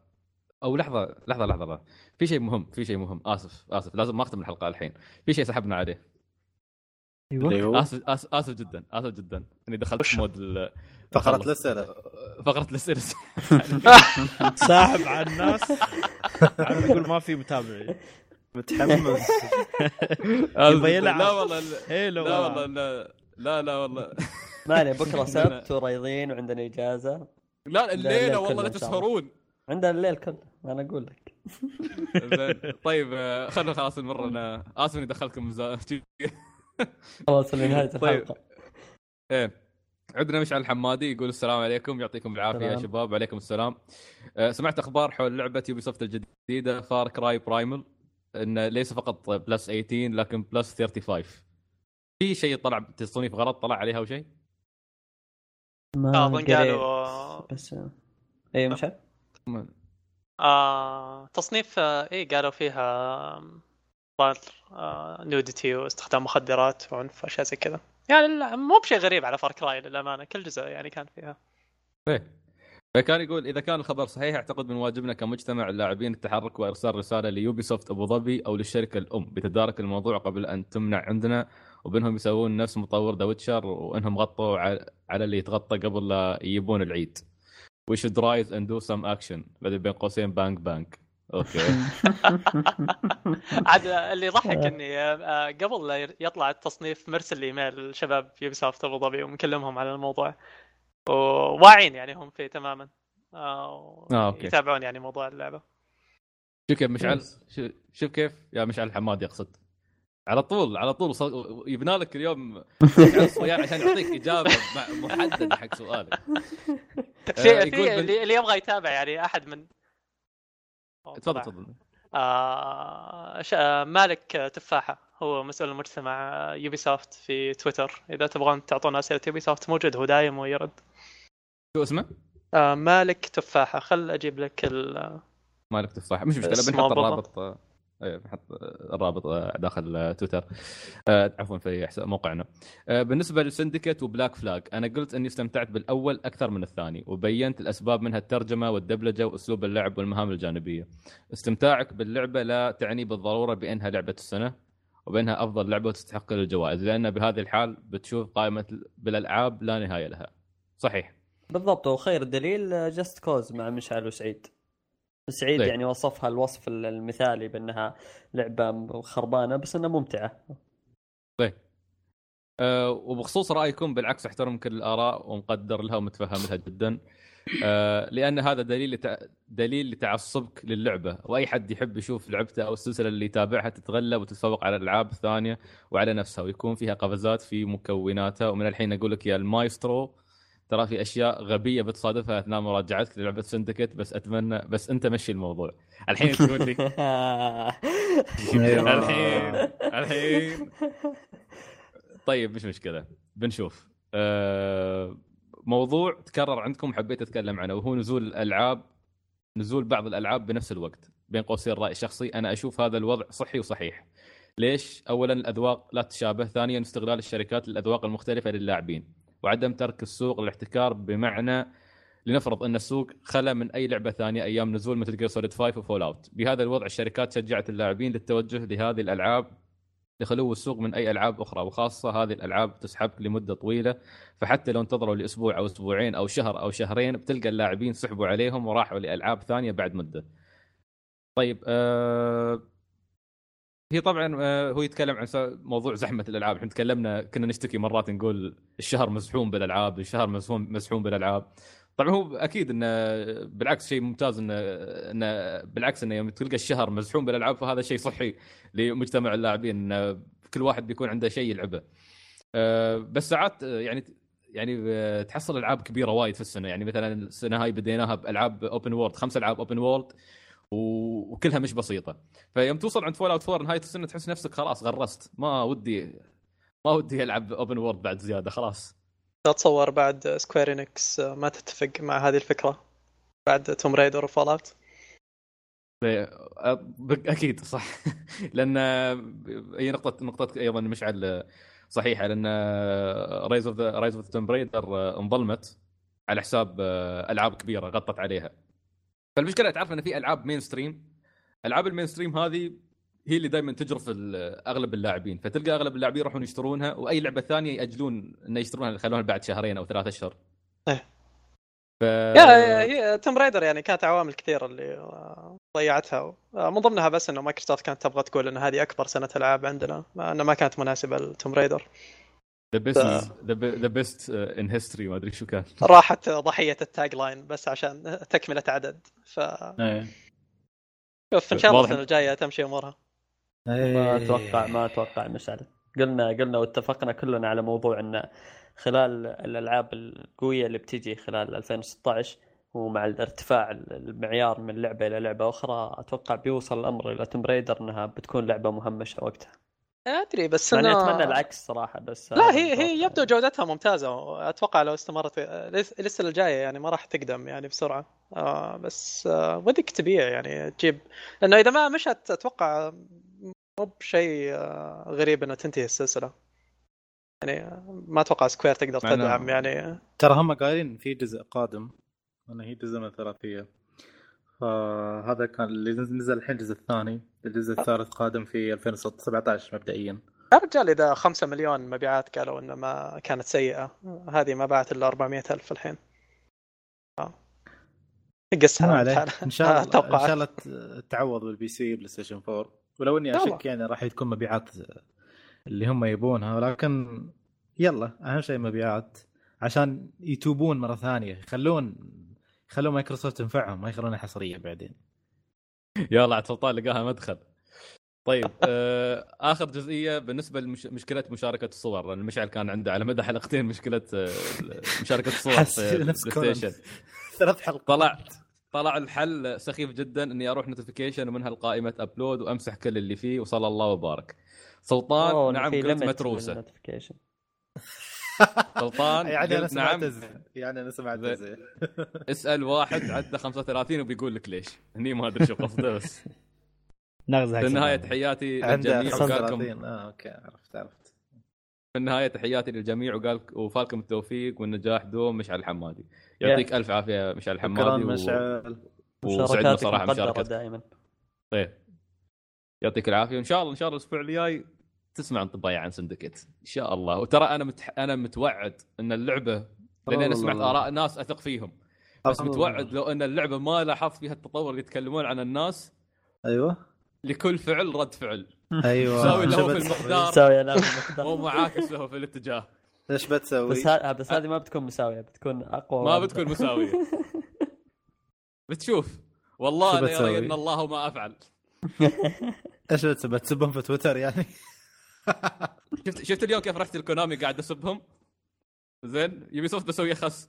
أو لحظة لحظة لحظة لحظة. في شيء مهم في شيء مهم. آسف آسف. لازم ما أختم الحلقة الحين. في شيء سحبنا عليه. هو؟ آسف آسف, آسف جدا آسف جدا. إني دخلت في mood ال- فقرة خلص. الأسئلة. فقرة الأسئلة. ساحب على الناس. عم يقول ما في متابعين. متحمس. يبغى يلعب. لا والله لا. والله. لا. لا لا والله. ما عليه بكرة سبت ورياضيين وعندنا إجازة. لا الليل الليلة والله لا. تسهرون. عندنا الليل كله أنا أقول لك زين. طيب آه، خلنا خلاص نمر أنا آسف إني دخلتكم خلاص لنهايه طيب. الحلقة إيه عندنا مشعل الحمادي يقول السلام عليكم يعطيكم العافية يا. شباب وعليكم السلام أه سمعت أخبار حول لعبة يوبي سوفت الجديدة فار كراي برايمل انه ليس فقط plus 18 لكن plus 35 في شيء طلع تصنيف غلط طلع عليها أو شيء؟ ما أظن قريت. قالوا بس اي مش عارف آه تصنيف آه إيه قالوا فيها آه nudity واستخدام مخدرات وعنف وأشياء زي كذا. يعني مو بشيء غريب على فار كراي للأمانة كل جزء يعني كان فيها. إيه. فكان يقول إذا كان الخبر صحيح أعتقد من واجبنا كمجتمع اللاعبين التحرك وإرسال رسالة ليوبي سوفت أبو ظبي أو للشركة الأم بتدارك الموضوع قبل أن تمنع عندنا وبانهم يسوون نفس مطور ذا ويتشر وإنهم غطوا على اللي يتغطى قبل لا يجيبون العيد. We should rise and do some action. بعدين بين قوسين بانك بانك. أوكي. عاد اللي يضحك إني آه، قبل لا يطلع التصنيف مرسل لي ايميل لشباب يوبي سوفت أبو ظبي ومكلمهم على الموضوع. وواعين يعني هم فيه تماما. آه، آه، أوكي. يتابعون يعني موضوع اللعبة. شوف كيف مشعل شو- شوف كيف؟ يا مشعل الحماد يقصد. على طول على طول يبنى لك اليوم الصياع عشان يعطيك إجابة مع- محددة حق سؤالك آه، في في اللي اللي يبغى يتابع يعني أحد من تفضل. تفضل آه ش- آه، مالك تفاحة هو مسؤول المجتمع يوبي سوفت في تويتر إذا تبغون تعطونا أسئلة يوبي سوفت موجود هو دايم ويرد شو اسمه؟ آه مالك تفاحة خل أجيب لك ال مالك تفاح مش مشكلة بنحط. الرابط آه، إيه بنحط آه، الرابط آه، داخل آه، تويتر. آه، عفوا في موقعنا. بالنسبة للسندكت وبلاك فلاج أنا قلت إني استمتعت بالأول أكثر من الثاني وبينت الأسباب منها الترجمة والدبلجة وأسلوب اللعب والمهام الجانبية. استمتاعك باللعبة لا تعني بالضرورة بأنها لعبة السنة وبأنها أفضل لعبة وتستحق الجوائز لأن بهذه الحال بتشوف قائمة بالألعاب لا نهاية لها. صحيح. بالضبط وخير دليل جاست كوز مع مشعل وسعيد. سعيد طيب. يعني وصفها الوصف المثالي بأنها لعبة خربانة بس إنها ممتعة. طيب. أه وبخصوص رأيكم بالعكس أحترم كل الآراء ومقدر لها ومتفهم لها جدا. أه لأن هذا دليل لتع... دليل لتعصبك للعبة. وأي حد يحب يشوف لعبته أو السلسلة اللي يتابعها تتغلب وتتفوق على الألعاب الثانية وعلى نفسها ويكون فيها قفزات في مكوناتها. ومن الحين أقول لك يا المايسترو ترى في أشياء غبية بتصادفها أثناء مراجعتك للعبة سندكت بس أتمنى بس أنت مشي الموضوع. الحين تقول لي. أيوة. الحين الحين. طيب مش مشكلة. بنشوف. أه موضوع تكرر عندكم حبيت أتكلم عنه وهو نزول الألعاب نزول بعض الألعاب بنفس الوقت بين قوسين رأي شخصي. أنا أشوف هذا الوضع صحي وصحيح. ليش؟ اولا الأذواق لا تتشابه ثانيا استغلال الشركات للأذواق المختلفة للاعبين. وعدم ترك السوق للاحتكار بمعنى لنفرض أن السوق خلى من أي لعبة ثانية أيام نزول مثل جير سوليد 5 وفول اوت بهذا الوضع الشركات شجعت اللاعبين للتوجه لهذه الألعاب لخلو السوق من أي ألعاب أخرى وخاصة هذه الألعاب تسحبك لمدة طويلة فحتى لو انتظروا لأسبوع أو أسبوعين أو شهر أو شهرين بتلقى اللاعبين سحبوا عليهم وراحوا لألعاب ثانية بعد مدة. طيب آه هي طبعا آه هو يتكلم عن موضوع زحمة الألعاب، إحنا تكلمنا كنا نشتكي مرات نقول الشهر مزحوم بالألعاب، الشهر مزحوم بالألعاب. طبعا هو أكيد إنه بالعكس شيء ممتاز انه إنه بالعكس إنه يوم تلقى الشهر مزحوم بالألعاب فهذا شيء صحي لمجتمع اللاعبين إنه كل واحد بيكون عنده شيء يلعبه. آه، بس ساعات آه، يعني يعني تحصل ألعاب كبيرة وايد في السنة يعني مثلا السنة هاي بديناها بألعاب open world خمس ألعاب open world وكلها مش بسيطة. فيوم توصل عند فول اوت 4 نهاية السنة تحس نفسك خلاص غرست. ما ودي ما ودي ألعب open world بعد زيادة خلاص. اتصور بعد سكوير انكس ما تتفق مع هذه الفكرة بعد توم رايدر وفول اوت آه، أكيد صح. لأن هي نقطه نقطة أيضا مشعل صحيحة. لأن رايز اوف ذا رايز اوف ذا توم رايدر انظلمت على حساب آه، ألعاب كبيرة غطت عليها. فالمشكلة تعرف إن في ألعاب mainstream ألعاب ال mainstream هذه هي اللي دائما تجرف أغلب اللاعبين. فتلقى أغلب اللاعبين يروحون يشترونها وأي لعبة ثانية يأجلون إنه يشترونها يخلونها بعد شهرين أو ثلاثة أشهر. إيه. ف... يا هي توم رايدر يعني كانت عوامل كثيرة اللي آه، ضيعتها. آه، من ضمنها بس إنه مايكروسوفت كانت تبغى تقول إن هذه أكبر سنة ألعاب عندنا مع انها ما كانت مناسبة لتوم رايدر the best the best in history ما أدري شو كان. راحت ضحية ال tagline بس عشان تكملة عدد. ف إيه. شوف إن شاء الله. السنة الجاية تمشي أمورها. ما إيه. أتوقع ما أتوقع مشعل. قلنا قلنا واتفقنا كلنا على موضوع إن خلال الألعاب القوية اللي بتجي خلال 2016 ومع الارتفاع المعيار من لعبة إلى لعبة أخرى أتوقع بيوصل الأمر إلى توم رايدر إنها بتكون لعبة مهمشة وقتها. أدري بس انه أتمنى العكس صراحة بس لا هي هي. يبدو جودتها ممتازة أتوقع لو استمرت لس- السنة الجاية يعني ما راح تقدم يعني بسرعة. آه بس آه ودك تبيع يعني تجيب. لأنه إذا ما مشت أتوقع مو بشيء آه غريب انه تنتهي السلسلة. يعني ما أتوقع سكوير تقدر تدعم يعني. ترى هم قايلين في جزء قادم انه هي جزء من الثلاثية. فهذا كان اللي نزل الحين الجزء الثاني الجزء الثالث قادم في 2017 مبدئيا يا رجال إذا 5 مليون مبيعات قالوا إنه ما كانت سيئة هذه ما باعت إلا 400 ألف الحين آه. حالها. إن شاء الله. إن شاء الله تعوض بال PC بلاي ستيشن 4 ولو إني. أشك يعني راح تكون مبيعات اللي هم يبونها ولكن يلا أهم شيء مبيعات عشان يتوبون مرة ثانية يخلون يخلون مايكروسوفت تنفعهم ما يخلونها حصرية بعدين. يلا عاد سلطان لقاها مدخل. طيب آه آخر جزئية بالنسبة لمشكله مشاركة الصور لأن مشعل كان عنده على مدى حلقتين مشكلة آه مشاركة الصور في نفس. ستيشن ثلاث حلقات. طلع طلع الحل سخيف جدا إني أروح notification ومنها القائمة upload وأمسح كل اللي فيه وصلى الله وبارك. سلطان نعم limit متروسة. للnotification. سلطان يعني أنا سمعت نعم. يعني أنا سمعت اسأل واحد عدى 35 وبيقول لك ليش. هني ما أدري شو قصده بس. نغزة في النهاية تحياتي للجميع وقالكم 35 آه أوكي عرفت عرفت. في النهاية تحياتي للجميع وقال وفالكم التوفيق والنجاح دوم مشعل الحمادي. يعطيك ألف عافية مشعل الحمادي و... مشعل. وسعدنا صراحة مشاركتك. دائما. طيب. يعطيك العافية. وإن شاء الله إن شاء الله الأسبوع الجاي تسمع انطباعي عن سندكيت إن شاء الله وترى أنا متح... أنا متوعد إن اللعبة لأن أنا سمعت. آراء ناس أثق فيهم بس. متوعد لو إن اللعبة ما لاحظت فيها التطور اللي يتكلمون عن الناس أيوه لكل فعل رد فعل أيوه ساوي له في؟ المقدار مساوية لا بالمقدار. ومعاكس له في الاتجاه إيش بتسوي؟ بس ها... بس هذه ما بتكون مساوية بتكون أقوى ما. بتكون مساوية بتشوف والله بتسوي؟ يرى أن الله ما أفعل إيش بتسوي؟ بتسبهم في تويتر يعني؟ شفت شفت اليوم كيف رحت الكونامي قاعد أسبهم؟ زين يبي صوت بسوي خس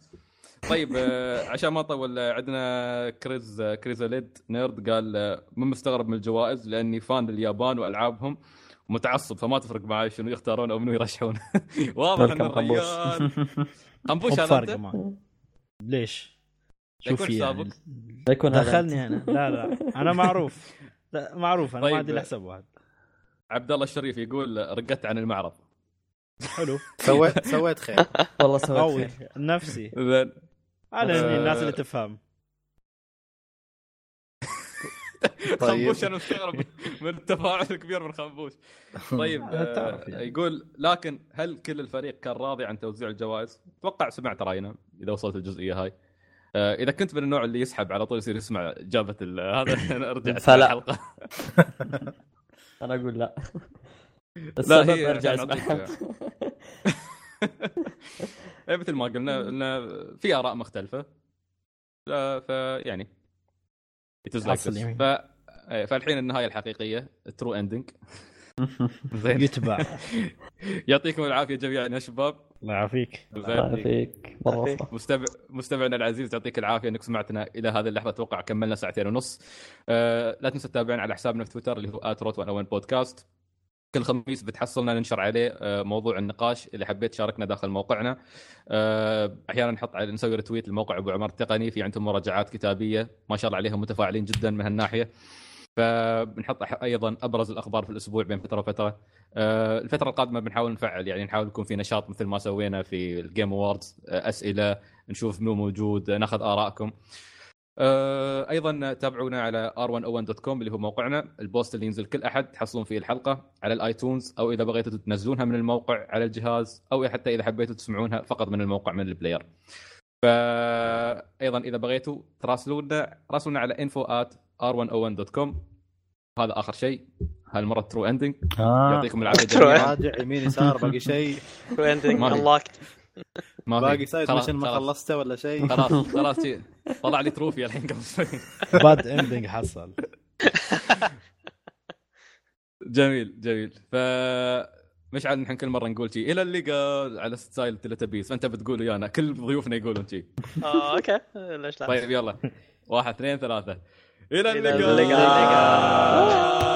طيب آه، عشان ما أطول آه، عندنا كريز آه، كريزا ليد نيرد قال مو مستغرب من الجوائز لأني فان لليابان وألعابهم متعصب فما تفرق معي شنو يختارون أو منو يرشحون. واضح ان Welcome قنبوس. الريال قنبوش هذا أنت؟ ليش؟ شوف يعني. لا يكون دخلني هنا لا لا. أنا معروف. لا معروف. أنا طيب. ما عندي الحساب واحد عبد الله الشريف يقول رقدت عن المعرض حلو سويت سويت خير والله سويت قوي خير. نفسي زين أنا آه. الناس اللي تفهم طيب. خنبوش أنا مستغرب من التفاعل الكبير من خنبوش طيب آه يعني. يقول لكن هل كل الفريق كان راضي عن توزيع الجوائز؟ أتوقع سمعت رأينا إذا وصلت الجزئية هاي آه إذا كنت من النوع اللي يسحب على طول يصير يسمع اجابه ال- هذا أرجع فلا. الحلقة أنا أقول لا. لا السبب هي أرجع عشان اسمعها إيه مثل ما قلنا انه في آراء مختلفة. ف- فيعني like. ف... إيه، فالحين النهاية الحقيقية true ending زين. يتبع. يعطيكم العافية جميعا يا شباب. الله يعافيك. الله يعافيك. مرة. مستمع مستمعنا العزيز يعطيك العافية إنك سمعتنا إلى هذه اللحظة. أتوقع كملنا ساعتين ونص. أه لا تنسى تتابعنا على حسابنا في تويتر اللي هو @روت بودكاست كل خميس بتحصلنا ننشر عليه آه، موضوع النقاش. اللي حبيت تشاركنا داخل موقعنا آه، أحيانا نحط على نسوي رتويت لموقع أبو عمر التقني. في عندهم مراجعات كتابية ما شاء الله عليهم متفاعلين جدا من هالناحية. فبنحط أيضا أبرز الأخبار في الأسبوع بين فترة وفترة. آه، الفترة القادمة بنحاول نفعل يعني نحاول يكون في نشاط مثل ما سوينا في ال Game Awards أسئلة نشوف منو موجود آه، ناخذ آرائكم. آه، أيضا تابعونا على r101.com اللي هو موقعنا ال post اللي ينزل كل أحد تحصلون فيه الحلقة على ال iTunes أو إذا بغيتوا تنزلونها من الموقع على الجهاز أو حتى إذا حبيتوا تسمعونها فقط من الموقع من ال player. فايضا إذا بغيتوا تراسلونا راسلونا على info@r101.com هذا آخر شيء. هالمرة true ending يعطيكم العافية True جميعا. راجع يمين يسار باقي شيء؟ ending ما في. unlocked ما. باقي side mission ما. خلصته ولا شيء؟ خلاص خلاص. طلع لي trophy الحين قبل شوي. bad ending حصل. جميل جميل. ف مشعل نحن كل مرة نقول شيء. إلى اللقاء على style تلتبيس فانت بتقول ويانا. كل ضيوفنا يقولون شيء. آه أوكي. ليش لا؟ طيب يلا. واحد اثنين ثلاثة. Eran legal. Eran legal.